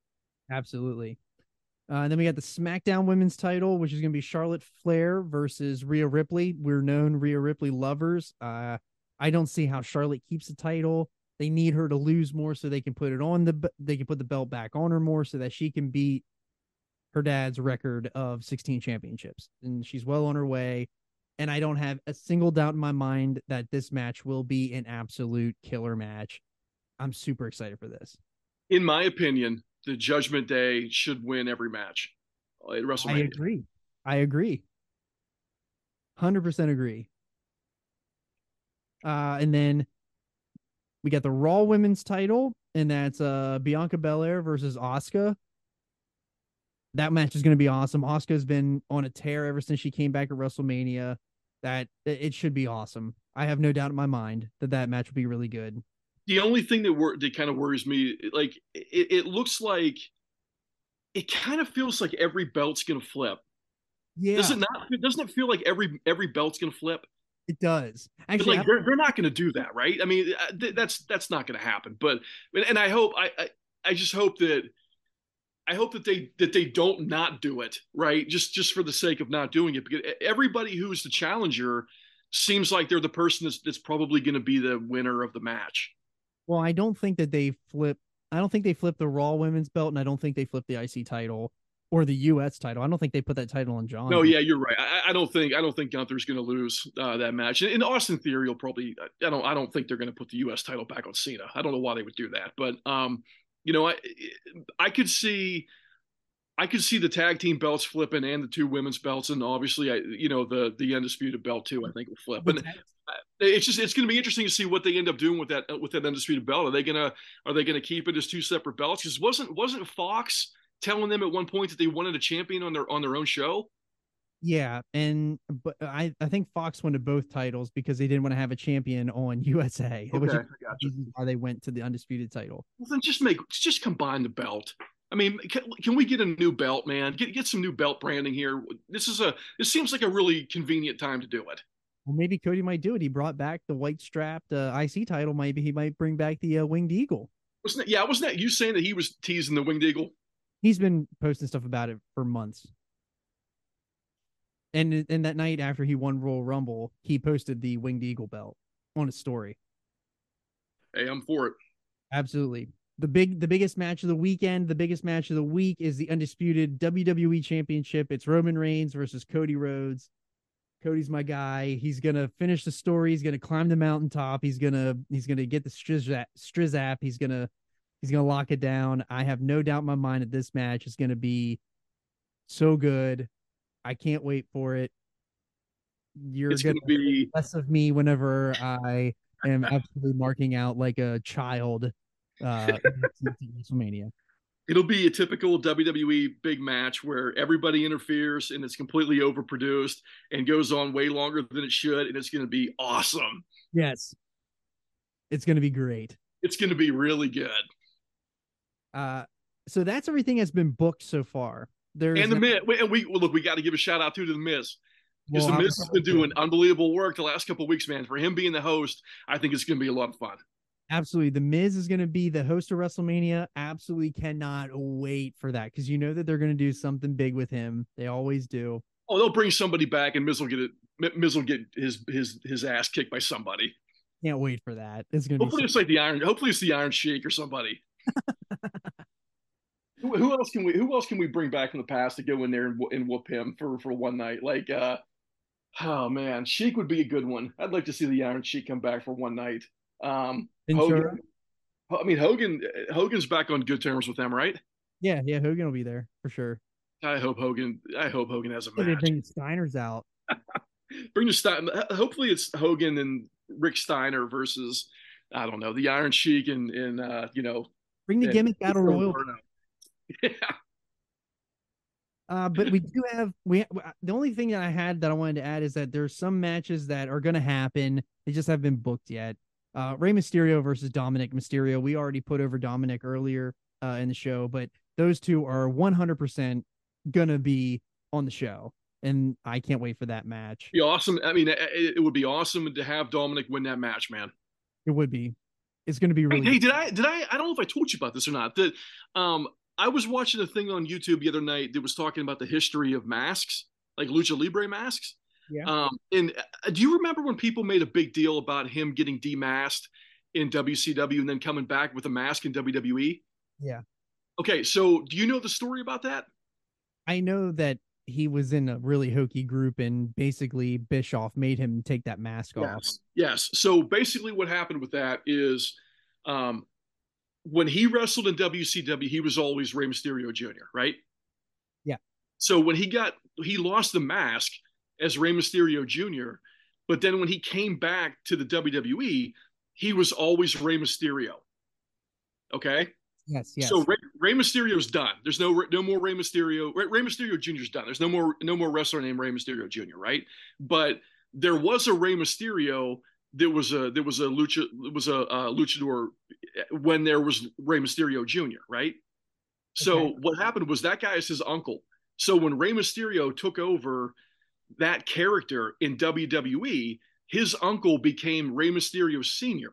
Absolutely. Uh, and then we got the SmackDown Women's title, which is going to be Charlotte Flair versus Rhea Ripley. We're known Rhea Ripley lovers. Uh, I don't see how Charlotte keeps the title. They need her to lose more so they can put it on the they can put the belt back on her more so that she can beat her dad's record of 16 championships. And she's well on her way. And I don't have a single doubt in my mind that this match will be an absolute killer match. I'm super excited for this. In my opinion, the Judgment Day should win every match at WrestleMania. I agree. I agree. Hundred percent agree. Uh, and then we got the Raw Women's title, and that's uh Bianca Belair versus Asuka. That match is going to be awesome. Asuka's been on a tear ever since she came back at WrestleMania. That it should be awesome. I have no doubt in my mind that that match will be really good. the only thing that wor- that kind of worries me, like it, it looks like it kind of feels like every belt's gonna flip. Yeah, Does it not? Doesn't it feel like every every belt's gonna flip? It does. But Actually, like they're, they're not going to do that, right? I mean, uh, th- that's that's not going to happen. But and I hope I, I I just hope that I hope that they that they don't not do it, right? Just just for the sake of not doing it, because everybody who's the challenger seems like they're the person that's that's probably going to be the winner of the match. Well, I don't think that they flip. I don't think they flip the Raw Women's belt, and I don't think they flip the IC title or the US title. I don't think they put that title on John. No, yeah, you're right. I, I don't think I don't think Gunther's going to lose uh, that match. And Austin Theory will probably. I don't. I don't think they're going to put the U.S. title back on Cena. I don't know why they would do that, but um, you know, I I could see. I could see the tag team belts flipping and the two women's belts, and obviously, I you know the the undisputed belt too. I think will flip, but it's just it's going to be interesting to see what they end up doing with that with that undisputed belt. Are they gonna are they gonna keep it as two separate belts? Because wasn't wasn't Fox telling them at one point that they wanted a champion on their on their own show? yeah, and but I I think Fox wanted both titles because they didn't want to have a champion on USA, which is gotcha. why they went to the undisputed title. Well, then just make just combine the belt. I mean, can, can we get a new belt, man? Get get some new belt branding here. This is a this seems like a really convenient time to do it. Well, maybe Cody might do it. He brought back the white strapped uh, IC title. Maybe he might bring back the uh, winged eagle. Wasn't it? Yeah, wasn't that you saying that he was teasing the winged eagle? He's been posting stuff about it for months. And and that night after he won Royal Rumble, he posted the Winged Eagle belt on his story. Hey, I'm for it. Absolutely. The big the biggest match of the weekend, the biggest match of the week is the undisputed WWE championship. It's Roman Reigns versus Cody Rhodes. Cody's my guy. He's gonna finish the story. He's gonna climb the mountaintop. He's gonna he's gonna get the Striz Strizap. He's gonna he's gonna lock it down. I have no doubt in my mind that this match is gonna be so good. I can't wait for it. You're gonna, going to be less of me whenever I am absolutely marking out like a child uh WrestleMania. it'll be a typical WWE big match where everybody interferes and it's completely overproduced and goes on way longer than it should, and it's going to be awesome. Yes. It's gonna be great. It's going to be really good. Uh so that's everything that's been booked so far. There and the no- Miz, and we well, look, we got to give a shout out too to the Miz because well, the Miz has been doing unbelievable work the last couple of weeks, man. For him being the host, I think it's going to be a lot of fun. Absolutely. The Miz is going to be the host of WrestleMania. Absolutely cannot wait for that because you know that they're going to do something big with him. They always do. Oh, they'll bring somebody back, and Miz will get it. Miz will get his his his ass kicked by somebody. Can't wait for that. It's going to Hopefully, be it's like the Iron. Hopefully, it's the Iron Sheik or somebody. Who, who else can we? Who else can we bring back from the past to go in there and, and whoop him for for one night? Like, uh, oh man, Sheik would be a good one. I'd like to see the Iron Sheik come back for one night. Um, Ventura? Hogan. I mean, Hogan. Hogan's back on good terms with them, right? Yeah, yeah. Hogan will be there for sure. I hope Hogan. I hope Hogan has a They match. bring the Steiners out. Bring the Stein. Hopefully, it's Hogan and Rick Steiner versus I don't know the Iron Sheik and and uh, you know Bring the and- gimmick battle royal. Yeah. Uh, but we do have we the only thing that I had that I wanted to add is that there's some matches that are going to happen. They just haven't been booked yet. Uh, Rey Mysterio versus Dominik Mysterio. We already put over Dominik earlier uh, in the show, but those two are 100% gonna be on the show, and I can't wait for that match. be awesome. I mean, it, it would be awesome to have Dominik win that match, man. It would be. It's gonna be Hey, really. hey, did I did I I don't know if I told you about this or not. That um I was watching a thing on YouTube the other night that was talking about the history of masks, like lucha libre masks. Yeah. Um, and uh, do you remember when people made a big deal about him getting demasked in WCW and then coming back with a mask in WWE? Yeah. Okay, so do you know the story about that? I know that he was in a really hokey group, and basically Bischoff made him take that mask off. Yes. Yes. So basically, what happened with that is, um, when he wrestled in WCW, he was always Rey Mysterio Jr. Right? Yeah. So when he got he lost the mask as Rey Mysterio Jr., but then when he came back to the WWE, he was always Rey Mysterio. Okay. Yes, yes. So Rey, Rey Mysterio's done. There's no no more Rey Mysterio. Rey, Rey Mysterio Jr.'s done. There's no more no more wrestler named Rey Mysterio Jr. Right? But there was a Rey Mysterio. There was a there was a lucha was a, uh luchador when there was Rey Mysterio Jr. Right? So Okay. what happened was that guy is his uncle. So when Rey Mysterio took over that character in WWE, his uncle became Rey Mysterio Senior.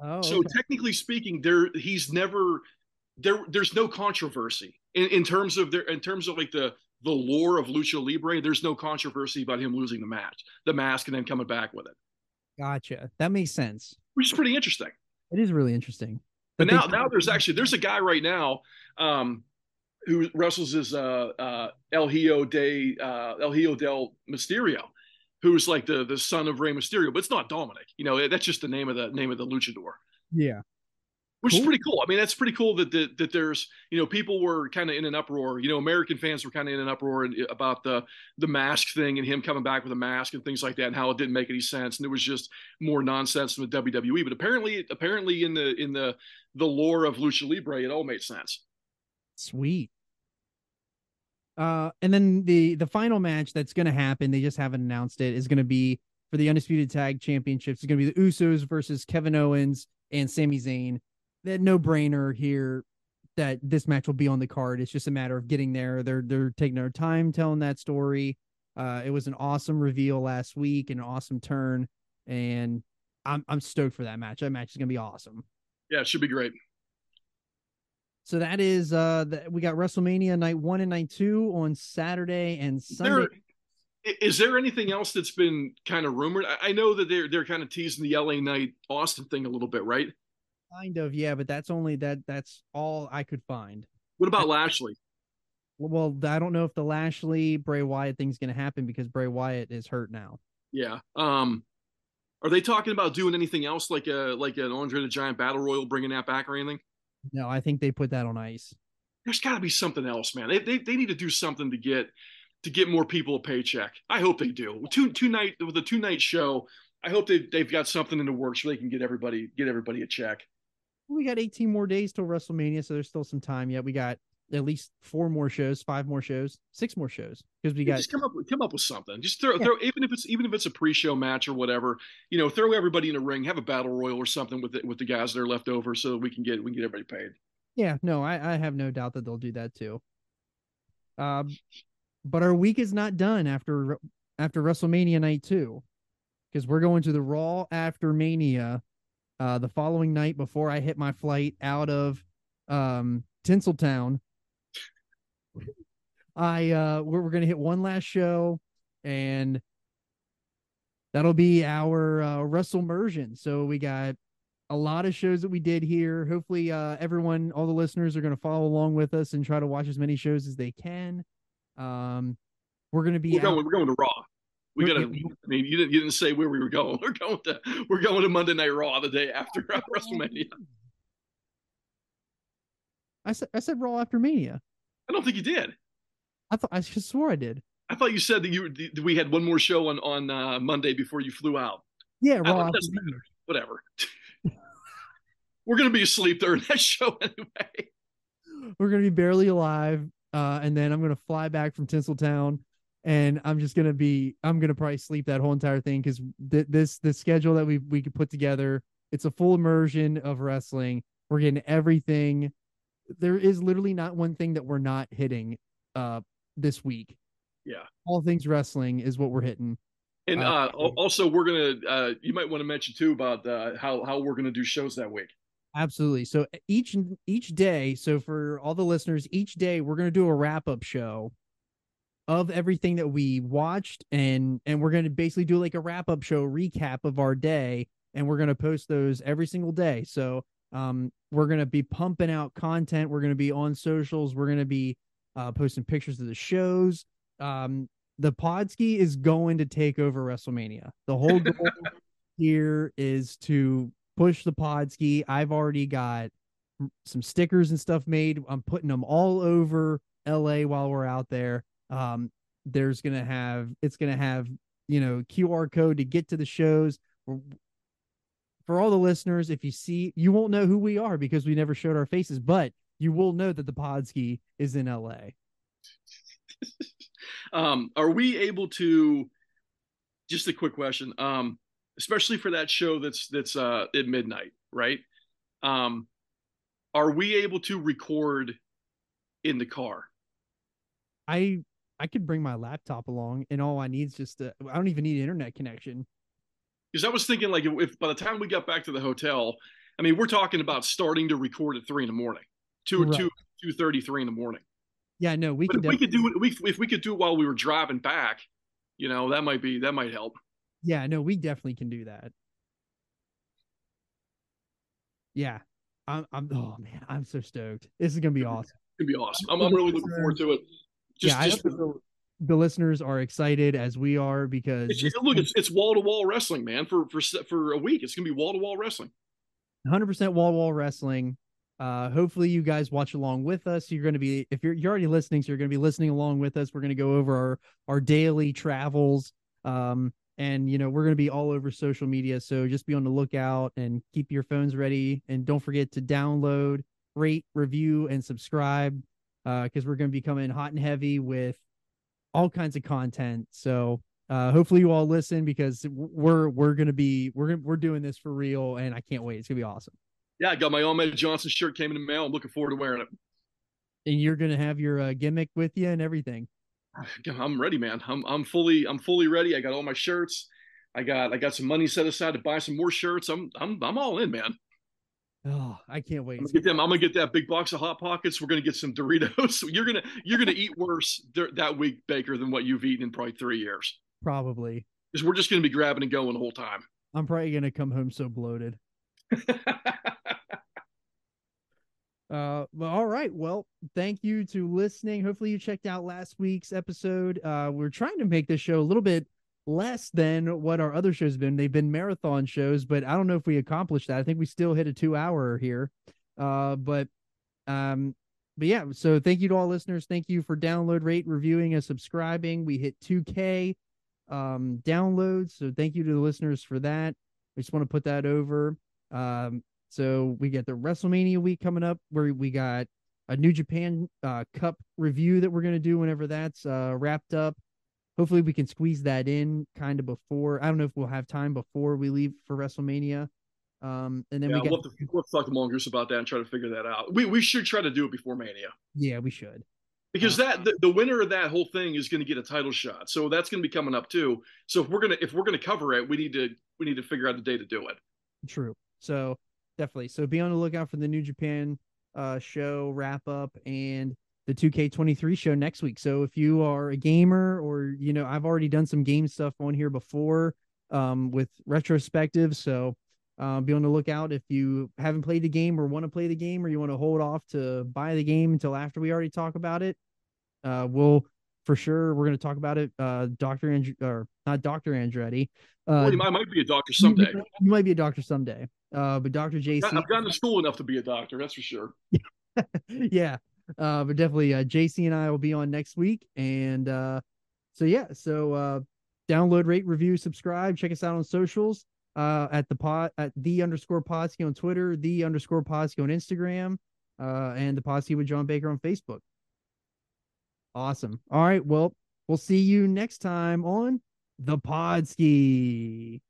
Oh, So okay. technically speaking, there he's never there. There's no controversy in, in terms of their in terms of like the the lore of lucha libre. There's no controversy about him losing the match, the mask, and then coming back with it, gotcha. That makes sense. which is pretty interesting. It is really interesting. But they- now now there's actually there's a guy right now um, who wrestles as uh, uh, El Hijo de uh, El Hijo del Mysterio. Who's like the the son of Rey Mysterio, but it's not Dominik. You know, that's just the name of the name of the luchador. yeah. which Cool. is pretty cool. I mean, that's pretty cool that that, that there's you know people were kind of in an uproar. You know, American fans were kind of in an uproar about the the mask thing and him coming back with a mask and things like that, and how it didn't make any sense, and it was just more nonsense than the WWE. But apparently, apparently in the in the the lore of lucha libre, it all made sense. Sweet. Uh, and then the the final match that's going to happen, they just haven't announced it, is going to be for the undisputed tag championships. It's going to be the Usos versus Kevin Owens and Sami Zayn. That no brainer here that this match will be on the card. It's just a matter of getting there. They're they're taking their time telling that story. Uh, it was an awesome reveal last week, an awesome turn, and I'm I'm stoked for that match. That match is going to be awesome. Yeah, it should be great. So that is uh the, we got WrestleMania night one and night two on Saturday and Sunday. There, Is there anything else that's been kind of rumored? I, I know that they're they're kind of teasing the LA Knight Austin thing a little bit, right? Kind of, yeah, but that's only that. That's all I could find. What about Lashley? Well, I don't know if the Lashley Bray Wyatt thing's going to happen because Bray Wyatt is hurt now. Yeah. Um, are they talking about doing anything else like a like an Andre the Giant Battle Royal, bringing that back or anything? No, I think they put that on ice. There's got to be something else, man. They, they they need to do something to get to get more people a paycheck. I hope they do. Two two night with a two night show. I hope they they've got something in the works so they can get everybody get everybody a check. We got 18 more days till WrestleMania, so there's still some time yet. We got at least four more shows, five more shows, six more shows because we got just come up with come up with something. Just throw, yeah. throw even if it's even if it's a pre-show match or whatever, you know, throw everybody in a ring, have a battle royal or something with the, with the guys that are left over, so we can get we can get everybody paid. Yeah, no, I, I have no doubt that they'll do that too. Um, but our week is not done after after WrestleMania night two, because we're going to the Raw after Mania, uh, the following night before I hit my flight out of um Tinseltown I uh we're, we're gonna hit one last show and that'll be our uh Wrestle immersion. So we got a lot of shows that we did here. Hopefully uh everyone, all the listeners are gonna follow along with us and try to watch as many shows as they can. Um we're gonna be we're going, we're going to Raw. We gotta. I mean, you didn't. You didn't say where we were going. We're going to. We're going to Monday Night Raw the day after WrestleMania. I said. I said Raw after Mania. I don't think you did. I thought I just swore I did. I thought you said that you that we had one more show on on uh, Monday before you flew out. Yeah, Raw. Whatever. We're gonna be asleep during that show anyway. We're gonna be barely alive, uh, and then I'm gonna fly back from Tinseltown, and I'm just gonna be I'm gonna probably sleep that whole entire thing because th- this the schedule that we we could put together. It's a full immersion of wrestling. We're getting everything there is literally not one thing that we're not hitting uh this week. Yeah. All things wrestling is what we're hitting. And uh, uh also we're gonna uh you might want to mention too about uh how how we're gonna do shows that week. Absolutely. So each each day, so for all the listeners, each day we're gonna do a wrap up show of everything that we watched and and we're gonna basically do like a wrap up show recap of our day and we're gonna post those every single day. So um, we're going to be pumping out content. We're going to be on socials. We're going to be uh, posting pictures of the shows. Um, the Podski is going to take over WrestleMania. The whole goal here is to push the Podski. I've already got some stickers and stuff made. I'm putting them all over LA while we're out there. Um, there's gonna have it's gonna have you know QR code to get to the shows. We're, for all the listeners, if you see, you won't know who we are because we never showed our faces, but you will know that the Podski is in LA. um, are we able to? Just a quick question, um, especially for that show that's that's uh, at midnight, right? Um, are we able to record in the car? I I could bring my laptop along, and all I need is just a, I don't even need internet connection because I was thinking like if, if, by the time we got back to the hotel, I mean we're talking about starting to record at three in the morning, two right. two two thirty three in the morning. Yeah, no, we but if we could do it. We, if we could do it while we were driving back, you know, that might be that might help. Yeah, no, we definitely can do that. Yeah, I'm. I'm. Oh man, I'm so stoked. This is gonna be awesome. It's gonna be awesome. I'm, I'm really looking forward to it. Just, yeah, just the listeners are excited as we are because it's, look, it's it's wall to wall wrestling, man. For for for a week, it's gonna be wall to wall wrestling. 100 percent wall to wall wrestling. Uh, hopefully you guys watch along with us. You're going to be if you're you're already listening, so you're going to be listening along with us. We're going to go over our our daily travels. Um, and you know we're going to be all over social media, so just be on the lookout and keep your phones ready. And don't forget to download, rate, review, and subscribe because uh, we're going to be coming hot and heavy with all kinds of content. So uh, hopefully you all listen because we're we're gonna be we're we're doing this for real, and I can't wait. It's gonna be awesome. Yeah, I got my Ahmed Johnson shirt came in the mail. I'm looking forward to wearing it. And you're gonna have your uh, gimmick with you and everything. I'm ready, man. I'm I'm fully I'm fully ready. I got all my shirts. I got I got some money set aside to buy some more shirts. I'm I'm I'm all in, man. Oh, I can't wait. I'm gonna get them. I'm gonna get that big box of hot pockets. We're gonna get some Doritos. you're gonna you're gonna eat worse that week, Baker, than what you've eaten in probably three years. Probably. Because we're just gonna be grabbing and going the whole time. I'm probably gonna come home so bloated. Uh, well, all right. Well, thank you to listening. Hopefully, you checked out last week's episode. Uh, we're trying to make this show a little bit less than what our other shows have been. They've been marathon shows, but I don't know if we accomplished that. I think we still hit a two hour here. Uh, but um, but yeah. So thank you to all listeners. Thank you for download rate, reviewing, and subscribing. We hit 2K um downloads. So thank you to the listeners for that. I just want to put that over. Um, so we get the WrestleMania week coming up where we got a New Japan uh, Cup review that we're going to do whenever that's uh, wrapped up. Hopefully we can squeeze that in kind of before. I don't know if we'll have time before we leave for WrestleMania. Um, and then yeah, we got we'll, have to, we'll to talk to Mongoose about that and try to figure that out. We we should try to do it before Mania yeah, we should. because Uh, that the, the winner of that whole thing is going to get a title shot. So that's going to be coming up too. So if we're gonna if we're gonna cover it, we need to we need to figure out the day to do it. True. So definitely. So be on the lookout for the New Japan uh show wrap up and the 2K23 show next week. So if you are a gamer or you know, I've already done some game stuff on here before um with retrospective. So uh, be on the lookout if you haven't played the game or want to play the game or you want to hold off to buy the game until after we already talk about it. Uh we'll for sure we're going to talk about it. Uh Dr. And or not Dr. Andretti. Uh well, you might, be a doctor someday. you might be a doctor someday. Uh, but Dr. JC, I've gotten to school enough to be a doctor. That's for sure. yeah. Uh, but definitely, uh, JC and I will be on next week, and uh, so yeah, so uh, download, rate, review, subscribe, check us out on socials. Uh, at the pod at the underscore Podski on Twitter, the underscore Podski on Instagram, uh, and the Podski with John Baker on Facebook. Awesome. All right. Well, we'll see you next time on the Podski.